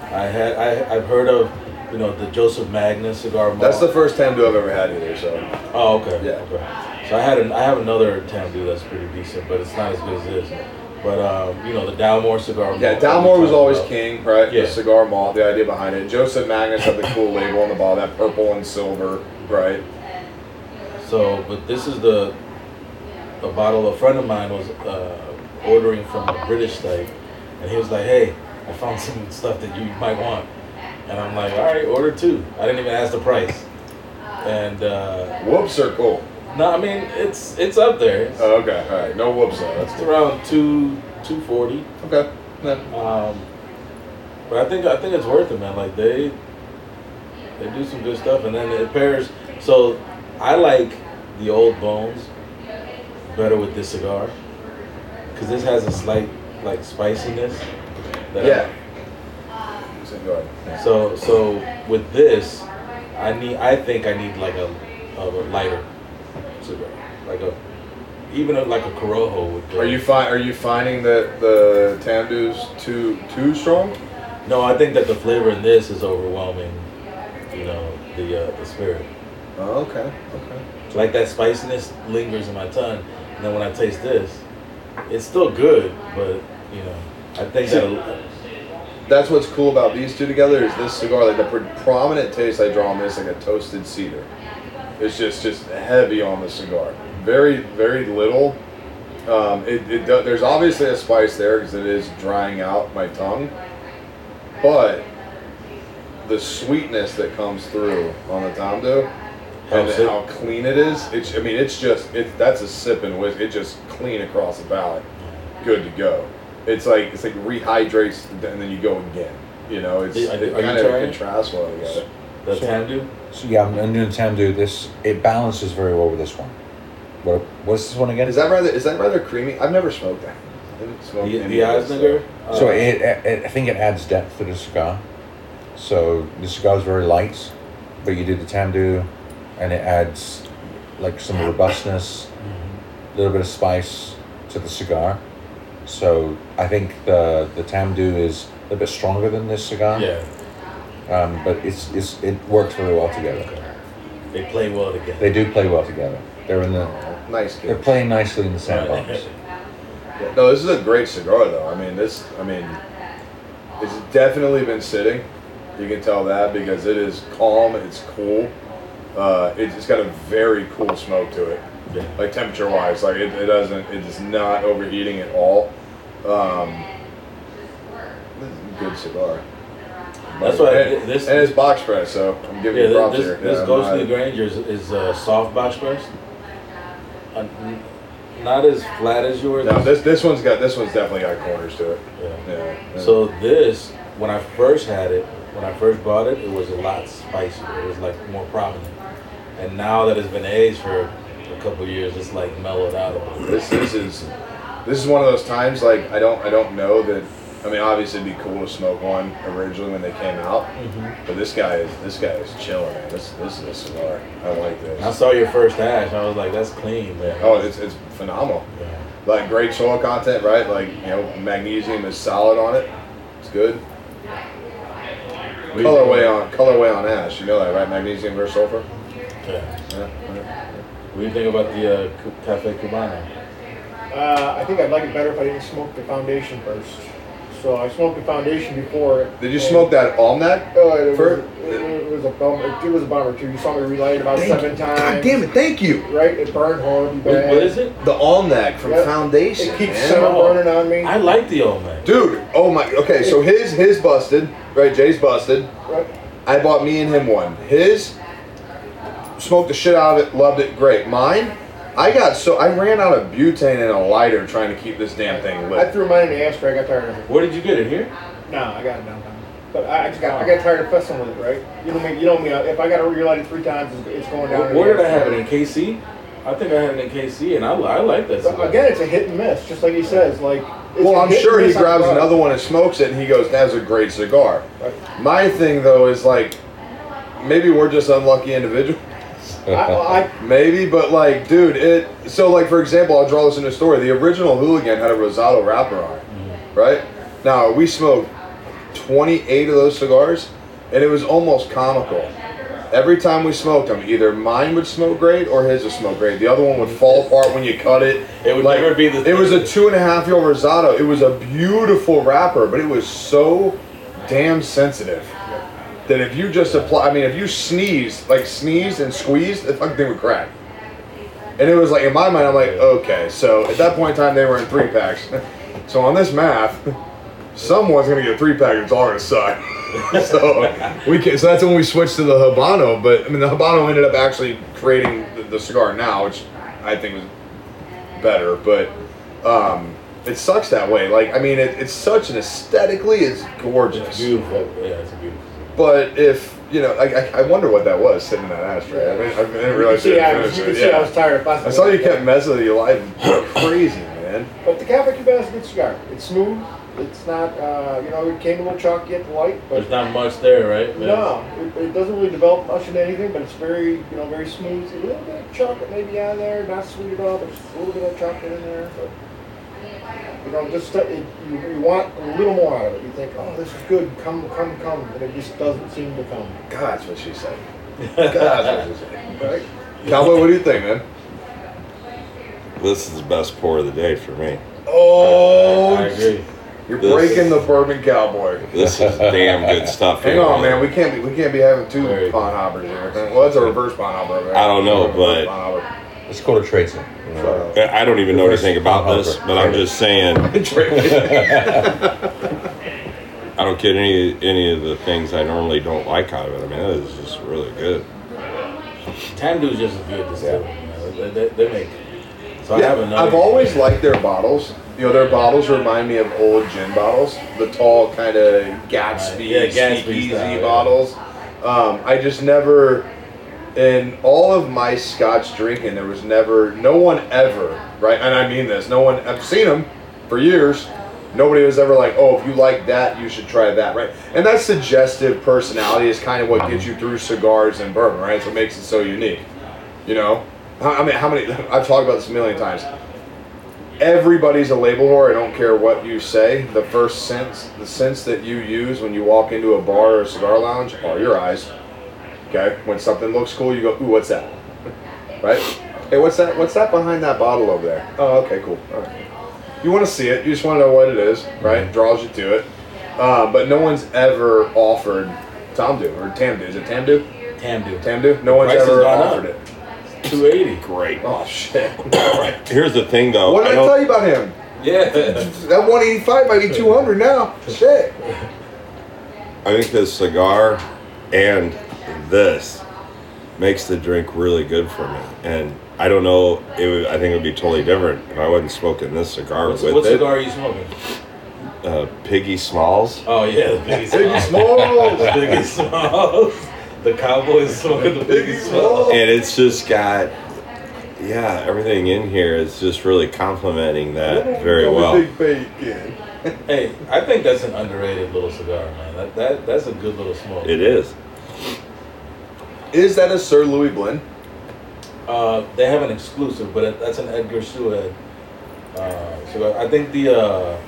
I had I, I've heard of, you know, the Joseph Magnus cigar malt. That's the first Tamdhu I've ever had either. So Oh, okay. Yeah. Okay. So I had an, I have another Tamdhu that's pretty decent, but it's not as good as this. But um, you know, the Dalmore cigar malt. yeah, Dalmore was always about. king, right? Yeah. The cigar malt, the idea behind it. Joseph Magnus had the cool label on the bottom, that purple and silver, right? So, but this is the a bottle a friend of mine was uh, ordering from a British site, and he was like, "Hey, I found some stuff that you might want," and I'm like, "All right, order two. I didn't even ask the price, and uh, Whoops are cool. no, I mean it's it's up there. It's, Oh, okay, all right, no whoops though. That's it's around two two forty. Okay. Yeah. Um, but I think I think it's worth it, man. Like they they do some good stuff, and then it pairs. So I like the old bones better with this cigar because this has a slight like spiciness. That Yeah. Go ahead. So so with this, I need. I think I need like a, a lighter cigar, like a even a, like a Corojo would go. Are you fi- Are you finding that the Tamdhu's too too strong? No, I think that the flavor in this is overwhelming. You know the uh, the spirit. Oh, okay. Okay. Like that spiciness lingers in my tongue, and then when I taste this, it's still good, but you know, I think that That's what's cool about these two together is this cigar. Like the pre- prominent taste I draw on this, like a toasted cedar. It's just just heavy on the cigar. Very very little. Um, it, it do, there's obviously a spice there because it is drying out my tongue, but the sweetness that comes through on the Tamdhu Oh, and it. how clean it is. It's I mean it's just it that's a sip and whisk. It's just clean across the palate, good to go. It's like it's like rehydrates and then you go again. You know, it's Are- are it you kind of trying it? contrasts well together. the Tamdhu. So yeah, I'm, I'm doing Tamdhu. This it balances very well with this one. What what's this one again? Is that rather is that rather creamy? I've never smoked that. I haven't smoked The, any the of this Eisner. So it, it, I think it adds depth to the cigar. So the cigar is very light, but you do the Tamdhu, and it adds like some robustness, a little bit of spice to the cigar. So I think the the Tamdhu is a little bit stronger than this cigar. Yeah, Um, but it's, it's it works very well together. they play well together. They do play well together. They're in the nice they're kid. playing nicely in the sandbox. Right. Yeah, No, this is a great cigar though. I mean this I mean it's definitely been sitting. You can tell that because it is calm, it's cool. Uh, it's, it's got a very cool smoke to it. Yeah. like temperature wise like it, it doesn't it is not overheating at all um this is a good cigar That's why and, this- and it's box press so i'm giving Yeah, you props this, here this Yeah, Ghostly Granger is, is uh, soft box press. Uh, not as flat as yours. no, this this one's got this one's definitely got corners to it Yeah. yeah, yeah. So this, when I first had it, when I first bought it, it was a lot spicier. It was like more prominent. And now that it's been aged for a couple of years, it's like mellowed out a little. this this is this is one of those times like i don't i don't know that i mean obviously it'd be cool to smoke one originally when they came out mm-hmm. but this guy is this guy is chilling man this this is a cigar i like this I saw your first ash, I was like, that's clean, man. oh it's it's phenomenal Yeah. like great soil content, right? Like you know, magnesium is solid on it. It's good. What do you Colorway on colorway on ash. You know that, right? Magnesium versus sulfur. Yeah. Yeah. yeah. What do you think about the uh, Cafe Cubano? Uh, I think I'd like it better if I didn't smoke the foundation first. So I smoked the foundation before. Did you smoke that almanac? Oh, it, For- was, it, it was a bummer. It was a bummer too. You saw me relight it about seven times. God damn it! Thank you. Right, it burned horribly What, bad. what is it? The almanac from Yep. Foundation. It keeps man. summer Oh. burning on me. I like the old. Dude, oh my. Okay, so his his busted. Right, Jay's busted. Right? I bought me and him one. His smoked the shit out of it, loved it, great. Mine, I got so I ran out of butane and a lighter trying to keep this damn thing lit. I threw mine in the ashtray. I got tired of it. Where did you get it here? No, I got it downtown. But I, I just got I got tired of fussing with it. Right? You know me. You know me. Uh, if I got to relight it three times, it's, it's going down. Where, in the where did I have it in KC? I think I had it in KC, and I, I like that. But again, it's a hit and miss, just like he says. Like, Well, I'm sure he grabs another one and smokes it, and he goes, "That's a great cigar." Right. My thing though is like, maybe we're just unlucky individuals. I, I, Maybe, but like, dude, it. So, like, for example, I'll draw this into a story. The original Hooligan had a Rosado wrapper on it, mm-hmm. right? Now we smoked 28 of those cigars, and it was almost comical. Every time we smoked them, either mine would smoke great or his would smoke great. The other one would fall mm-hmm. apart when you cut it. It would never be the It was a two and a half year old Rosado. It was a beautiful wrapper, but it was so damn sensitive that if you just apply, I mean, if you sneeze, like sneeze and squeeze, the fucking thing would crack. And it was like, in my mind, I'm like, okay, so at that point in time, they were in three packs. So on this math, someone's gonna get a three pack, it's all gonna suck. so we can, so that's when we switched to the Habano. But I mean, the Habano ended up actually creating the, the cigar now, which I think was better. But um, it sucks that way. Like, I mean, it, it's such an aesthetically, it's gorgeous. It's beautiful. Yeah, it's beautiful. Cigar. But if you know, I, I, I wonder what that was sitting in that ashtray. I, mean, I didn't you can realize see, you I, was- you can it. see I was tired of fussing. I saw you kept messing with your life. Crazy, man. But the Cafe Cubano is a good cigar. It's smooth. It's not, uh, you know, it came a little chalky at the light, but There's not much there, right? no, it, it doesn't really develop much into anything. But it's very, you know, very smooth. A little bit of chocolate maybe on there, not sweet at all, but just a little bit of chocolate in there. But you know, just it, you, you want a little more out of it. You think, oh, this is good. Come, come, come, and it just doesn't seem to come. God, that's what she said. God, what she said. Right? Cowboy, what do you think, man? This is the best pour of the day for me. Oh, I agree. you're This- breaking the bourbon cowboy. This is damn good stuff. Hang here, on, man. We can't be we can't be having two Very hoppers here. Well, that's a reverse pond hopper. I don't know, but- pond hopper. It's called a traitor. You I don't even know Reverse anything about this, but I'm just saying I don't get any any of the things I normally don't like out of it. I mean, it is just really good. Tamdhu's just a good distillery. man. They, they, they make. So I have Yeah, another. I've always liked their bottles. You know, their bottles remind me of old gin bottles, the tall kind of Gatsby, Yeah, Gatsby speakeasy style, yeah. bottles. Um, I just never, in all of my Scotch drinking, there was never, no one ever, right? And I mean this, no one. I've seen them for years. Nobody was ever like, oh, if you like that, you should try that, right? And that suggestive personality is kind of what gets you through cigars and bourbon, right? It's what makes it so unique. You know, I mean, how many? I've talked about this a million times. Everybody's a label whore. I don't care what you say. The first sense, the sense that you use when you walk into a bar or a cigar lounge, are your eyes. Okay, when something looks cool, you go, "Ooh, what's that?" Right? Hey, what's that? What's that behind that bottle over there? Oh, okay, cool. All right. You want to see it. You just want to know what it is, right? Draws you to it. Uh, but no one's ever offered Tamdhu or Tamdhu. Is it Tamdhu? Tandu. Tamdhu? No one's ever gone up. offered it. 280. Great. Oh shit! Alright. Here's the thing, though. what did I, don't- tell you about him? Yeah. That 185 might be 200 now. Shit. I think this cigar and this makes the drink really good for me. And I don't know. It would, I think it would be totally different if I wasn't smoking this cigar What's, with what it. cigar are you smoking? Uh, Piggy Smalls. Oh yeah, the Biggie Biggie Smalls. The Smalls. Biggie Smalls. The Cowboys smoking the Piggy Smalls. and it's just got yeah everything in here is just really complementing that very well Big bacon. Hey, I think that's an underrated little cigar, man. That, that that's a good little smoke. it is Is that a Sir Louis blend? Uh, they have an exclusive, but that's an Edgar Sued. Uh, so I think the uh,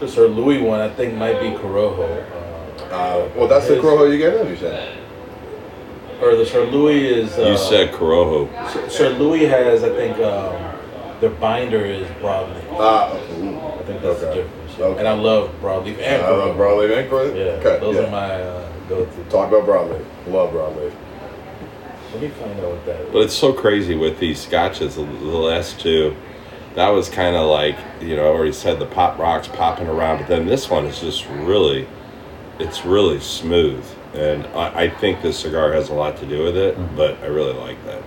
the Sir Louis one, I think might be Corojo. Uh, Uh, well, that's the Corojo you gave him, you said. Or the Sir Louis is. Uh, you said Corojo Sir- Sir Louis has, I think, um, their binder is broadleaf. Ah, I think that's the difference. Okay. And I love broadleaf and I love Corojo. broadleaf and Corojo. Yeah, Okay, those yeah. are my uh, go-to. Talk about broadleaf. Love broadleaf. Let me find out what that is. but it's so crazy with these scotches the, the last two that was kind of like you know i already said the pop rocks popping around but then this one is just really it's really smooth and i, I think this cigar has a lot to do with it mm-hmm. but i really like that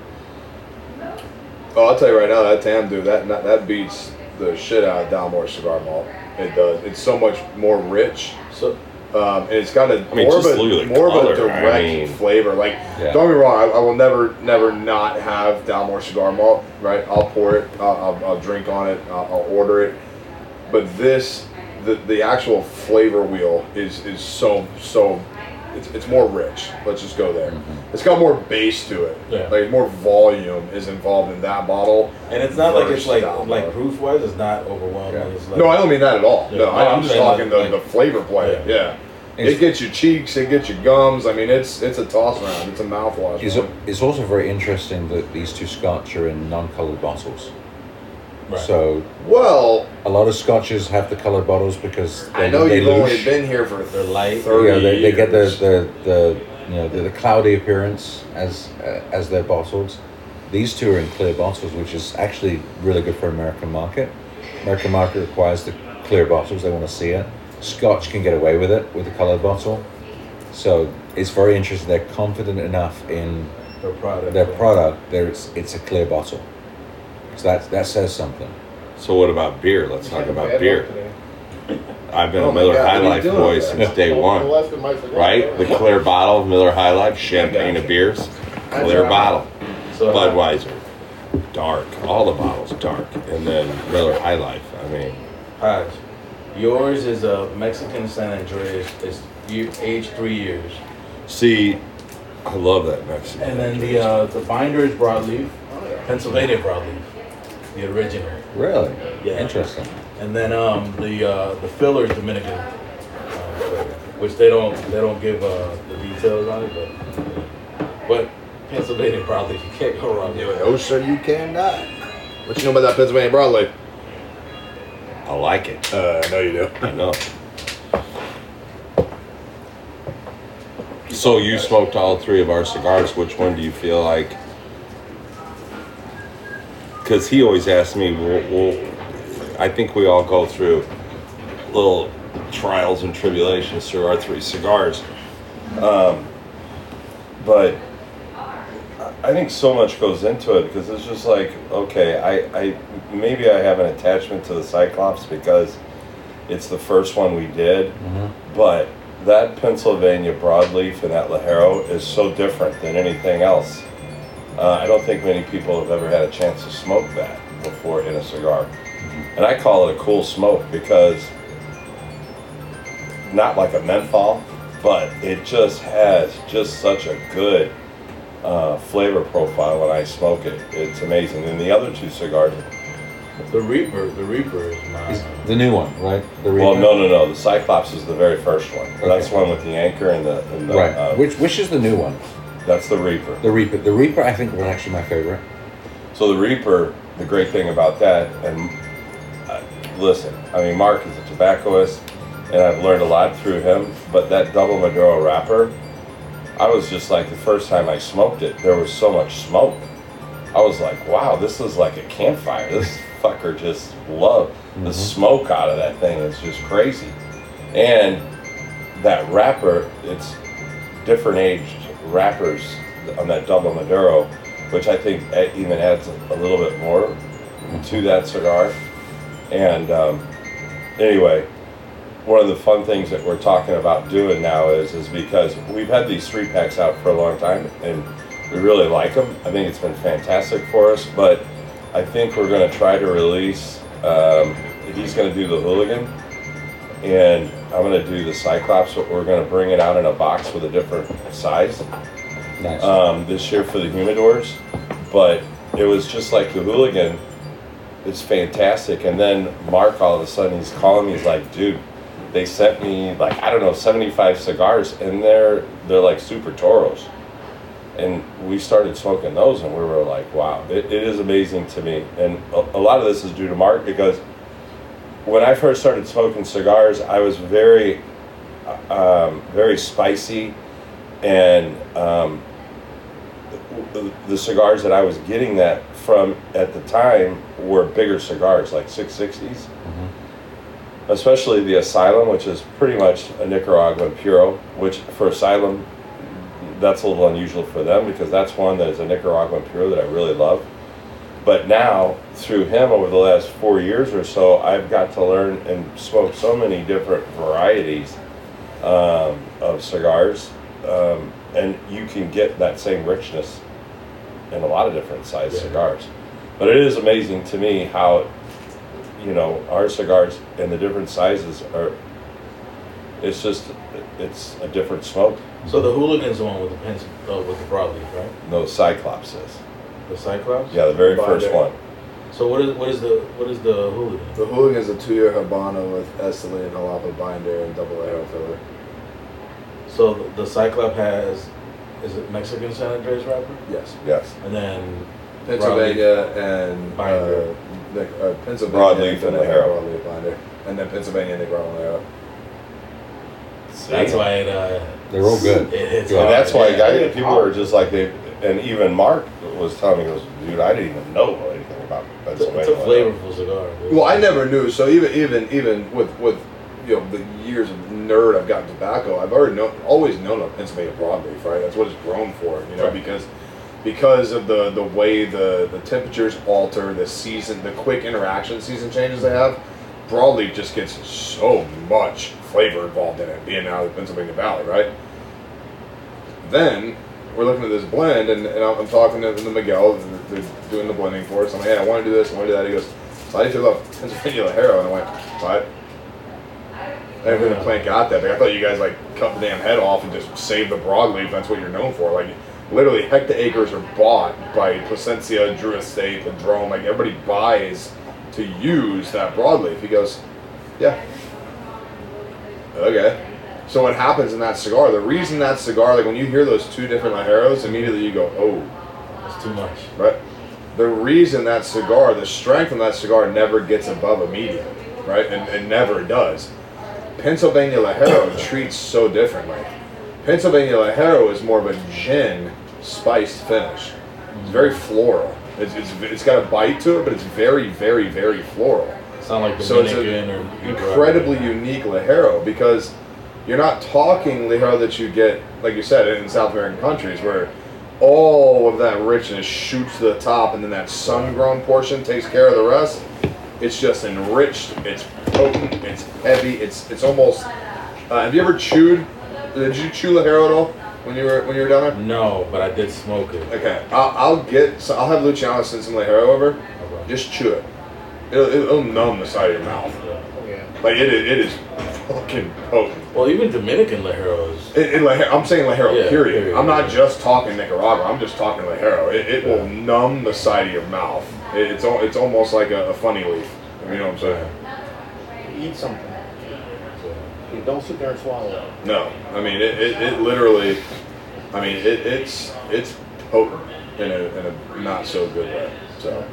Oh, I'll tell you right now, that Tam dude, that, that beats the shit out of Dalmore cigar malt. It does. It's so much more rich. So Um, and it's got a I mean, more, of a, look at the more of a color, I direct mean- flavor. Like, Yeah. don't get me wrong, I, I will never, never not have Dalmore cigar malt. Right? I'll pour it, I'll, I'll, I'll drink on it, I'll, I'll order it. But this, the the actual flavor wheel is is so so. It's, it's more rich. Let's just go there. Mm-hmm. It's got more base to it. Yeah. Like more volume is involved in that bottle. and it's not like it's like Dalmore. like proof wise, it's not overwhelming. Yeah. It's like, No, I don't mean that at all. Yeah. No, No, I, I'm I'm just talking like- the, like- the flavor play. Yeah. Yeah. It's- It gets your cheeks, it gets your gums. I mean, it's it's a toss around. It's a mouthwash. It's, man. it's also very interesting that these two scotch are in non-colored bottles. Right. So Well, a lot of scotches have the colored bottles because they, I know they you've only been here for They're light. thirty yeah, they, they get the, the, the you know the, the cloudy appearance as uh, as their bottles. These two are in clear bottles, which is actually really good for American market. American market requires the clear bottles; they want to see it. Scotch can get away with it with a colored bottle, so it's very interesting. They're confident enough in their product. their product. There, it's it's a clear bottle, so that that says something. so what about beer let's talk about beer i've been Oh a miller God, high what are you life boy over since day one less than my cigar. right the clear bottle Miller High Life, champagne of beers, clear right. bottle. So, uh, Budweiser, dark. All the bottles dark, and then Miller High Life. I mean, Hodge, Yours is a Mexican San Andrés. It's year, age three years. See, I love that Mexican. And then the uh, the binder is broadleaf, Pennsylvania broadleaf, the original. Really? Yeah. Interesting. And then um, the uh, the filler is Dominican, uh, which they don't they don't give uh, the details on it, but but Pennsylvania broadleaf you can't go wrong. Oh, sir, you cannot. What you know about that Pennsylvania broadleaf? I like it. Uh, know you do. I know. So you smoked all three of our cigars. Which one do you feel like? Because he always asks me, well, well, I think we all go through little trials and tribulations through our three cigars. Um, but I think so much goes into it because it's just like, okay, I, I maybe I have an attachment to the Cyclops because it's the first one we did, but that Pennsylvania broadleaf and that Ligero is so different than anything else. Uh, I don't think many people have ever had a chance to smoke that before in a cigar. And I call it a cool smoke because not like a menthol, but it just has just such a good uh, flavor profile when I smoke it. It's amazing. And the other two cigars, The Reaper, the Reaper is Is mine. the new one, right? The well, no, no, no. The Cyclops is the very first one. That's one with the anchor and the, and the Right. uh, which which is the new one? that's the Reaper. The Reaper. The Reaper, I think, was actually my favorite. So the Reaper, the great thing about that, and uh, listen, I mean, Mark is a tobaccoist, and I've learned a lot through him. But that double Maduro wrapper, I was just like the first time I smoked it, there was so much smoke. I was like, wow, this is like a campfire. This fucker just love the smoke out of that thing. It's just crazy. And that wrapper, it's different aged wrappers on that double Maduro, which I think even adds a, a little bit more to that cigar. And um, anyway, one of the fun things that we're talking about doing now is is because we've had these three packs out for a long time and we really like them. I think it's been fantastic for us, but I think we're going to try to release. Um, he's going to do the hooligan, and I'm going to do the Cyclops. But we're going to bring it out in a box with a different size Nice. um, this year for the humidors, but it was just like the hooligan. It's fantastic. And then Mark, all of a sudden, he's calling me. He's like, "Dude, they sent me like I don't know, 75 cigars, and they're they're like super toros." And we started smoking those, and we were like, "Wow, it, it is amazing to me." And a, a lot of this is due to Mark because when I first started smoking cigars, I was very, um, very spicy, and um, the, the cigars that I was getting that from at the time were bigger cigars, like 660s. Especially the Asylum, which is pretty much a Nicaraguan Puro, which for Asylum, that's a little unusual for them because that's one that is a Nicaraguan Puro that I really love. But now, through him over the last four years or so, I've got to learn and smoke so many different varieties um, of cigars, um, and you can get that same richness in a lot of different size Yeah. cigars. But it is amazing to me how, you know, our cigars and the different sizes are. It's just, it's a different smoke. So the Hooligan's the one with the pens, uh, with the broadleaf, right? No, Cyclops is. The Cyclops. Yeah, the very Binder. first one. So what is what is the what is the Hooligan? The Hooligan is a two-year Habano with Esteli and Jalapa binder and double arrow filler. So the, the Cyclops has is it Mexican San Andrés wrapper, Yes. Yes. and then Pennsylvania and Binder. uh, Nic- uh, Pennsylvania Broadleaf and Nicaraguan Ligero. broadleaf binder, and then Pennsylvania Nicaraguan Ligero. that's why it uh, They're all good. it hits. And hard. that's why Yeah. guys, people are just like they, and even Mark was telling me, he goes, dude, I didn't even know anything about It's a, Pennsylvania. it's a flavorful cigar. dude. Well, I never knew. So even even even with with you know the years of nerd I've gotten tobacco, I've already known always known of Pennsylvania broadleaf, right? That's what it's grown for, you know, Right. because because of the the way the the temperatures alter, the season, the quick interaction season changes they have. Broadleaf just gets so much flavor involved in it, being out of the Pennsylvania Valley, right? Then we're looking at this blend, and, and I'm, talking to, to Miguel, they're, doing the blending for us. I'm like, hey, I want to do this, I want to do that. He goes, so do you feel about Pennsylvania Ligero? And I went, what? I didn't think the plant got that big. I thought you guys like cut the damn head off and just save the broadleaf. That's what you're known for. Like literally, hectaacres are bought by Plasencia, Drew Estate, Padrón. Like everybody buys to use that broadleaf. He goes, yeah. Okay. So what happens in that cigar? The reason that cigar, like when you hear those two different Ligeros, immediately you go, oh, It's too much. right? The reason that cigar, the strength on that cigar never gets above a medium, right? And it never does. Pennsylvania Ligero treats so differently. Pennsylvania Ligero is more of a gin spiced finish. It's very floral. It's, it's, it's got a bite to it, but it's very, very, very floral. It's not like So it's an or incredibly unique Ligero because you're not talking Ligero that you get, like you said, in South American countries where all of that richness shoots to the top and then that sun-grown portion takes care of the rest. It's just enriched. It's potent. It's heavy. It's it's almost. Uh, have you ever chewed? Did you chew Ligero at all when you were when you were down there? No, but I did smoke it. Okay, I'll, I'll get. So I'll have Luciano send some Ligero over. Okay. Just chew it. It'll, it'll numb the side of your mouth. Oh, yeah. Like it, is- it is fucking potent. Well, even Dominican Ligeros. It, it, Ligero- I'm saying Ligero, Yeah, period. period, I'm not yeah. just talking Nicaragua. I'm just talking Ligero. It, it will numb the side of your mouth. It, it's al- it's almost like a, a funny leaf. You know what I'm saying? Eat something. You don't sit there and swallow it. No, I mean it, it, it literally. I mean it, it's it's potent in a, in a not so good way. So.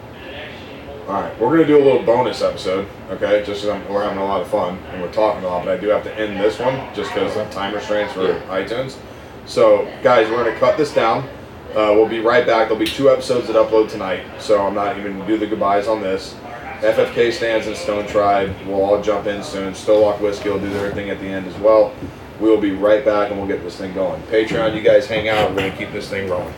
All right, we're gonna do a little bonus episode, okay? Just 'cause I'm, we're having a lot of fun and we're talking a lot, but I do have to end this one just because of time restraints for iTunes. So, guys, we're gonna cut this down. Uh, we'll be right back. There'll be two episodes that upload tonight, so I'm not even gonna do the goodbyes on this. FFK stands and Stone Tribe. We'll all jump in soon. Stowlock Whiskey will do their thing at the end as well. We will be right back and we'll get this thing going. Patreon, you guys hang out. We're gonna keep this thing rolling.